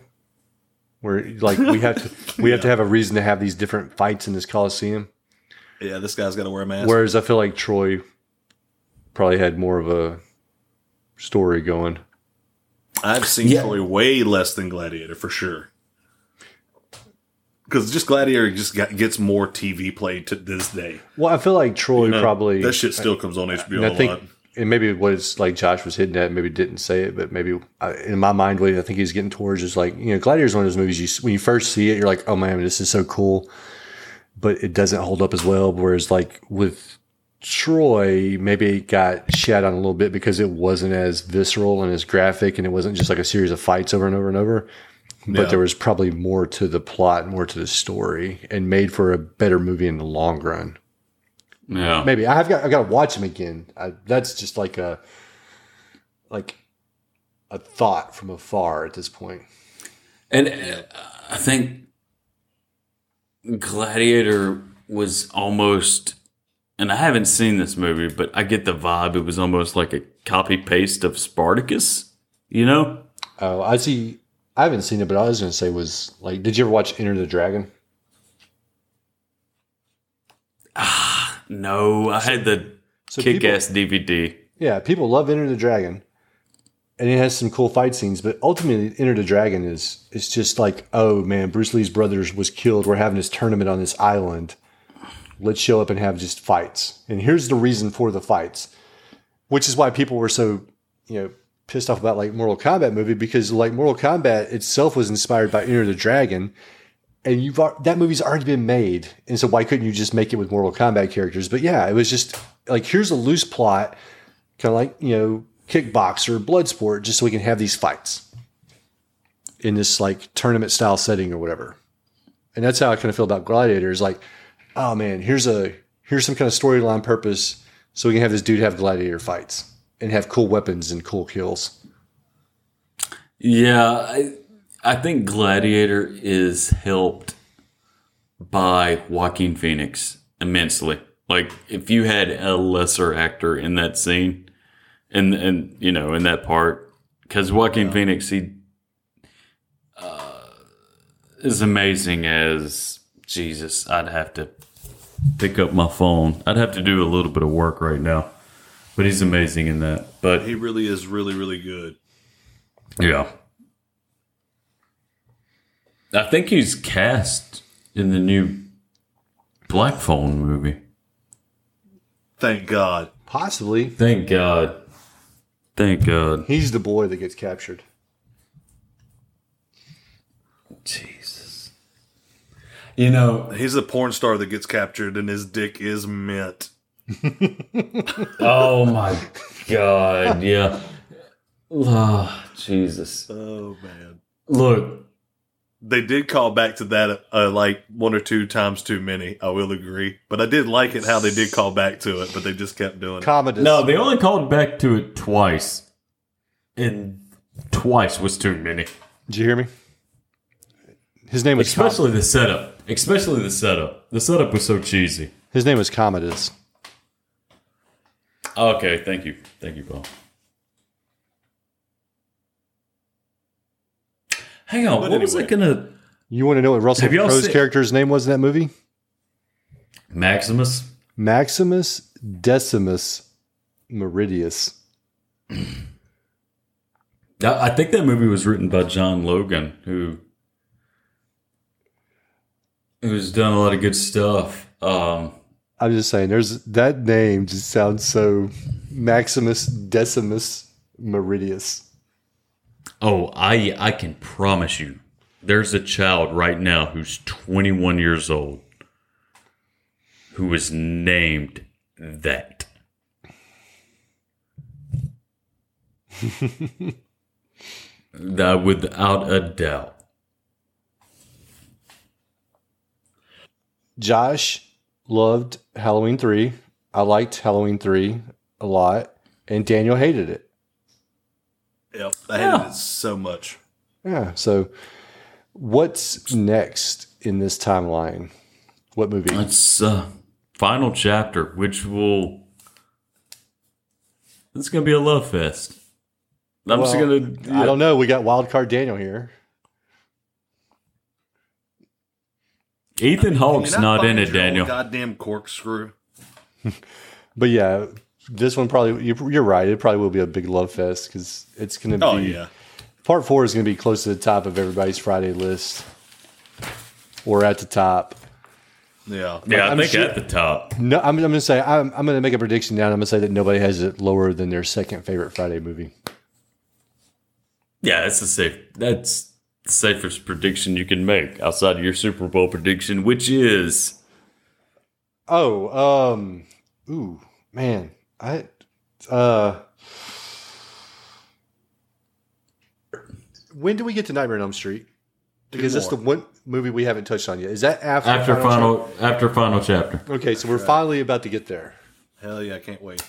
where like we have to we have to have a reason to have these different fights in this coliseum. Yeah, this guy's got to wear a mask. Whereas I feel like Troy probably had more of a story going. I've seen Yeah. Troy way less than Gladiator for sure. Because just Gladiator just got, gets more TV play to this day. Well, I feel like Troy You know, probably that shit still comes on HBO I a think, lot. and maybe what it's like Josh was hitting at, maybe didn't say it, but maybe I, in my mind, what I think he's getting towards is like, you know, Gladiator is one of those movies you, when you first see it, you're like, oh man, this is so cool, but it doesn't hold up as well. Whereas like with Troy, maybe got shat on a little bit because it wasn't as visceral and as graphic, and it wasn't just like a series of fights over and over and over. But Yeah. there was probably more to the plot, more to the story, and made for a better movie in the long run. yeah. Maybe I've got I've got to watch him again. I, that's just like a like a thought from afar at this point. And uh, I think Gladiator was almost, and I haven't seen this movie, but I get the vibe. It was almost like a copy paste of Spartacus, you know? Oh, I see. I haven't seen it, but I was going to say was like, did you ever watch Enter the Dragon? Ah, No, I had the So kick ass DVD. Yeah, people love Enter the Dragon, and it has some cool fight scenes. But ultimately, Enter the Dragon is it's just like, oh man, Bruce Lee's brothers was killed. We're having this tournament on this island. Let's show up and have just fights. And here's the reason for the fights, which is why people were so you know pissed off about like Mortal Kombat movie because like Mortal Kombat itself was inspired by Enter the Dragon. And you've that movie's already been made, and so why couldn't you just make it with Mortal Kombat characters? But yeah, it was just like here's a loose plot, kind of like you know kickboxer Bloodsport just so we can have these fights in this like tournament style setting or whatever and that's how i kind of feel about gladiator is like oh man here's a here's some kind of storyline purpose so we can have this dude have gladiator fights and have cool weapons and cool kills Yeah, I, I think Gladiator is helped by Joaquin Phoenix immensely. Like, if you had a lesser actor in that scene, and and you know in that part, because Joaquin Phoenix he uh, is amazing as Jesus. I'd have to pick up my phone. I'd have to do a little bit of work right now, but he's amazing in that. But He really is really, really good. yeah. I think he's cast in the new Black Phone movie. Thank God. possibly Thank God. Thank God. he's the boy that gets captured Jesus. You know, He's a porn star that gets captured and his dick is mint. oh my God. Yeah. Oh, Jesus. Oh, man. Look, They did call back to that uh, like one or two times too many. I will agree, but I did like it how they did call back to it, but they just kept doing it. no, they only called back to it twice. And twice was too many. did you hear me his name was Com- Especially the setup. Especially the setup. The setup was so cheesy. his name was commodus Okay, thank you. Thank you, Paul. Hang on, But what was I gonna you want to know what russell crowe's seen- character's name was in that movie Maximus? Maximus Decimus Meridius. I I think that movie was written by John Logan, who who's done a lot of good stuff. Um, I'm just saying, there's that name just sounds so Maximus Decimus Meridius. oh, I I can promise you, there's a child right now who's 21 years old who is named that. that without a doubt. Josh loved Halloween 3. I liked Halloween three a lot, and Daniel hated it. Yep. I hated it so much. Yeah. So, what's next in this timeline? What movie? It's uh, final chapter, which will. It's gonna be a love fest. I'm just gonna. I don't know. We got wild card Daniel here. Ethan Hawke's Can you not in it, Daniel. Goddamn corkscrew. But yeah, this one probably you're, you're right. It probably will be a big love fest because it's going to Oh be. yeah. Part four is going to be close to the top of everybody's Friday list, or at the top. Yeah. Yeah, I I'm think sure- at the top. No, I'm, I'm going to say I'm, I'm going to make a prediction now. and I'm going to say that nobody has it lower than their second favorite Friday movie. Yeah, that's the safe. That's the safest prediction you can make outside of your Super Bowl prediction, which is Oh, um, ooh, man, I, uh, when do we get to Nightmare on Elm Street? Because that's the one movie we haven't touched on yet. Is that after after Final final after final chapter. Chapter? Okay, so we're finally about to get there. Hell yeah, I can't wait.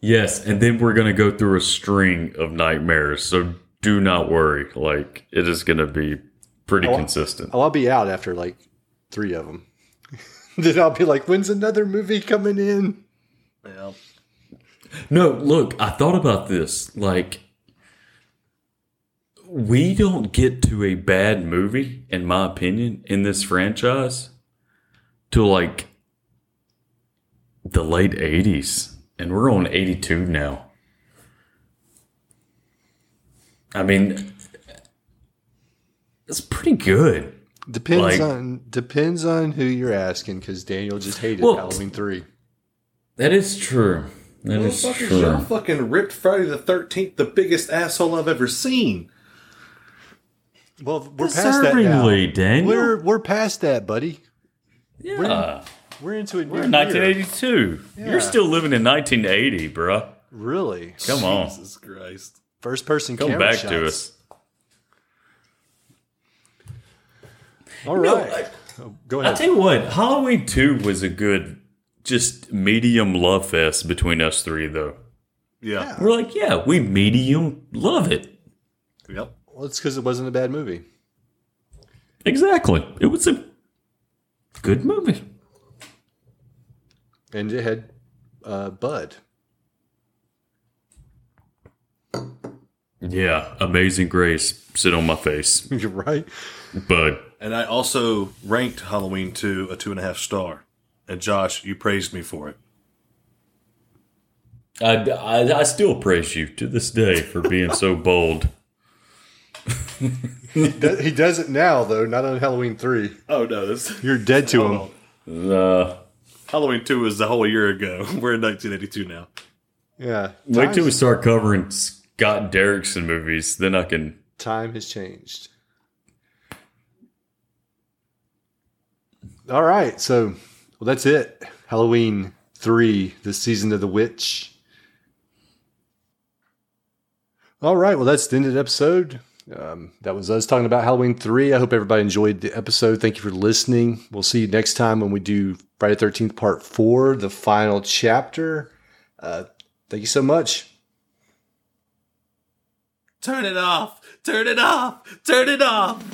Yes, and then we're gonna go through a string of nightmares. So do not worry. Like it is gonna be pretty Oh, consistent. Oh, I'll be out after like three of them. then I'll be like, when's another movie coming in? Yeah. No, look, I thought about this. Like, we don't get to a bad movie, in my opinion, in this franchise to like the late 80s. And we're on 82 now. I mean, it's pretty good. Depends Like- on depends on who you're asking. Because Daniel just hated Well- Halloween three. That is true. That is Motherfuckers, y'all true. fucking ripped Friday the Thirteenth, the biggest asshole I've ever seen. Well, we're past that now. Daniel. We're we're past that, buddy. yeah. We're into a new We're in 1982. Yeah. You're still living in 1980, bruh. Really? Come on. Jesus Christ. First person Come camera back shots. to us. All No, right. Oh, go I ahead. tell you what, Halloween 2 was a good, just medium love fest between us three, though. Yeah. We're like, yeah, we medium love it. Yep. well, it's because it wasn't a bad movie. Exactly. It was a good movie. And it had uh, Bud. Yeah, Amazing Grace, sit on my face. You're right. But And I also ranked Halloween 2 a two and a half star. And Josh, you praised me for it. I, I, I still praise you to this day for being so bold. He does, he does it now, though, not on Halloween 3. Oh no, this You're dead to him. Uh, Halloween 2 was a whole year ago. We're in 1982 now. Yeah. wait till we Times- start covering Scott Derrickson movies, then I can. Time has changed. All right. So, well, that's it. Halloween 3, the season of the witch. All right. Well, that's the end of the episode. Um, that was us talking about Halloween 3. I hope everybody enjoyed the episode. Thank you for listening. We'll see you next time when we do Friday 13th, part four, the final chapter. Uh, thank you so much. Turn it off! Turn it off! Turn it off!